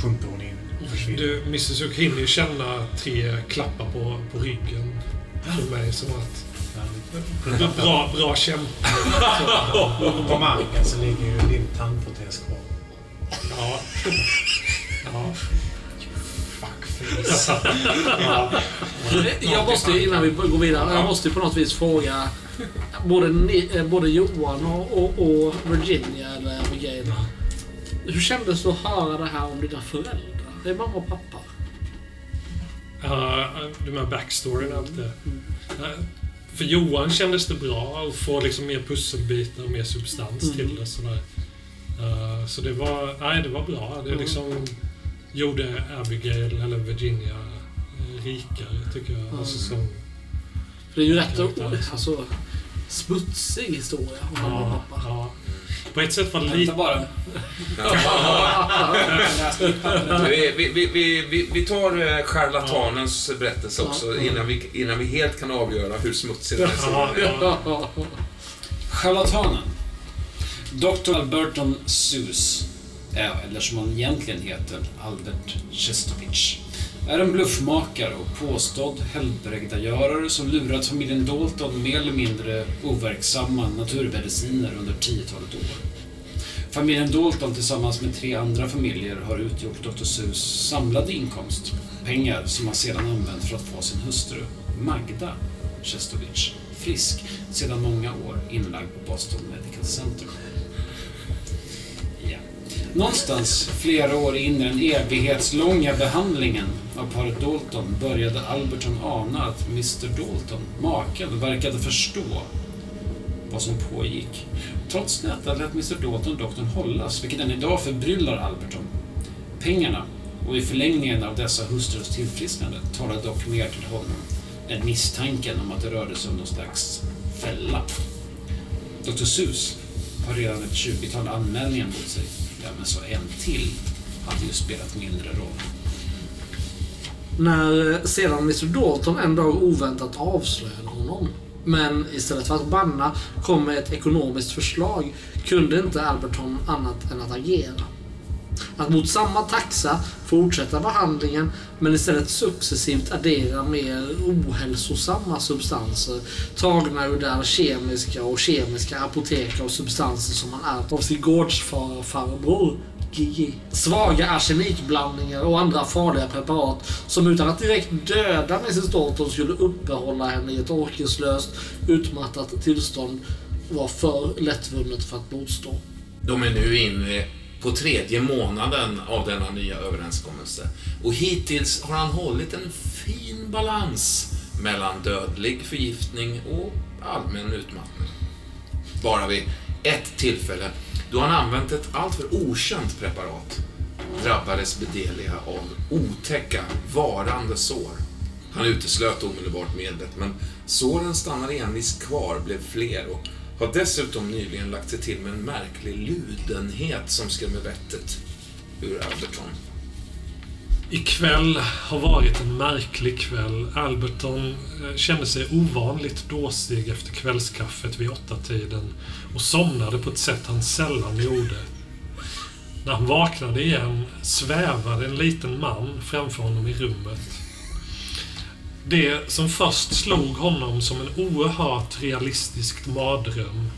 sjunker hon in försvinner. Du, Mrs Hook hinner ju känna tre klappar på, på ryggen. För mig som att... Bra, bra kämpat. På marken så ligger ju din tandprotes kvar. Ja. ja. Fuckface. Jag måste ju, innan vi går vidare, jag måste på något vis fråga både, ni, eh, både Johan och, och, och Virginia, eller Abigail. Hur kändes det att höra det här om dina föräldrar? Det är mamma och pappa. Ja, du menar backstoryn och allt det. För Johan kändes det bra att få liksom mer pusselbitar och mer substans Mm. till det. Sådär. Eh, Så det var, nej, det var bra. Det Mm. liksom gjorde Abigail, eller Virginia, eh, rikare tycker jag. Mm. Alltså, som, För det är ju rätt alltså, smutsig historia om mamma och pappa. ja. På ett sätt var det lite... bara. Vi, vi, vi, vi, tar eh, charlatanens berättelse också innan vi, innan vi helt kan avgöra hur smutsig den här Ja, serien är. Charlatanen. Dr. Alberton Sus, ja, eller som han egentligen heter, Albert Chestovich, är en bluffmakare och påstådd helbrägdagörare som lurat familjen Dalton mer eller mindre overksamma naturmediciner under tiotalet år. Familjen Dalton tillsammans med tre andra familjer har utgjort Dr. Sus samlade inkomst. Pengar som han sedan använt för att få sin hustru, Magda Chestovich, frisk sedan många år inlagd på Boston Medical Center. Ja. Någonstans flera år in i den evighetslånga behandlingen av paret Dalton började Alberton ana att Mr Dalton, maken, verkade förstå vad som pågick. Trots detta lät Mr Dalton doktorn hållas, vilket än idag förbryllar Alberton. Pengarna, och i förlängningen av dessa hustrus tillfrisknande, talade dock mer till honom än misstanken om att det rörde sig om någon slags fälla. Dr. Sus har redan ett 20-tal anmälningar mot sig. Ja, men så en till hade ju spelat mindre roll. När eh, sedan Mr Dalton en dag oväntat avslöjade honom. Men istället för att banna kom med ett ekonomiskt förslag kunde inte Alberton annat än att agera. Att mot samma taxa fortsätta behandlingen men istället successivt addera mer ohälsosamma substanser tagna ur den kemiska och kemiska apotek av substanser som han ärvt av sin gårdsfarbror Svaga arsenikblandningar och andra farliga preparat som utan att direkt döda Mrs Dalton skulle uppehålla henne i ett orkeslöst, utmattat tillstånd var för lättvunnet för att motstå. De är nu inne på tredje månaden av denna nya överenskommelse. Och hittills har han hållit en fin balans mellan dödlig förgiftning och allmän utmattning. Bara vid ett tillfälle, då han använt ett alltför okänt preparat, drabbades Bedelia av otäcka, varande sår. Han uteslöt omedelbart medlet, men såren stannade envist kvar, blev fler och har dessutom nyligen lagt sig till med en märklig ludenhet som skrämmer vettet ur Alberton. Ikväll har varit en märklig kväll. Alberton eh, kände sig ovanligt dåsig efter kvällskaffet vid åtta tiden och somnade på ett sätt han sällan gjorde. När han vaknade igen svävade en liten man framför honom i rummet. Det som först slog honom som en oerhört realistisk mardröm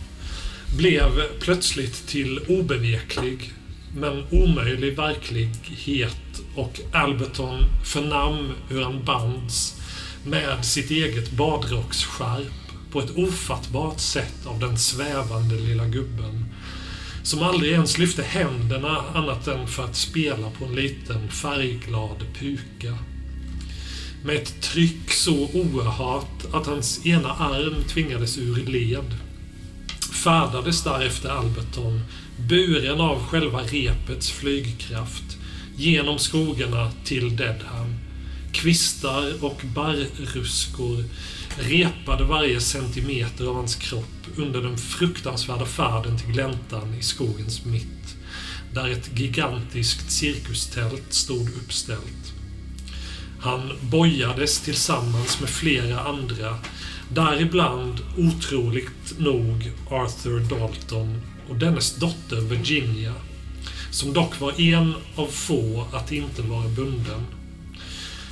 blev plötsligt till obeveklig men omöjlig verklighet och Alberton förnam hur han bands med sitt eget badrocksskärp på ett ofattbart sätt av den svävande lilla gubben som aldrig ens lyfte händerna annat än för att spela på en liten färgglad puka. Med ett tryck så oerhört att hans ena arm tvingades ur led färdades därefter Alberton, buren av själva repets flygkraft, genom skogarna till Deadham. Kvistar och barrruskor repade varje centimeter av hans kropp under den fruktansvärda färden till gläntan i skogens mitt, där ett gigantiskt cirkustält stod uppställt. Han bojades tillsammans med flera andra, däribland otroligt nog Arthur Dalton och dennes dotter Virginia, som dock var en av få att inte vara bunden.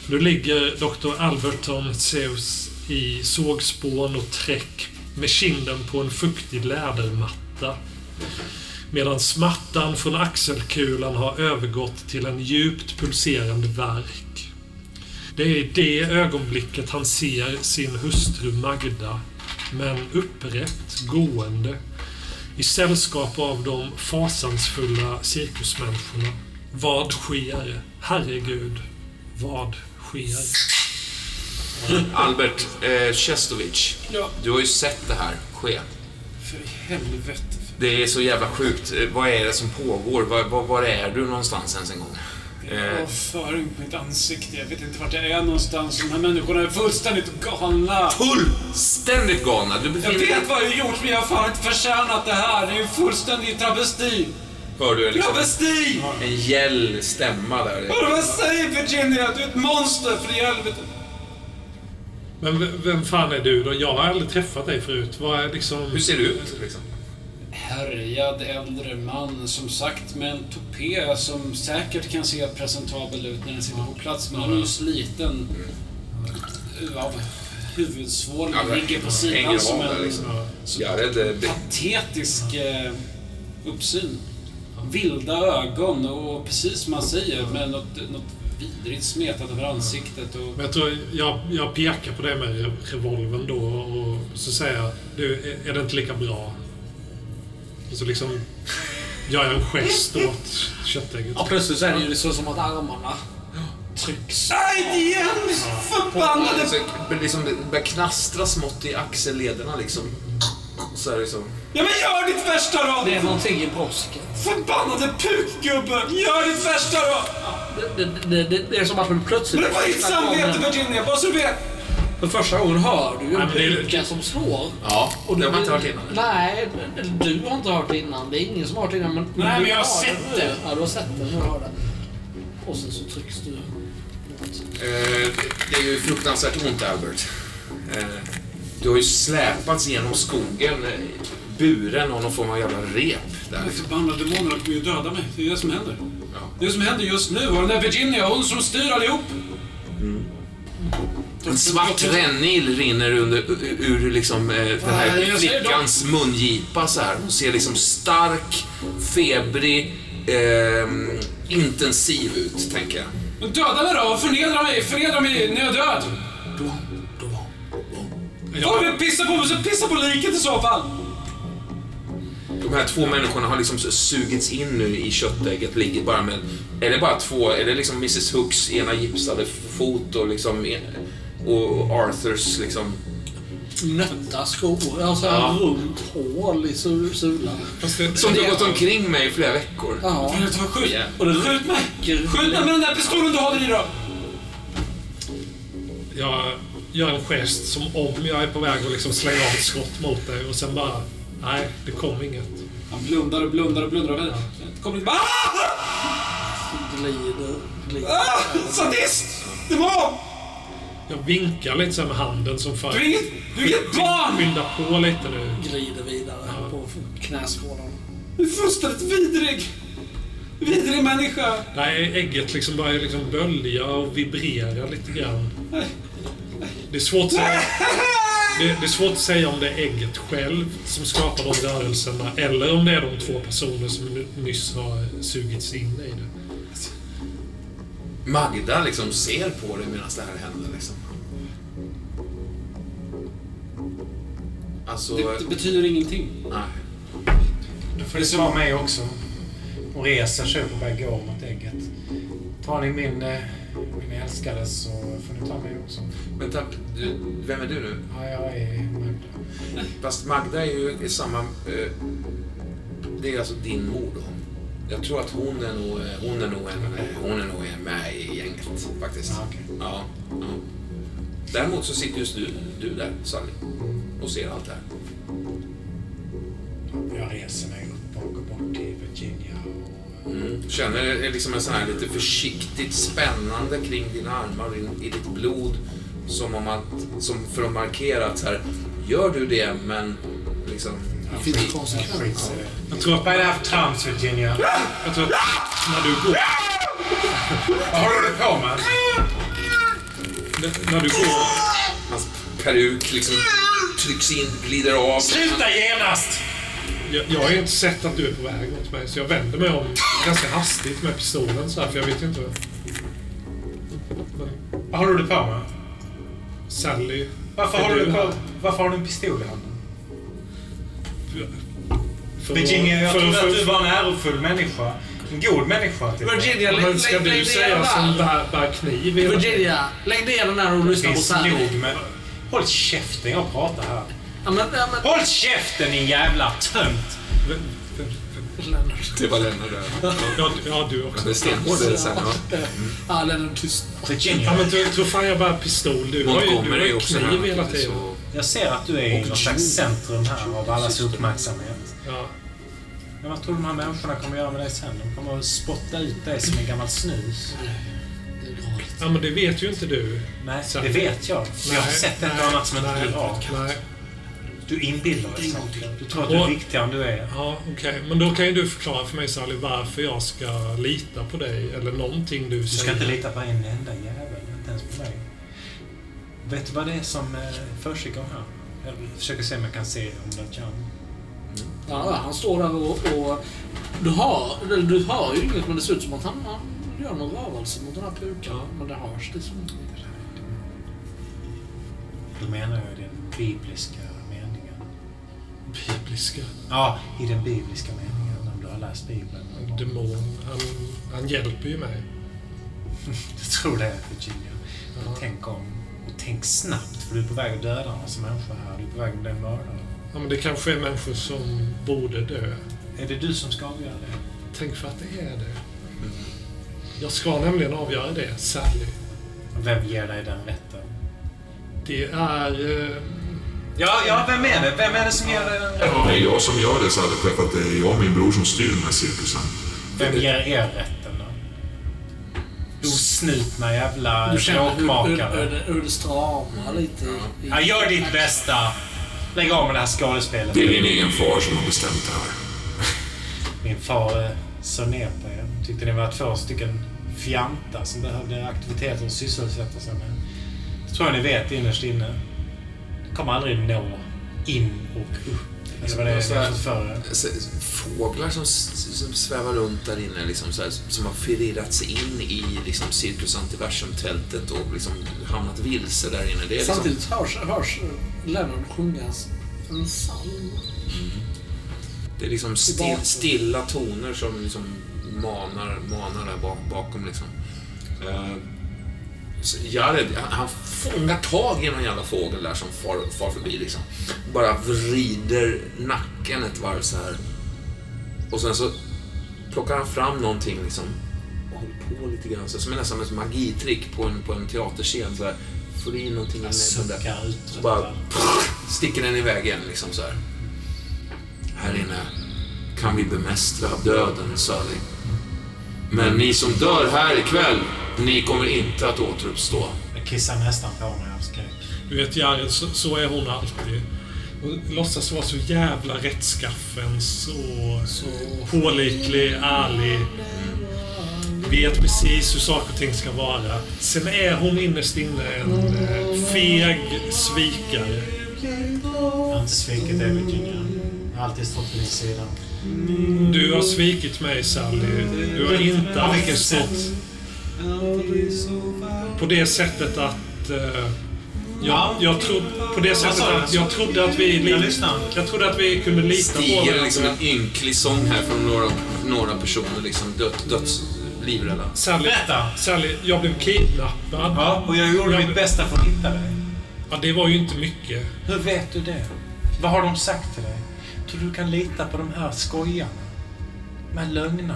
Nu ligger Dr. Alberton Zeus i sågspån och träck med kinden på en fuktig lädermatta. Medan smärtan från axelkulan har övergått till en djupt pulserande värk. Det är i det ögonblicket han ser sin hustru Magda, men upprätt, gående, i sällskap av de fasansfulla cirkusmänniskorna. Vad sker? Herregud, vad sker? Albert eh, Cestovic, Ja, du har ju sett det här ske. för i helvete. Det är så jävla sjukt. Eh, Vad är det som pågår? Var, var, var är du någonstans ens en gång? Eh, Och för mitt ansikte. Jag vet inte vart jag är någonstans. De här människorna är fullständigt galna. fullständigt galna. Du Jag befinner dig... vet vad jag har gjort, men jag har fan inte förtjänat det här. Det är ju fullständig travesti. Hör du liksom Travesti! en gäll stämma där? Hörru, vad säger Virginia? Du är ett monster, för i helvete. Men v- vem fan är du då? Jag har aldrig träffat dig förut. Vad är liksom... Hur ser du ut liksom? Härjad äldre man, som sagt med en tupé som säkert kan se presentabel ut när den sitter på plats, men hon är ju sliten. Av huvudsvålen Ja, ligger på sidan som en liksom. som Jared, eh, be- patetisk eh, uppsyn. Vilda ögon och precis som man säger, med något, något vidrigt smetat över ansiktet. Och, Men jag tror jag, jag pekar på det med re- revolvern då och så säger jag du, är- är det inte lika bra? Och så liksom gör jag en gest åt köttägget. Ja, plötsligt så är det ju så som att armarna trycks. Nej, igen! Förbannade... så, liksom, börjar knastra smått i axellederna liksom. Så här liksom. Ja, men gör ditt värsta då! Det är någonting i brosket. Förbannade pukgubbe! Gör ditt värsta då! Det, det, det, det är som att man plötsligt... Men det var ditt samvete, Virginia, bara så du vet! För första gången hör du ju Nej, det som slår. Ja, Och det har man inte hört innan. Nej, du har inte hört det innan. Det är ingen som har hört det innan. Men Nej, men jag har sett nu. det. Ja, du har sett det. Nu hör det. Och sen så trycks du. Eh, det är ju fruktansvärt ont, Albert. Eh, du har ju släpats genom skogen, eh, buren av någon form av jävla rep. Där. De förbannade demonerna kommer ju döda mig. Det är det som händer. Ja. Det är det som händer just nu. Och den där Virginia, hon som styr allihop. En svart rännil rinner under, ur, liksom, eh, den här flickans mungipa så här. Hon ser liksom stark, febrig, eh, intensiv ut, tänker jag. Men döda mig då! Förnedra mig! Förnedra mig när jag är död! Får du pissa på, så pissa på liket i så fall! De här två människorna har liksom sugits in nu i köttägget, ligger bara med... Är det bara två? Är det liksom Mrs Hooks ena gipsade fot och liksom... Och Arthurs liksom... Nötta skor. Alltså Ja. runt hål i su- sulan. det, Som du har gått omkring med i flera veckor. Ja. Fan, ta skjut! Ja. Och det Skjut mig! Skjut mig med den där pistolen du håller i då! jag gör en gest som om jag är på väg att liksom slänga av ett skott mot dig och sen bara... Nej, det kom inget. Han blundar och blundar och blundar. och Kommer inte. Ah! Glider. glider. Ah! Sadist! Demon! Jag vinkar lite så med handen som för... Du är inget, du är inget barn! Skynda på lite nu. Glider vidare på knäskålarna. Du är fullständigt vidrig! Vidrig människa! Nej, ägget liksom börjar liksom bölja och vibrera lite grann. Det är svårt att säga, det, det är svårt att säga om det är ägget själv som skapar de rörelserna eller om det är de två personer som ny- nyss har sugits in i det. Magda liksom ser på det medan det här händer liksom. Alltså... Det, det betyder ingenting. Nej. Då får du ta mig också. Och reser sig upp och börjar gå mot ägget. Tar ni min, eh, min älskade så får ni ta mig också. Vänta, du, vem är du nu? Ja, jag är Magda. Fast Magda är ju i samma... Eh, det är alltså din mor då. Jag tror att hon är nog, eh, hon är nog, en, eh, hon är nog med i gänget faktiskt. Ja, okej. Ja, ja. Däremot så sitter just du, du där, Sally, och ser allt det här. Jag reser mig upp och går bort till Virginia. Och, eh, Mm. Känner det är liksom en sån här lite försiktigt spännande kring dina armar och i ditt blod. Som om att, som för att markera att så här, gör du det men liksom, Det finns konsekvenser. Jag tror att, Vad är det här för trams, Virginia? jag tror att när du går... Vad håller du på med? När du går... Hans peruk liksom trycks in, glider av. Sluta genast! Jag, jag har inte sett att du är på väg mot mig, så jag vänder mig om ganska hastigt med pistolen så här, för jag vet inte... Vad håller du på med? Sally... Varför har du, på, varför har du en pistol i handen? För, Virginia, jag för, trodde för, att du var en ärofull människa. En god människa. Typ. Virginia, lägg, Men ska lägg, du lägg ner säga som bär, bär kniv? Virginia, lägg ner den där och lyssna på Sally. med... Håll käften, jag pratar här. Ja, men, ja, men, Håll käften din jävla tönt! Lennart. Det var Lennart där. Ja, ja, du också. Det är stenhård är det sen. Ja. Ja, Lennart tyst. Ja, men tror, tror fan jag bär pistol. Du har ju, du har här. kniv hela tiden. Jag ser att du är i något slags centrum här av allas uppmärksamhet. Ja. Men vad tror du de här människorna kommer göra med dig sen? De kommer att spotta ut dig som en gammal snus. Ja, men det vet ju inte du. Nej, det vet jag. För jag har Nej, sett ett nej, och annat som inte nej, du har. Nej. Du inbillar dig saker. Du tror att du är viktigare än du är. Ja, okej. Men då kan ju du förklara för mig, Sally, varför jag ska lita på dig. Eller någonting du Du säger. ska inte lita på en enda jävel, inte ens på mig. Vet du vad det är som eh, försiggår här? Jag försöker se om jag kan se om det kan. Ja, han står där och, och du, eller du hör ju inget men det ser ut som att han, han gör någon rörelse mot den här pukan. Men det hörs liksom inte. Då menar jag den bibliska meningen. Bibliska. Ja, i den bibliska meningen, om du har läst Bibeln. Demon. Han, han hjälper ju mig. Jag tror det, Virginia. Ja. Tänk om. Och tänk snabbt, för du är på väg att döda en massa människor här. Du är på väg att bli mördare. ja, men det kanske är människor som borde dö. Är det du som ska avgöra det? Tänk för att det är det. Jag ska nämligen avgöra det, Sally. Vem ger dig den rätten? Det är... Eh, Ja, ja, vem är det? Vem är det som ger dig den rätten? Om det är jag som gör det så hade jag träffat det är jag och min bror som styr den här cirkusen. Vem ger er rätten då? Osnutna jävla bråkmakare. hur, det stramar lite i... Ja, gör ditt bästa. Lägg av med det här skådespelet. Det är din egen far som har bestämt det här. Min far såg ner på er. Tyckte ni var två stycken fjantar som behövde aktiviteter att sysselsätta sig med. Det tror jag ni vet innerst inne. Det kommer aldrig nå in och upp. Eller vad det här- Fåglar som, som svävar runt där inne, liksom, så här, som har förirrat sig in i liksom, Cirkus Antiversum-tältet och liksom, hamnat vilse där inne. Det är liksom, Samtidigt hörs, hörs Lennart sjunga en psalm. det är liksom still, stilla toner som liksom manar, manar där bak, bakom. Liksom. Så Jared, han- fångar tag i någon jävla fågel där som far, far förbi. Liksom. Bara vrider nacken ett varv så här. Och sen så plockar han fram någonting liksom. Och håller på lite grann. Så, som är nästan ett magitrick på en, på en teaterscen. Så här. Får in någonting i näbben. Så bara sticker den iväg igen liksom så här. Här inne kan vi bemästra döden, Sally. Men ni som dör här ikväll, ni kommer inte att återuppstå. Jag kissar nästan på mig av skräck. du vet, Jared, så, så är hon alltid. Hon låtsas vara så jävla rättskaffen, så, så pålitlig, ärlig. Vet precis hur saker och ting ska vara. Sen är hon innerst inne en eh, feg svikare. Jag har inte svikit dig, Virginia. Jag har alltid stått vid din sida. Du har svikit mig, Sally. Du har inte alltid stått på det sättet att... eh, jag, jag trodde, på det sättet att jag trodde att vi... Jag trodde att vi kunde lita på Stiger varandra. liksom en ynklig sång här från några, några personer, liksom död, dödslivrädda. Sally, Berätta! Sally, jag blev kidnappad. Ja, och jag gjorde Jag- mitt bästa för att hitta dig. Ja, det var ju inte mycket. Hur vet du det? Vad har de sagt till dig? Tror du kan lita på de här skojarna? De här lögnarna?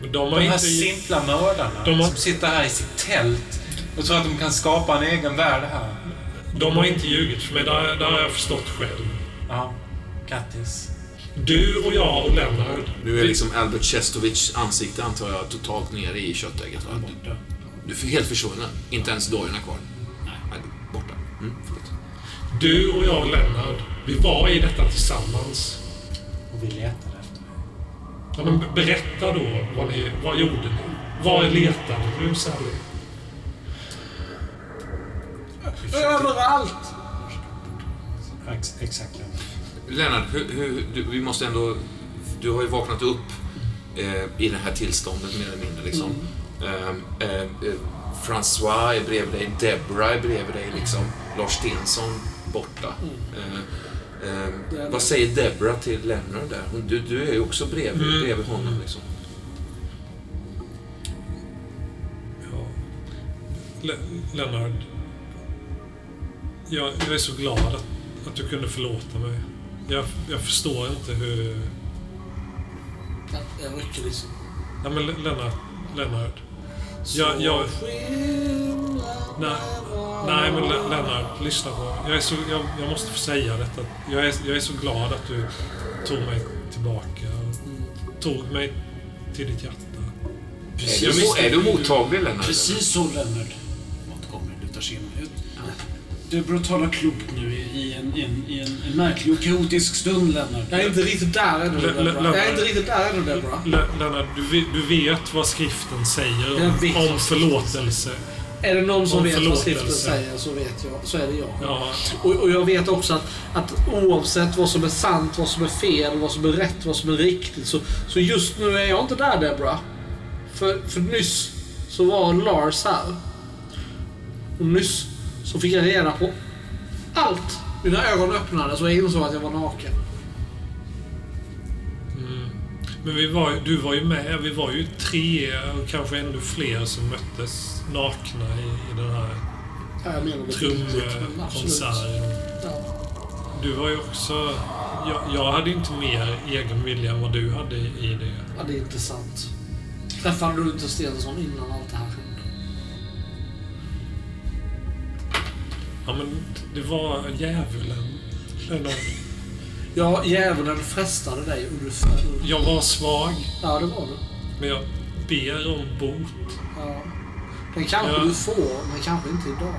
Men de har De här inte... simpla mördarna De har- som sitter här i sitt tält och tror att de kan skapa en egen värld här. De har inte ljugit för mig. Det har, det har jag förstått själv. Ja, grattis. Du och jag och Lennart. Nu är liksom Albert Chestovics ansikte, antar jag, totalt nere i köttägget. Du, du är helt försvunnen. Inte ens dojorna kvar. Nej, borta. Mm, förlåt. Du och jag, Lennart, vi var i detta tillsammans. Och vi letade efter dig. Ja, men berätta då, vad, ni, vad gjorde ni? Var letade du, Sally? Överallt! Ex, exakt. Lennart. Hur, hur, du, vi måste ändå... Du har ju vaknat upp eh, i det här tillståndet mer eller mindre. Liksom. Mm. Eh, eh, eh, François är bredvid dig, Deborah är bredvid dig. Liksom. Lars Stensson borta. Eh, eh, Mm. Vad säger Deborah till Lennart där? Hon, du, du är ju också bredvid, Mm. bredvid honom. Liksom. Ja. Le- Lennart. Jag, jag är så glad att, att du kunde förlåta mig. Jag, jag förstår inte hur... Ja, Jag rycker liksom. Ja, men Le- Lennart. Lennart. Jag, jag, nej, nej, men Le- Lennart, lyssna på mig. jag, är så, jag, jag måste få säga detta. Jag är, jag är så glad att du tog mig tillbaka. Tog mig till ditt hjärta. Är du, mo- är du mottaglig, Lennart? Precis så, Lennart. Montgomery lutar sig in. Deborah talar klokt nu i en, i en, i en, en märklig och kaotisk stund, Lennart. Jag är inte riktigt där ännu, Deborah. Jag är inte riktigt där ännu, Deborah. Le- Lennart, du, du vet vad skriften säger om, om förlåtelse. Är det någon som Om vet vad skriften säger så vet jag. Så är det jag. Ja, Och, och jag vet också att, att oavsett vad som är sant, vad som är fel, vad som är rätt, vad som är riktigt. Så, så just nu är jag inte där Deborah. För, för nyss så var Lars här. Och nyss så fick jag reda på allt. Mina ögon öppnades och jag insåg att jag var naken. men vi var, du var ju med. Vi var ju tre och kanske ännu fler som möttes nakna i, i den här Ja, trumkonserten. Ja. Du var ju också... Jag, jag hade inte mer egen vilja än vad du hade i det. ja, det är inte sant. Träffade du inte Stensson innan allt det här Ja, men det var djävulen. Lennart. Ja, djävulen frestade dig och du föll. Jag var svag, Ja, det var du. men jag ber om bot. Ja. Den kanske Ja. du får, men kanske inte idag.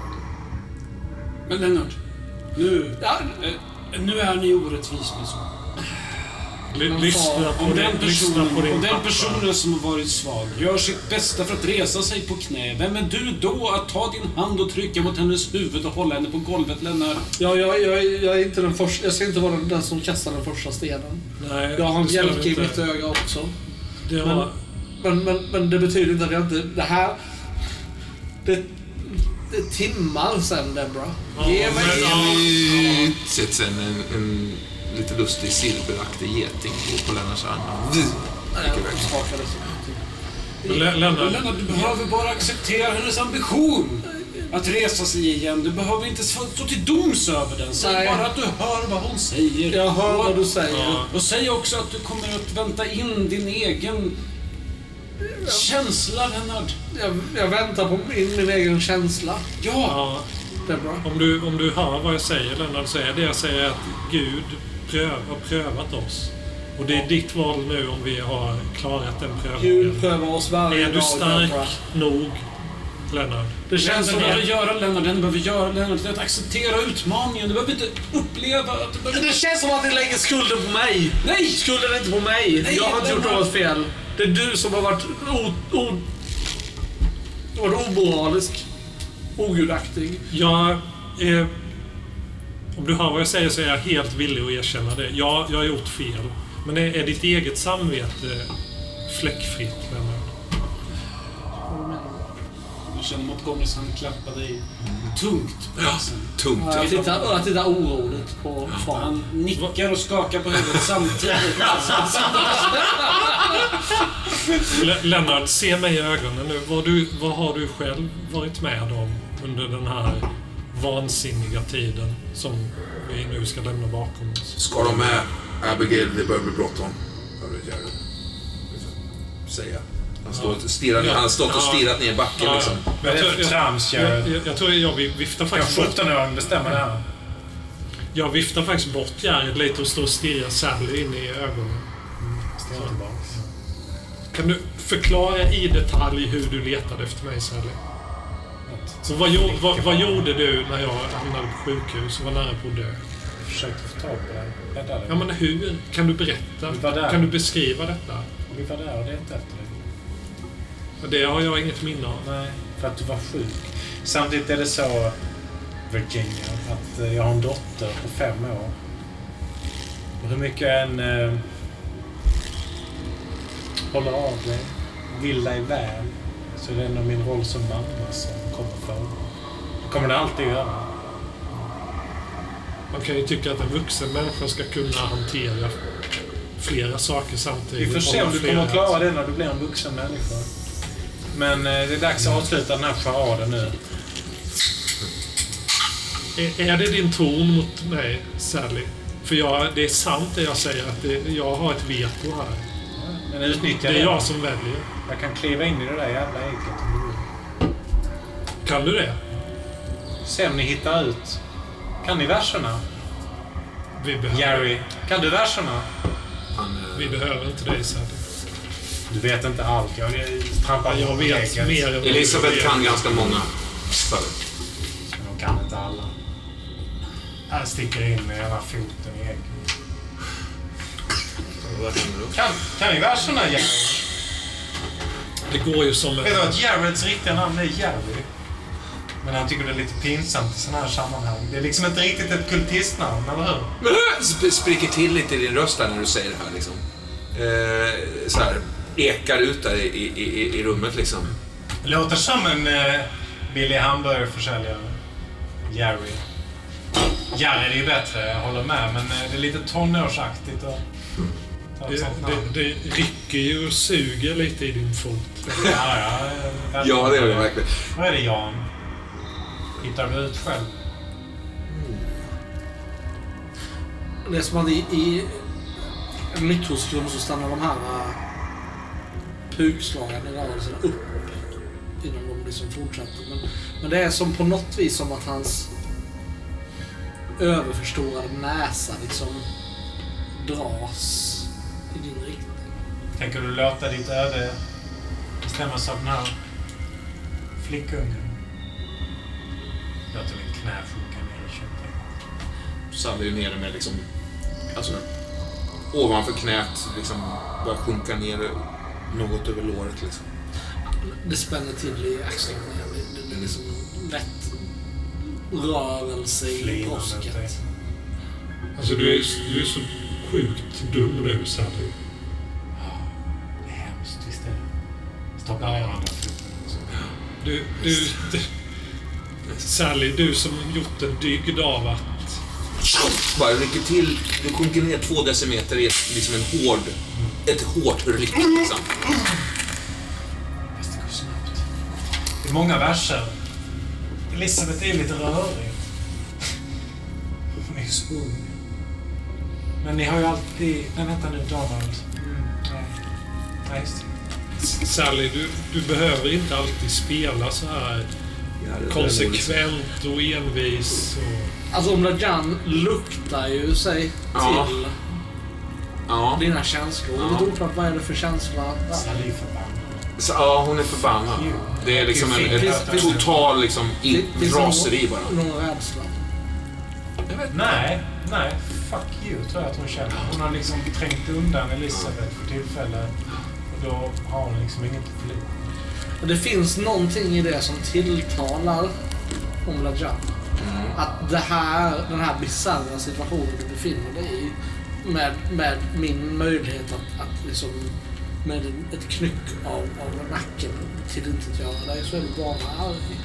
Men Lennart, nu, Ja, eh, nu är ni orättvis. L- Men lyssna på Om din, den, personen, på din om den personen som har varit svag gör sitt bästa för att resa sig på knä, vem är du då att ta din hand och trycka mot hennes huvud och hålla henne på golvet, Lennart? Ja, jag, jag, jag är inte den första. Jag ska inte vara den, som kastar den första stenen. Nej, Jag har en bjälke i inte. mitt öga också. Det Men- har, Men, men, men det betyder inte att jag inte... Det här... Det, det är timmar sen, Deborah. Ja, Ge mig... men- ja. En lite lustig silveraktig geting på, på Lennarts arm. Jag Lennart, Lennart, du behöver bara acceptera hennes ambition att resa sig igen. Du behöver inte stå till doms över den. Säg bara att du hör vad hon säger. Jag hör och, vad du säger. Ja. Och säg också att du kommer att vänta in din egen känsla, Lennart. Jag, jag väntar på min, min egen känsla, Ja, ja, Deborah. om, du, om du hör vad jag säger Lennart, så är det jag säger att Gud pröv, har prövat oss. Och det är ditt val nu om vi har klarat den Gud prövningen. prövar oss varje Är du dag, stark Deborah. nog, Lennart? Det känns som du att... behöver göra, Lennart, du behöver göra, Lennart, är att acceptera utmaningen. Du behöver inte uppleva att du behöver... Det känns som att ni lägger skulden på mig. Nej! Skulden är inte på mig. Nej, jag har inte gjort Lennart. något fel. Det är du som har varit o, o, varit omoralisk. Ogudaktig. Jag är... Om du hör vad jag säger så är jag helt villig att erkänna det. Ja, jag har gjort fel. Men är, är ditt eget samvete fläckfritt, Lennart? Du känner Montgomerys hand klappa dig tungt på axeln. Tungt. Ja, Jag tittar, jag tittar oroligt på far. Han nickar och skakar på huvudet samtidigt. Le- Lennart, se mig i ögonen nu. Vad, du, vad har du själv varit med om under den här vansinniga tiden som vi nu ska lämna bakom oss? Ska de med? Abigail, det börjar bli bråttom. Säga. Han, står och stirrar, han har stått och Ja. stirrat ner i backen Ja, liksom. Vad är det för trams, jag, jag, jag tror jag vi- viftar Kan faktiskt bort, 17-åring bestämma det här? jag viftar faktiskt bort Jared lite och står och stirrar Sally in i ögonen. Tillbaks. Kan du förklara i detalj hur du letade efter mig, Sally? Så vad, gjo- vad, vad gjorde du när jag hamnade på sjukhus och var nära på att dö? Jag försökte få tag på dig. Ja, men hur? Kan du berätta? Kan du beskriva detta? Vi var där och letade efter dig. Det har jag inget minne av. Nej, för att du var sjuk. Samtidigt är det så, Virginia, att eh, jag har en dotter på fem år. Och hur mycket jag än eh, håller av dig, vill dig väl, så är det ändå min roll som mamma som kommer före. Det kommer det alltid göra. Man kan ju tycka att en vuxen människa ska kunna hantera flera saker samtidigt. Vi får se om du kommer att klara det när du blir en vuxen människa. Men eh, det är dags att avsluta den här charaden nu. Är, är det din ton mot mig, Sally? För jag, det är sant det jag säger, att det, jag har ett veto här. Men utnyttja Det är jag som väljer. Jag kan kliva in i det där jävla ägget om du vill. Kan du det? Se om ni hittar ut. Kan ni verserna? Vi behöver, Jerry, kan du verserna? Han, eh, vi behöver inte dig, Sally. Du vet inte allt. Jag trampar Jag på vet mer än Elisabeth vet. kan ganska många. Men de kan inte alla. Han sticker in med ena foten i ägget. Kan, kan ni verserna, Jerry? Det går ju som Vet du att Jareds riktiga namn är Jerry? Men han tycker det är lite pinsamt i sådana här sammanhang. Det är liksom inte riktigt ett kultistnamn, eller hur? Men spricker till lite i din röst där när du säger det här liksom. Eh, så här, ekar ut där i, i, i, i rummet liksom. Låter som en eh, billig hamburgerförsäljare. Jerry. Jerry är ju bättre, jag håller med. Men eh, det är lite tonårsaktigt ett Det, det, det rycker ju och suger lite i din fot. Ja, ja. eh, Ja, det är det verkligen. Vad är det, Jan? Hittar du ut själv? Är som att i, i mikrosekund så stannar de här uh, pukslagen i rörelsen upp innan de liksom fortsätter. Men, men det är som på något vis som att hans överförstorade näsa liksom dras i din riktning. Tänker du låta ditt öde bestämmas av den här flickungen? Låter mitt knä sjunka ner i köttet. Sally är nere med liksom, alltså ovanför knät liksom börjar sjunka ner något över låret liksom. Det spänner till i axlarna. Det, det, det är liksom lätt rörelse i brosket. till. Alltså du är, du är så sjukt dum nu, Sally. Det är hemskt, visst är det? Stoppa ner andra foten. Du, du, du, Sally, du som gjort en dygd av att... Bara rycker till, du sjunker ner två decimeter i ett, liksom en hård, ett hårt ryck liksom. Fast det går snabbt. Det är många verser. Elisabeth är lite rörig. Hon är ju så ung. Men ni har ju alltid... Nej, vänta nu, Donald. Mm, nej. Nej, just det. Sally, du, du behöver inte alltid spela så här konsekvent och envis. Och... Alltså Omlajan luktar ju sig Ja. till Ja, dina känslor. Ja. Lite oklart vad är det för känsla. Är förbannad. så, ja hon är förbannad. Det är liksom en, ett total liksom in, det raseri bara. någon, någon rädsla? Nej, nej. Fuck you, tror jag att hon känner. Hon har liksom trängt undan Elisabeth för tillfället. Och då har hon liksom inget att förlora. Och det finns någonting i det som tilltalar Omlajan. Att det här, den här bisarra situationen du befinner dig i med, med min möjlighet att, att liksom med ett knyck av, av nacken tillintetgöra dig så är du bara arg.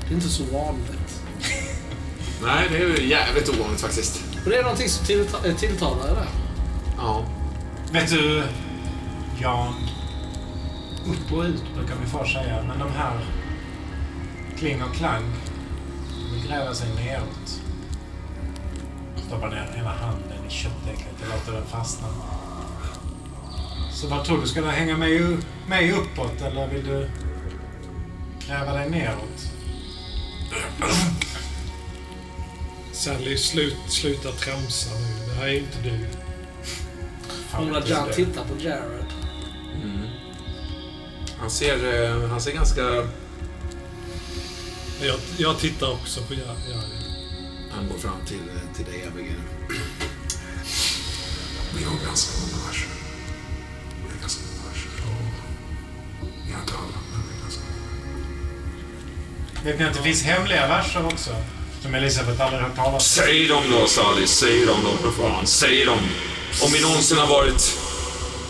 Det är inte så vanligt. Nej, det är jävligt ovanligt faktiskt. Och det är någonting som tillta, tilltalar där. Ja. Vet du, Jan. Upp och ut brukar min far säga, men de här kling och klang, de gräver sig neråt. Stoppar ner ena handen i köttägget och låter den fastna. Så vad tror du? Ska du hänga med, med uppåt eller vill du gräva dig neråt? Sally, slut, sluta tramsa nu. Det här är inte du. Omlajan det- tittar på Jared. Mm. Han ser, eh, han ser ganska Jag, jag tittar också på Jerry. Han går fram till, eh, till dig, Abigail. Vi har ganska många verser. Vi har ganska många verser. Vi har inte alla, men vi har ganska många. Vet ni att det finns hemliga verser också? Som Elisabeth aldrig hört talas om. Säg dem då, Sally. Säg dem då, för fan. Säg dem. Om vi någonsin har varit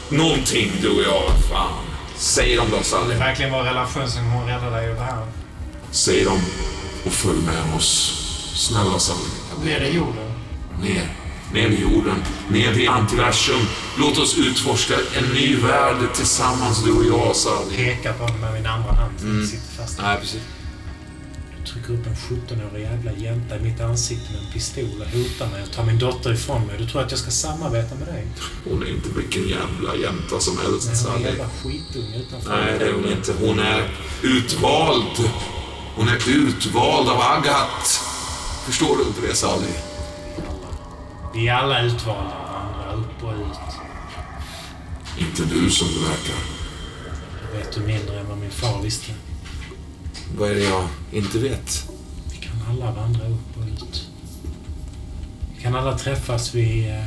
någonting, du och jag. Fan. Säg dem då, Det Sally. är verkligen vår relation som kommer rädda dig ur det här. Säg dem och följ med oss. Snälla Sally. Ner i jorden. Ner. Ner i jorden. Ner till antiversum. Låt oss utforska en ny värld tillsammans, du och jag, Sally. Pekar på honom med min andra hand. Mm. Sitter fast. Nej, precis. Du trycker upp en 17-årig jävla jänta i mitt ansikte med en pistol och hotar mig och tar min dotter ifrån mig. Du tror att jag ska samarbeta med dig? Hon är inte vilken jävla jänta som helst, Nej, hon är en jävla skitunge utanför. Nej, det är hon inte. Hon är utvald. Hon är utvald av Agat. Förstår du inte det, Sally? Vi är alla utvalda av andra, upp och ut. Inte du som det verkar. Jag vet du mindre än vad min far visste. Vad är det jag inte vet? Vi kan alla vandra upp och ut. Vi kan alla träffas vid eh,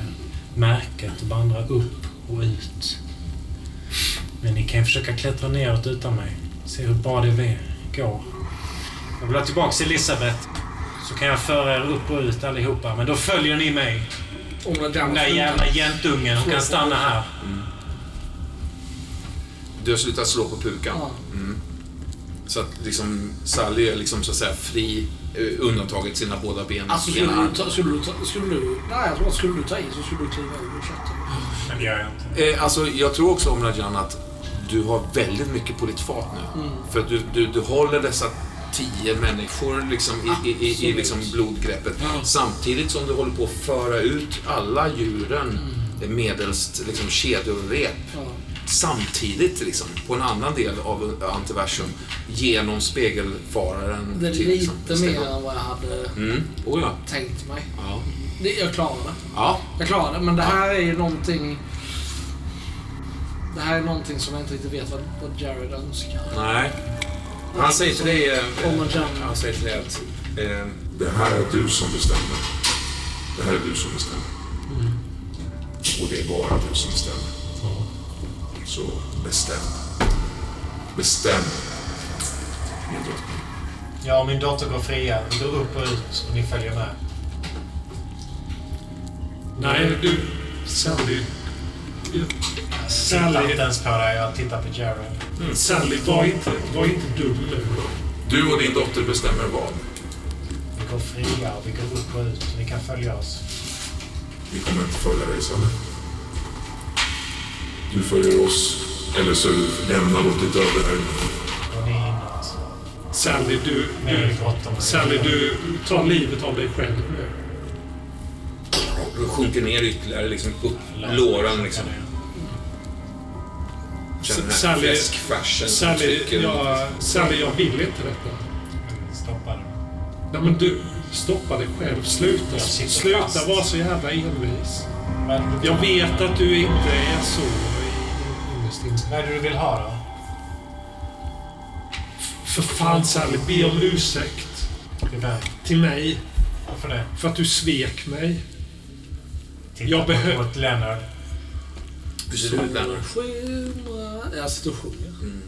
märket och vandra upp och ut. Men ni kan ju försöka klättra neråt utan mig. Se hur bra det går. Jag vill ha tillbaks Elisabeth. Så kan jag föra er upp och ut allihopa. Men då följer ni mig. Om Den där jävla jäntungen. Hon kan stanna här. Du har slutat slå på pukan. Ja. Så att liksom Sally är liksom så att säga fri, eh, undantaget sina båda ben. Alltså skulle du, ta, skulle du ta, skulle du, nej jag tror att skulle du ta i så skulle du kliva över chatten. Men det gör jag inte. Eh, alltså, jag tror också om Rajan att du har väldigt mycket på ditt fat nu. För att du, du, du håller dessa tio människor liksom i, i, i, i liksom blodgreppet. Samtidigt som du håller på att föra ut alla djuren mm. medelst liksom, kedjerep. Ja. Samtidigt liksom, på en annan del av antiversum genom spegelfararen. Det är till, lite liksom, mer Stefan. än vad jag hade Mm. Oh, ja. tänkt mig. Ja. Det, jag klarar det. ja. Jag klarar det, men det här är ju någonting... Det här är någonting som jag inte riktigt vet vad, vad Jared önskar. Nej. Han säger till dig... eh, Han säger till dig att... Eh, Det här är du som bestämmer. Det här är du som bestämmer. Och det är bara du som bestämmer. Så bestäm. Bestäm. Min drottning. Och min dotter går fria. Vi går upp och ut och ni följer med. Nej, du... Sally... Jag tittar Sally, inte ens på dig. Jag tittar på Jared. Sally var, inte, var inte dum nu. Du och din dotter bestämmer vad. Vi går fria och vi går upp och ut. Ni kan följa oss. Vi kommer inte följa dig, Sally. Du följer oss, eller så är du lämnad åt ditt öde här. Sally, du... Du. Sally, du tar livet av dig själv nu. du sjunker ner ytterligare, liksom upp låran liksom. Känner den här Sally- fläskfärsen Sally, jag, Sally, jag vill inte detta. Stoppa det. Nej, men du, stoppa dig själv. Sluta. Sluta vara så jävla envis. Jag vet att du inte är så Vad är det du vill ha då? För fan Sally, be om ursäkt. Till vem? Till mig. Varför det? För att du svek mig. Titta Jag på behö- vårt Leonard. Hur ser det ut Lennart? Skimra... Jag sitter och sjunger. Mm.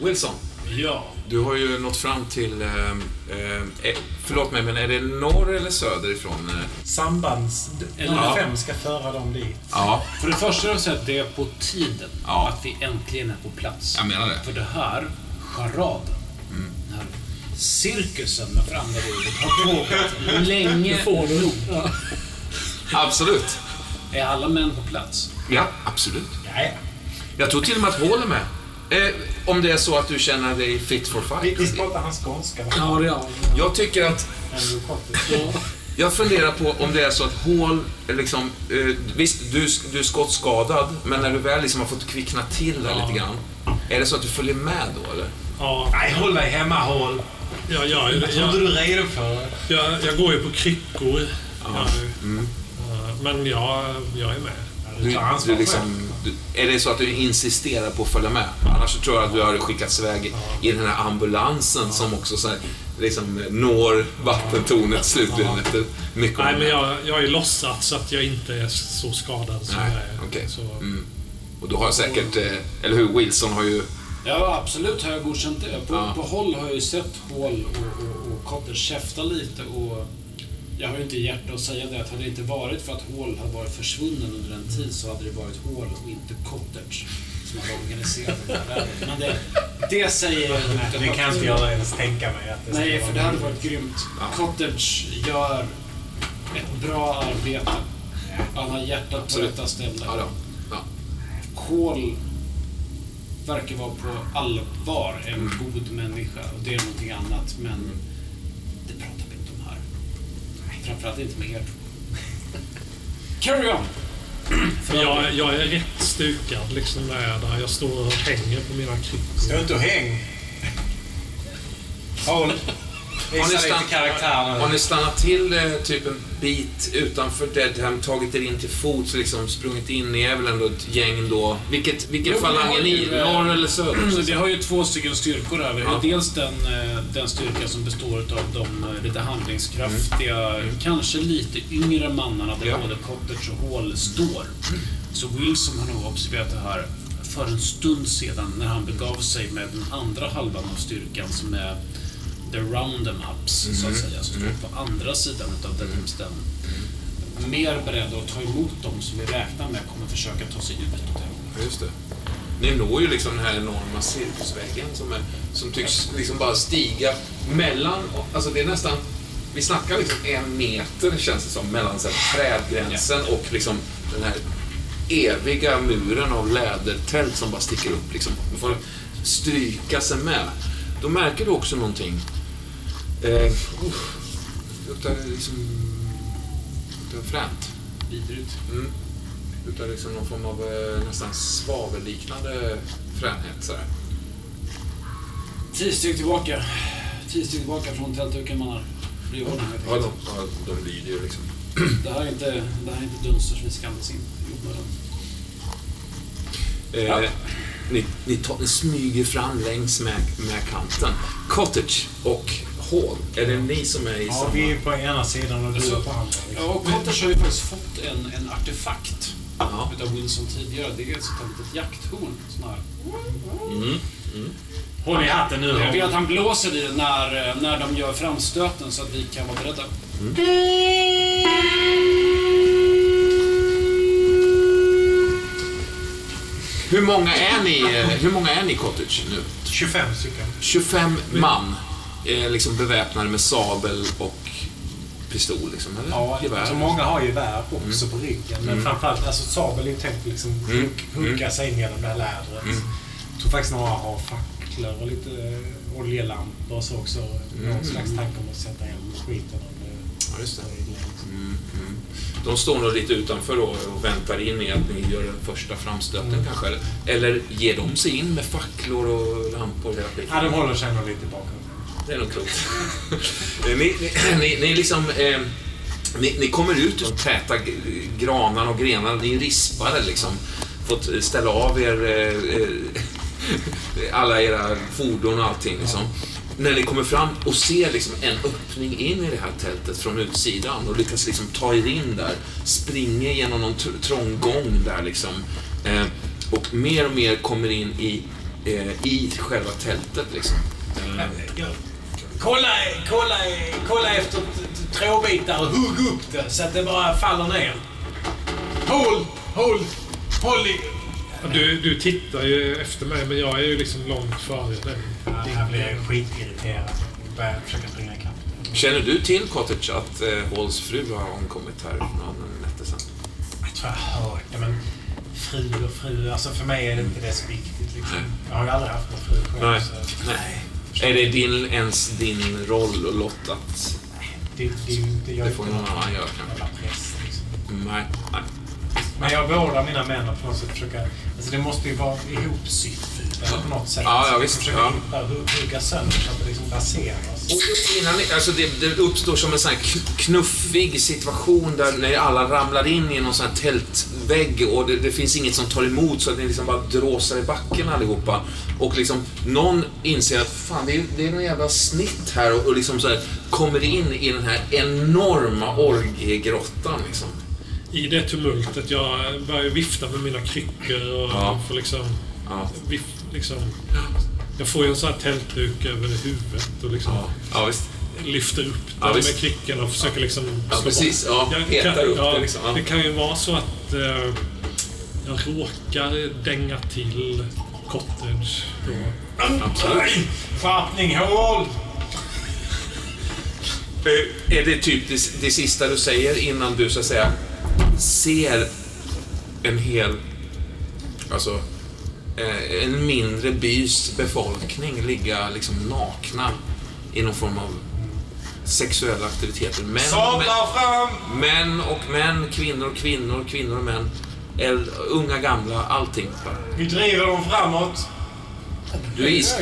Wilson, Ja. du har ju nått fram till... Eh, eh, förlåt mig, men är det norr eller söderifrån? Eh, Sambands... Ja. LFM ska föra dem dit. Ja, För det första vill jag att det är på tiden Ja. att vi äntligen är på plats. jag menar det. För det här charaden, den här cirkusen med ordet har pågått länge Får du? nog. Ja. Absolut. Är alla män på plats? Ja, absolut. Ja, ja. Jag tror till och med att Hall är med. Eh, om det är så att du känner dig fit for fight. Visst pratar han skånska? Ja, det gör. Jag tycker att... Ja. Jag funderar på om det är så att Hall, är liksom... Eh, visst, du, du är skottskadad, men när du väl liksom har fått kvickna till där lite grann. Är det så att du följer med då, eller? Ja. Nej, håll dig hemma, Hall. Ja, ja, Jag trodde jag, du redo för jag, jag går ju på kryckor. Ja. Jag, Mm. eh, men jag, jag är med. Du Du, du liksom, är det så att du insisterar på att följa med? Annars så tror jag att du hade skickats iväg i den här ambulansen som också så här, liksom når vattentornet slutligen efter mycket Nej, men jag, jag är låtsat så att jag inte är så skadad som Nej, jag är. okej. Så, Mm. Och då har säkert, eh, eller hur, Wilson har ju... Ja, absolut har jag godkänt det. På, Ja. på håll har jag ju sett Hall och, och, och Cotter käfta lite och jag har ju inte hjärta att säga det att hade det inte varit för att Hall hade varit försvunnen under en tid så hade det varit Hall och inte Cottage som hade organiserat det här vädret. Men det, det säger jag inte Det kan inte jag ens tänka mig att det Nej, vara för det hade varit grymt. Ja. Cottage gör ett bra arbete. Han har hjärtat på rätta stället. Ja. Ja. Hall verkar vara på allvar en god människa och det är någonting annat men det pratar vi inte om här. Framförallt inte med er. Carry on! för jag, jag är rätt stukad liksom när jag är där. Jag står och hänger på mina kryckor. Stå inte och häng. Håll. Har ni, Visa lite stan- karaktär har ni stannat till eh, typ en bit utanför Deadham, tagit er in till fots liksom sprungit in? Ni är väl ändå ett gäng då? Vilket, vilken Jo, falang är ni? eh, Norr eller söder? Vi har ju två stycken styrkor här. Vi har Ja. dels den, eh, den styrka som består av de eh, lite handlingskraftiga, kanske lite yngre mannarna där Ja. både Cottage och Hall står. Så Wilson har nog observerat det här för en stund sedan när han begav sig med den andra halvan av styrkan som är the round em ups, så att säga, som står på andra sidan utav Deadham's Den. Mer beredda att ta emot dem som vi räknar med kommer försöka ta sig ut åt det hållet. Just det. Ni når ju liksom den här enorma cirkusväggen som, är, som tycks liksom bara stiga mellan, alltså det är nästan, vi snackar liksom en meter känns det som, mellan så här, trädgränsen och liksom den här eviga muren av lädertält som bara sticker upp liksom. Man får stryka sig med. Då märker du också någonting. Eh, uff, luktar liksom, luktar fränt. Vidrigt. Mm. Utan liksom någon form av eh, nästan svavelliknande fränhet sådär. Tio steg tillbaka. Tio steg tillbaka från tältduken. Det ordning helt Ja, de, ja, de lyder ju liksom. Det här är inte, det här är inte dunster som vi ska andas in i onödan. Eh, Ja. ni, ni, tar, ni smyger fram längs med, med kanten. Cottage och Hall, är det ni som är i Ja, samma... vi är på ena sidan och du Alltså, är på andra. Ja, och Cotters har ju faktiskt fått en, en artefakt Ja. utav Wilson tidigare. Det är ett sånt här litet jakthorn. Sån här. Mm. Håll i hatten nu. Jag vill att han blåser i det när, när de gör framstöten så att vi kan vara beredda. Hur många är ni, hur många är ni Cottage nu? 25 stycken. 25 man, eh, liksom beväpnade med sabel och pistol liksom, eller? Ja, Gevär. alltså många har gevär också på ryggen. Men framförallt, alltså sabel är ju tänkt liksom Mm. hugg- hugga sig in genom det här lädret. Mm. Jag tror faktiskt några har facklor och lite eh, oljelampor och så också. Någon slags tanke om att sätta eld på skiten det Ja, just det. liksom. Mm, mm. De står nog lite utanför då och väntar in i att ni gör den första framstöten Mm. kanske. Eller, ger de sig in med facklor och lampor? Ja, de håller sig nog lite bakom. Det är nog klokt. Eh, ni, ni, ni, ni liksom... Eh, ni, ni kommer ut ur de täta granar granarna och grenarna. Ni är rispade liksom. Fått eh, ställa av er eh, alla era fordon och allting liksom. När ni kommer fram och ser liksom en öppning in i det här tältet från utsidan och lyckas liksom ta er in där, springer genom någon tr- trång gång där liksom. Eh, och mer och mer kommer in i, eh, i själva tältet liksom. Eh, Kolla, kolla, kolla efter t- t- trådbitar och hugg upp det så att det bara faller ner. Håll, håll, håll i... Du, du tittar ju efter mig, men jag är ju liksom långt före dig. Jag blir skitirriterad och börjar försöka springa ikapp. Känner du till Cottage att eh, Halls fru har omkommit här för några nätter sedan? Jag tror jag har hört det, men fru och fru, alltså för mig är det inte det så viktigt. Liksom. Jag har ju aldrig haft en fru själv. Nej. Så, Nej. Är det din, ens din roll och lott att... det, det, inte jag Det får någon annan göra, kanske. Liksom. Nej. nej. Men jag beordrar mina män att på något sätt försöka... Alltså det måste ju vara ihopsytt. Det på något sätt. Ja, ja, visst. Försöker Ja. hitta, hugga sönder så att det liksom raseras. Och innan, ni- alltså det, det uppstår som en sån knuffig situation där när alla ramlar in i någon sån här tältvägg och det, det finns inget som tar emot så att ni liksom bara dråsar i backen allihopa. Och liksom någon inser att fan det är, det är någon jävla snitt här och, och liksom så här kommer in i den här enorma orgiegrottan liksom. I det tumultet, jag börjar vifta med mina kryckor och Ja. får liksom... Ja. Vif, liksom jag får ju en sån här tältduk över huvudet och liksom Ja, ja visst. lyfter upp Ja, den visst. med kryckorna och försöker liksom Ja, slå precis. bort. Ja, Jag kan- upp ja, det liksom. Ja. Det kan ju vara så att eh, jag råkar dänga till cottage då. Absolut. Skärpning, hål! Eh, Är det typ det, det sista du säger innan du så att säga ser en hel, alltså en mindre bys befolkning ligga liksom nakna i någon form av sexuella aktiviteter. Män, Sablar fram! män och män, kvinnor och kvinnor, kvinnor och män, äld, unga, gamla, allting. Vi driver dem framåt. Du är is-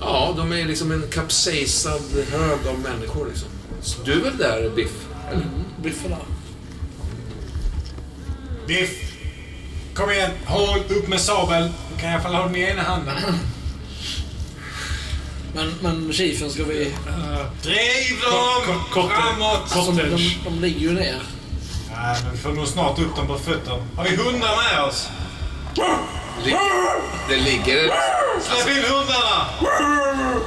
Ja, de är liksom en kapsejsad hög av människor liksom. Du är väl där, Biff? Eller? Biffen där. Biff! Kom igen, håll upp med sabel. Du kan i alla fall ha den med ena handen. Men, men chiefen ska vi... Driv Ko- dem ko- framåt! Alltså, de, Cottage. de ligger ju ner. Nej, men vi får nog snart upp dem på fötter. Har vi hundar med oss? Det ligger... Släpp in hundarna!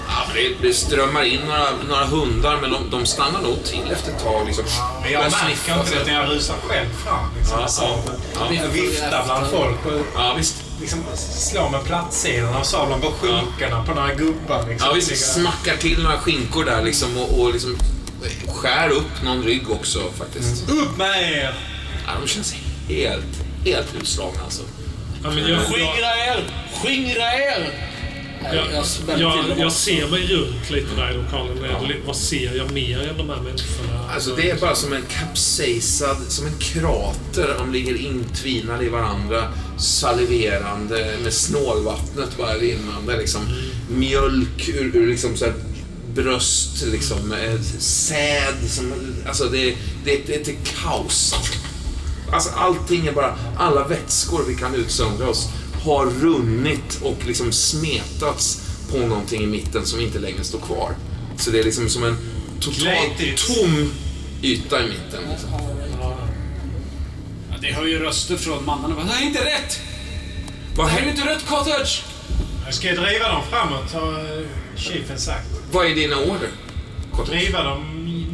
Ja, det, strömmar in några, några hundar, men de, de stannar nog till efter ett tag. Liksom. Men jag märker inte det utan jag rusar själv fram. Liksom, Ja, sabeln. ja. Viftar bland folk och Ja, visst. liksom slår med plattsidan av sabeln på skinkorna på några gubbar. Liksom. Ja, visst. Smackar till några skinkor där liksom och, och liksom skär upp någon rygg också faktiskt. Upp med er! Ja, de känns helt, helt utslagna alltså. Ja, men jag, Skingra er! Skingra er! Jag, jag jag, jag ser mig runt lite där i lokalen. Är det- Vad ser jag mer än de här människorna? Alltså det är bara som en kapsejsad, som en krater. De ligger intvinade i varandra, saliverande med snålvattnet bara rinnande. Liksom. Mjölk ur, ur liksom så bröst, liksom, säd. Som, alltså det, det, det är ett kaos. Alltså allting är bara, alla vätskor vi kan utsöndra oss har runnit och liksom smetats på någonting i mitten som inte längre står kvar. Så det är liksom som en totalt tom yta i mitten. Liksom. Ja, det hör ju röster från mannarna. Det här är inte rätt! Vad, Det här är inte rätt cottage! Jag ska driva dem framåt, har chefen sagt. vad är dina order? Kort. Driva dem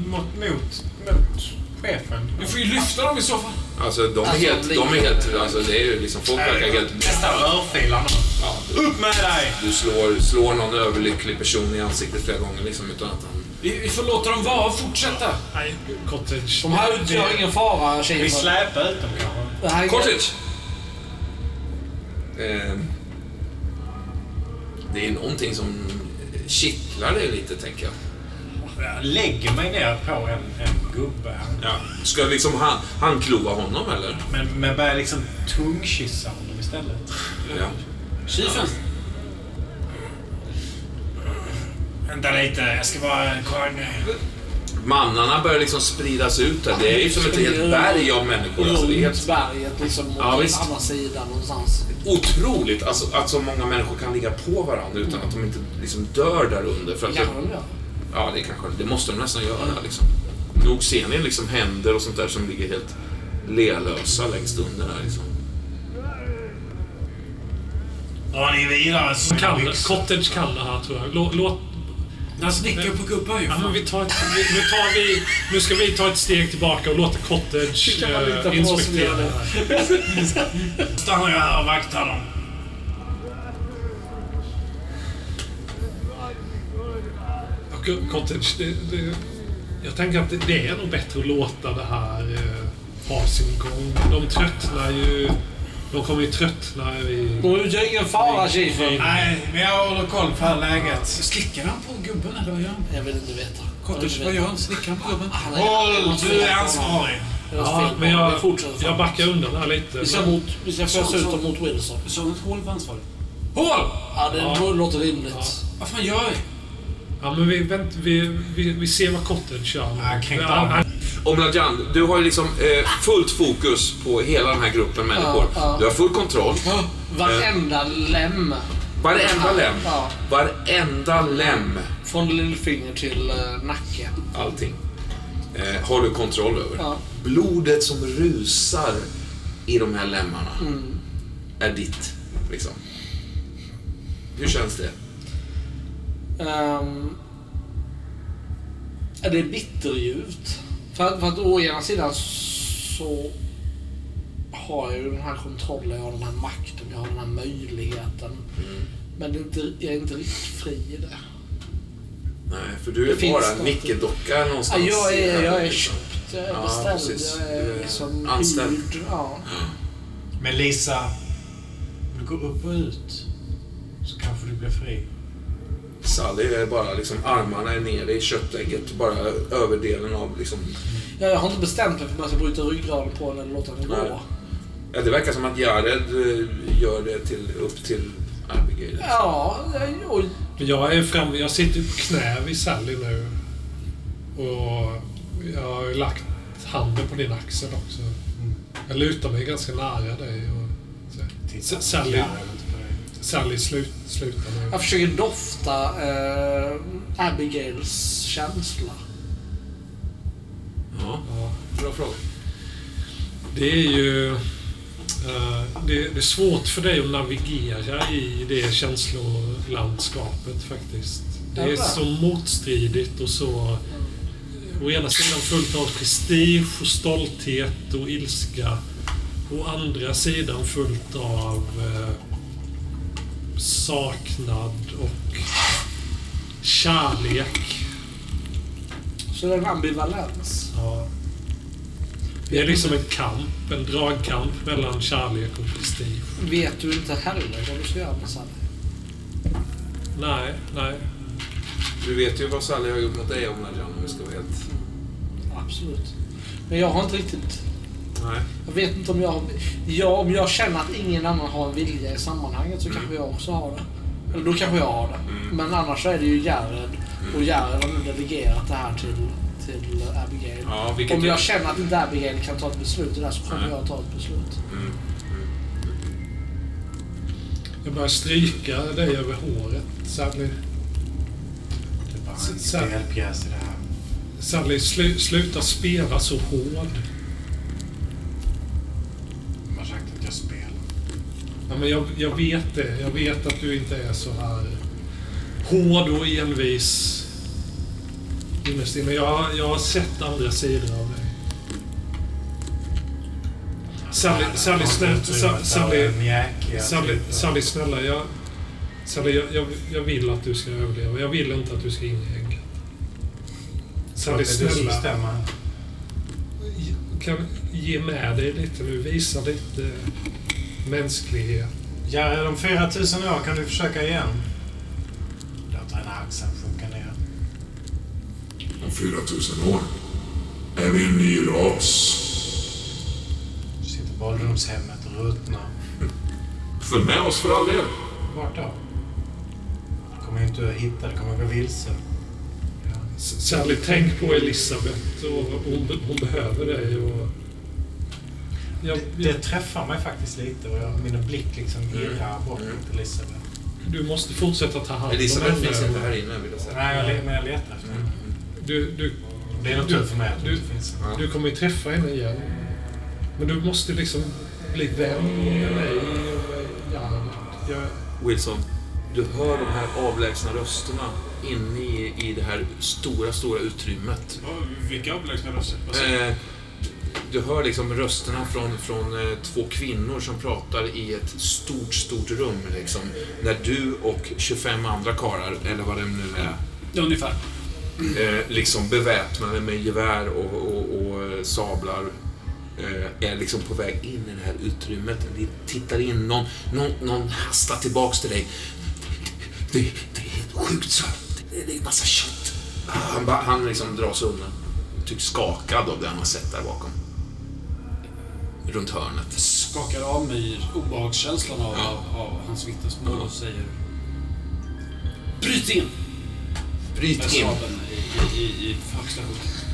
mot, mot, mot chefen. Vi får ju lyfta dem i så fall. Alltså de är Alltså, helt, de är helt, alltså det är ju liksom, folk verkar helt... Nästan örfilar Ja, Upp med dig! du slår, slår någon överlycklig person i ansiktet flera gånger liksom utan att han... Vi, vi får låta dem vara och fortsätta. Nej, cottage. De här utgör ingen fara, Vi chiefen. släpar ut dem kanske. Det här är Cottage! Eh, det är någonting som kittlar dig lite, tänker jag. Jag lägger mig ner på en, en gubbe här. Ja. Ska liksom han, han klova honom, eller? Men, men börjar liksom tungkyssa honom istället. Ja. Chiefen. Vänta lite, jag ska bara kolla grej. Mannarna börjar liksom spridas ut här. Det är ju som ett helt berg av människor. Alltså, det är Runt helt berget liksom mot Ja, ja, visst. andra sidan någonstans. otroligt alltså, att så många människor kan ligga på varandra utan att de inte liksom dör där under. För att Kanske de gör. Ja, det kanske det måste de nästan göra. Liksom. Nog ser ni liksom händer och sånt där som ligger helt lelösa längst under där. Liksom. Drar ni vidare så Kan, cottage det här, tror jag. Lå- Låt... Han snickar på gubbar ju. Ja, men vi tar ett, vi, nu, tar vi, nu ska vi ta ett steg tillbaka och låta cottage kan man lita på eh, oss, vi inspektera stannar jag här och vaktar dem. Cottage, det, det, jag tänker att det, det är nog bättre att låta det här eh, ha sin gång. De tröttnar ju... De kommer ju tröttna i... De utgör ingen fara, chiefen. Nej, men jag håller koll på det här läget. Slickar han på gubben eller vad gör han? Jag vill inte veta. Cottage, vad gör han? Slickar han på gubben? Är- Håll, du är ansvarig. Det är Ja, men jag, jag backar undan här lite. Vi ska, mot, vi ska fösa ut dem mot Wilson. Sa något hål var ansvarig. Hål! Ja, det Ja. låter rimligt. Vad fan gör vi? Ja, men vi, vänt, vi, vi, vi ser vad Cottage kör. nu. Ja, kränkt Ja, av. han- Omladjan, du har ju liksom eh, fullt fokus på hela den här gruppen människor. Ja, ja. Du har full kontroll. Varenda lem. Varenda lem. Ja. Varenda lem. Från lillfinger till uh, nacke. Allting. Eh, har du kontroll över. Ja. Blodet som rusar i de här lemmarna Mm. är ditt. Liksom. Hur känns det? Um, det är bitterljuvt. För att, för att å ena sidan så har jag ju den här kontrollen, jag har den här makten, jag har den här möjligheten. Men det är inte, jag är inte riktigt fri i det. Nej, för du Det är finns bara en något. nickeldocka Ja, någonstans. jag, det är, jag är liksom. köpt, jag är Ja, precis. jag är Du är liksom anställd. hyrd. Ja. Men Lisa, om du går upp och ut så kanske du blir fri. Sally är bara liksom, armarna är nere i köttägget. Bara överdelen av liksom... Ja, jag har inte bestämt mig för om jag ska bryta ryggraden på den eller låta den gå. Ja, det verkar som att Jared eh, gör det till, upp till Abigail. Ja, och Jag är framme, jag sitter på knä vid Sally nu. Och jag har ju lagt handen på din axel också. Jag lutar mig ganska nära dig. Och så. Sally, Sally slut, slutar nu. jag försöker dofta eh, Abigails känsla. Ja, Ja. bra fråga. Det är ju... eh, det, det är svårt för dig att navigera i det känslolandskapet faktiskt. Det är så motstridigt och så... Å ena sidan fullt av prestige och stolthet och ilska. Å andra sidan fullt av eh, saknad och kärlek. Så det är en ambivalens. Ja. Det är liksom en kamp, en dragkamp mellan kärlek och prestige. Vet du inte heller vad du ska göra med Sally? Nej, nej. Du vet ju vad Sally har gjort mot dig, Omladjan, om vi ska vara helt... Absolut. Men jag har inte riktigt... Nej. Jag vet inte om jag har... Ja, om jag känner att ingen annan har en vilja i sammanhanget så kanske jag också har det. Eller då kanske jag har det. Men annars är det ju Jared. Och Jared har nu delegerat det här till, till Abigail. Ja, Om jag känner att inte Abigail kan ta ett beslut i det här så kommer Nej. jag ta ett beslut. Mm. Jag börjar stryka dig över håret. Sally, Det är bara en Så- spelpjäs i det här. Sally slu, sluta spela så hård. Ja, men jag, jag vet det. Jag vet att du inte är så här hård och envis innerst inne. Jag, jag har sett andra sidor av dig. Sally, Sally, snäll, Sa- Sally, Sally, Sally, snälla. Jag, Sally, jag, jag, jag vill att du ska överleva. Jag vill inte att du ska in i ägget. Sally, snälla. Kan ge med dig lite nu. Visa lite mänsklighet. Jared, om 4000 år kan du försöka igen. Låter henne axeln sjunka ner. Om 4000 år är vi en ny ras. Du sitter på ålderdomshemmet och ruttnar. Följ med oss för all del. Vart då? Du kommer ju inte att hitta, du kommer att gå vilse. Sally, tänk på Elisabeth. Och hon, hon behöver dig. Och jag, Det, det träffar mig faktiskt lite och jag, min blick liksom irrar bort Mm. mot Elisabeth. du måste fortsätta ta hand om Elisabeth henne. finns inte här inne, vill jag säga. Nej, jag, men jag letar efter henne. Du, du, Det är nog tur för mig att du- inte finns. Ja. du kommer ju träffa henne igen. Men du måste liksom bli vän med mig Jared. Jag, Wilson, du hör de här avlägsna rösterna inne i, i det här stora, stora utrymmet. Vilka avlägsna röster? Du? Hör liksom rösterna från, från eh, två kvinnor som pratar i ett stort, stort rum. Liksom, där du och 25 andra karlar, eller vad det nu är, Ungefär. eh, liksom beväpnade med gevär och, och, och eh, sablar är liksom på väg in i det här utrymmet. Vi tittar in, någon, någon, någon hastar tillbaks till dig. Det, det är helt sjukt så. Det, det är massa kött. Ah, Han, han liksom drar sig undan. Tycks skakad av det han har sett där bakom. Runt hörnet. skakar av mig obehagskänslan av, av, av hans vittnesmål och säger Bryt in! Bryt in. i, i, i.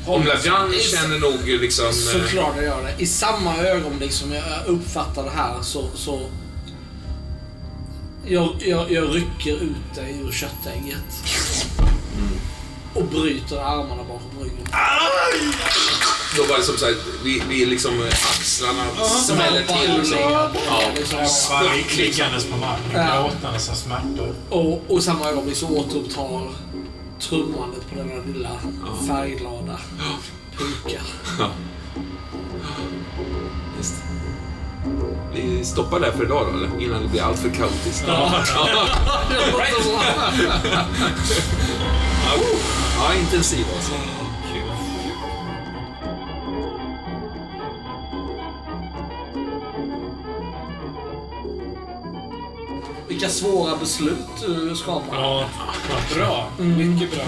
Omladjan känner nog liksom... Så eh, jag det. I samma ögonblick som jag uppfattar det här så... så jag, jag, jag rycker ut dig ur köttägget. Och bryter armarna bakom ryggen. Då var det som sagt, vi, vi liksom eh, axlarna smäller till. Liksom. Ja. Liksom. Bara liggandes på marken, gråtandes av smärtor. Och, och samma ögonblick så återupptar trummandet på denna lilla färgglada puka. Ja. Just. Vi stoppar där för idag då, eller? Innan det blir allt för kaotiskt. Ja. ja, intensiv alltså. Vilka svåra beslut du skapar. Ja, Bra. Mycket bra.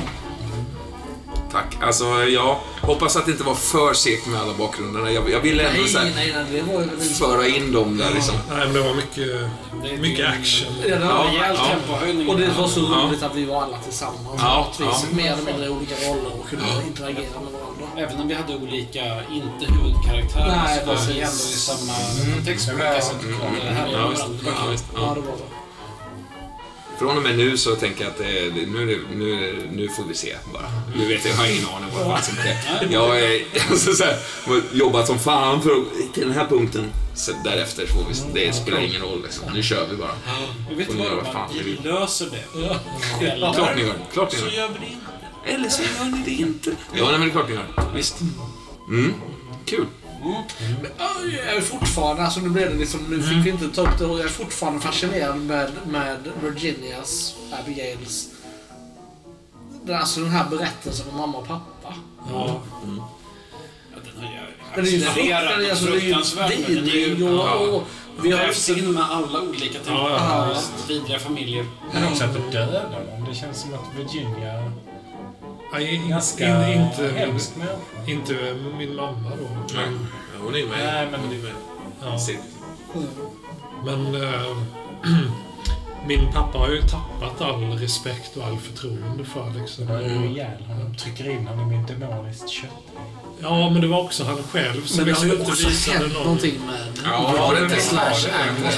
Tack. Alltså, jag hoppas att det inte var för segt med alla bakgrunderna. Jag, jag ville ändå Nej, så här, nej, nej, det var föra in dem där liksom. nej, men det var mycket, mycket en- action. Ja, det var Rejäl Ja. tempohöjning. Och det var så Ja. roligt att vi var alla tillsammans. Ja, Ja, ja. Mer eller mindre olika roller och kunde interagera med varandra. Även om vi hade olika, inte huvudkaraktärer, Nej, så var vi ändå i samma kontext på olika sätt. Det här är Ja, Ja. Ja, Ja. det var det. Från och med nu så tänker jag att det, nu, är det- nu, det- nu får vi se bara. Nu vet jag, jag har ingen aning vad fan som sker. Jag är alltså, så här, har jobbat som fan för att- till den här punkten. Så därefter får vi, det spelar ingen roll liksom. Nu kör vi bara. Men vet du vad? vad fan ni Vi vill. löser det. Eller Klart ni gör. Klart ni så gör. gör vi det inte. Eller så gör ni det inte. Ja, nej, men det är klart ni gör. Visst. Mm. Kul. Men, ja, Jag är fortfarande, alltså nu blev det liksom, nu fick vi inte ta upp det och jag är fortfarande fascinerad med, med Virginias, Abigails, den- alltså den här berättelsen om mamma och pappa. Ja, Ja, den har jag Den är ju accepterat frukt- och alltså, är ju fruktansvärd. men den är ju- vidrig vi har vävs in med alla olika typer av vidriga familjer. Men också att det dödar dem. Det känns som att Virginia Nej, in, ganska in, inte, hemsk människa. inte min mamma då. Nej. Men, Ja, Hon är med. Nej, men- Hon är med. ja. Se. men äh, min pappa har ju tappat all respekt och all förtroende för liksom. Har ju ihjäl honom. Trycker in honom i en demoniskt kött. Ja, men det var också han själv. Som Men det har ju liksom inte också visade hänt någon... någonting med Ja, har det inte? slash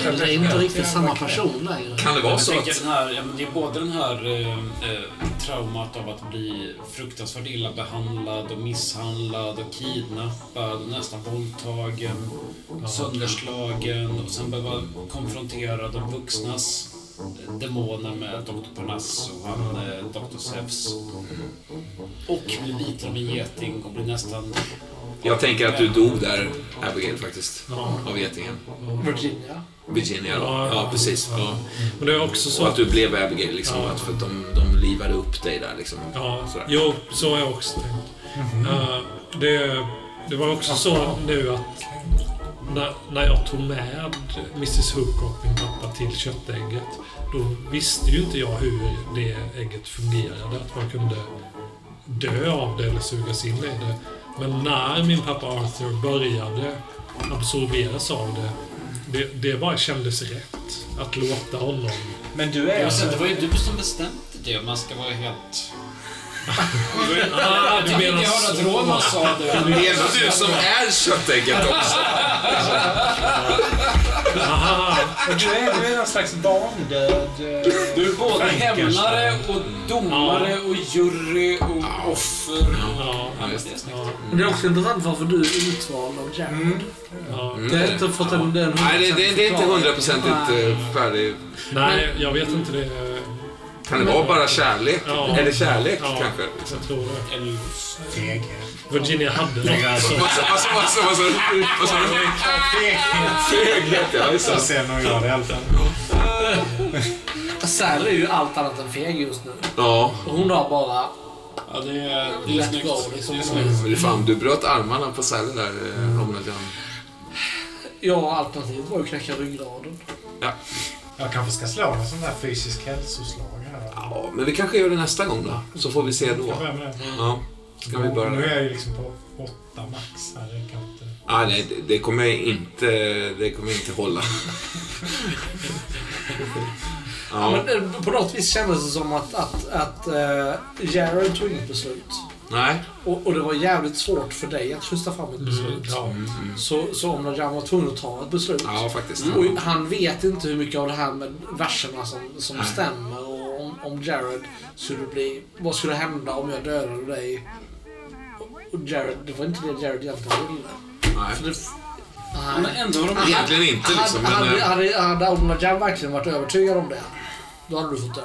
Ja, det är inte riktigt samma person längre. Kan det vara så att... den här, ja, men det är både den här eh, eh, traumat av att bli fruktansvärt illa behandlad och misshandlad och kidnappad och nästan våldtagen, sönderslagen och sen behöva konfrontera de vuxnas demoner med Dr. Parnass och han, eh, Dr. Zeus. Och bli biten av en geting och bli nästan... Jag tänker att du dog där, Abigail, faktiskt. Av getingen. Virginia. Virginia, då. Ja. Ja, precis. Ja. Men det är också så Och att... du blev Abigail, liksom. Ja. Att för att de, de livade upp dig där, liksom. Ja, Sådär. jo, så har jag också tänkt. Eh, det, det var också så nu att när, när jag tog med Mrs Hook och min pappa till köttägget, då visste ju inte jag hur det ägget fungerade. Att man kunde dö av det eller sugas in i det. Men när min pappa Arthur började absorberas av det, det, det bara kändes rätt. Att låta honom... Men du är Alltså, alltså... det var ju du som bestämde det om man ska vara helt... Ah, Jag fick inte höra att Roman sa det. Det är ändå du som är köttägget också. Aha! Du är, du är någon slags barndöd... eh, Du är både hämnare och domare och jury och offer. Ja, Ja, men det är det är också intressant varför du är utvald av Jared. ja. Mm. Det har inte fått en... den Nej, det, det, det är inte hundraprocentigt eh, färdig. Nej, jag vet inte det. Kan det vara bara kärlek? Ja. Eller kärlek, Ja. kanske? Jag tror det. Eller Feghet. Virginia hade något så. Vad sa du? Du? Feghet, ja. Så ser nog jag det i alla fall. Sally är ju allt annat än feg just nu. Ja, Och hon har bara... Ja, det är, det är snyggt. liksom. Det är snyggt. men fan, du bröt armarna på Sally där, eh, Romnadjan. Ja, alternativet var ju att knäcka ryggraden. Ja. Jag kanske ska slå en sån där fysisk hälsoslag. Ja, men vi kanske gör det nästa gång då. Så får vi se då. Jag. Ja. Ska vi börja? Nu är jag ju liksom på åtta max här. Det kan inte... Ah, nej, det, det kommer inte, det kommer inte hålla. Ja, ja, men, eh, på något vis kändes det som att, att, att uh, Jared tog inget beslut. nej. Och, och det var jävligt svårt för dig att skjutsa fram ett beslut. Mm, ja. Mm, mm. Så, så om Najan var tvungen att ta ett beslut. Ja, faktiskt. Och han vet inte hur mycket av det här med verserna som, som stämmer. Om, Jared skulle bli... Vad skulle hända om jag dödade dig? Och- Jared, det var inte det Jared egentligen ville. Nej. För det, Men ändå har de... Egentligen inte liksom, men... hade, eh, hade, hade, Najan verkligen varit övertygad om det, då hade du fått dö.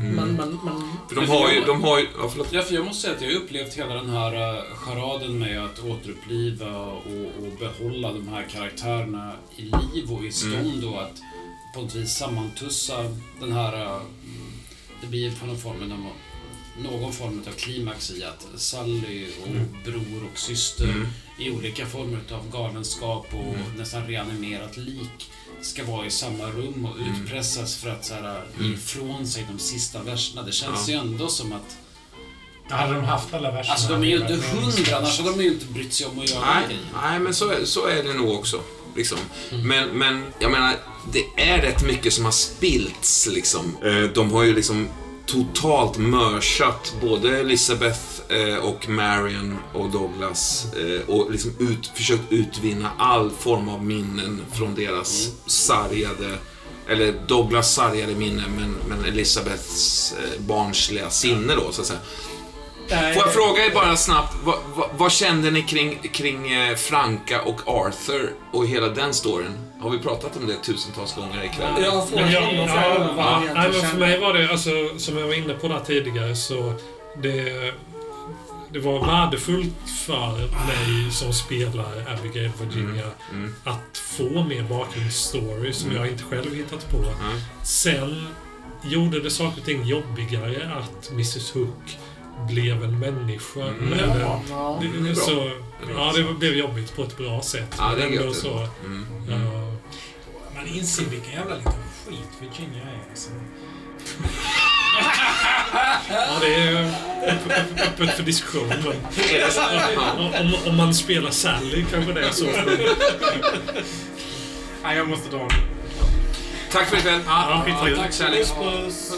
Men, men, men... För de har ju, de har ju, ja, förlåt. Ja, för jag måste säga att jag har upplevt hela den här uh, charaden med att återuppliva och, och behålla de här karaktärerna i liv och i stånd och att på något vis sammantussa den här... eh, det blir på någon form av, någon form av klimax i att Sally och bror och syster Mm. i olika former av galenskap och nästan reanimerat lik ska vara i samma rum och utpressas för att så här, ge ifrån sig de sista verserna. Det känns Ja. ju ändå som att Hade de haft alla verserna Alltså de är ju inte det hundra, annars hade de ju inte brytt sig om att göra Nej, grejer. nej men så, så är det nog också. Liksom. Men, men jag menar, det är rätt mycket som har spillts. Liksom. Eh, De har ju liksom totalt mörsat både Elizabeth eh, och Marion och Douglas eh, och liksom ut, försökt utvinna all form av minnen från deras sargade eller Douglas sargade minne, men, men Elizabeths eh, barnsliga sinne då, så att säga. Får jag fråga er bara snabbt, vad, vad, vad kände ni kring, kring eh, Franka och Arthur och hela den storyn? Har vi pratat om det tusentals gånger ikväll? Men jag, ja, för ja, vad han nej, men för mig var det, alltså, som jag var inne på där tidigare, så det, det var värdefullt för mig som spelar Abigail Virginia Mm. att få mer bakgrundsstory som jag inte själv hittat på. Mm. Sen gjorde det saker och ting jobbigare att Mrs Hook blev en människa. Mm. Eller, Ja. det, det så, Det bra. ja, det blev jobbigt på ett bra sätt. Ja, det är Men ändå gött. så. Mm. Ja, Man inser vilken jävla liten skit Virginia är. Alltså. ja, det är öpp- öpp- öppet för diskussion. Det? Ja. om, om man spelar Sally kanske det är så. Nej, jag måste dra. Tack för ikväll. Ja, Tack, kärlek. Puss, puss.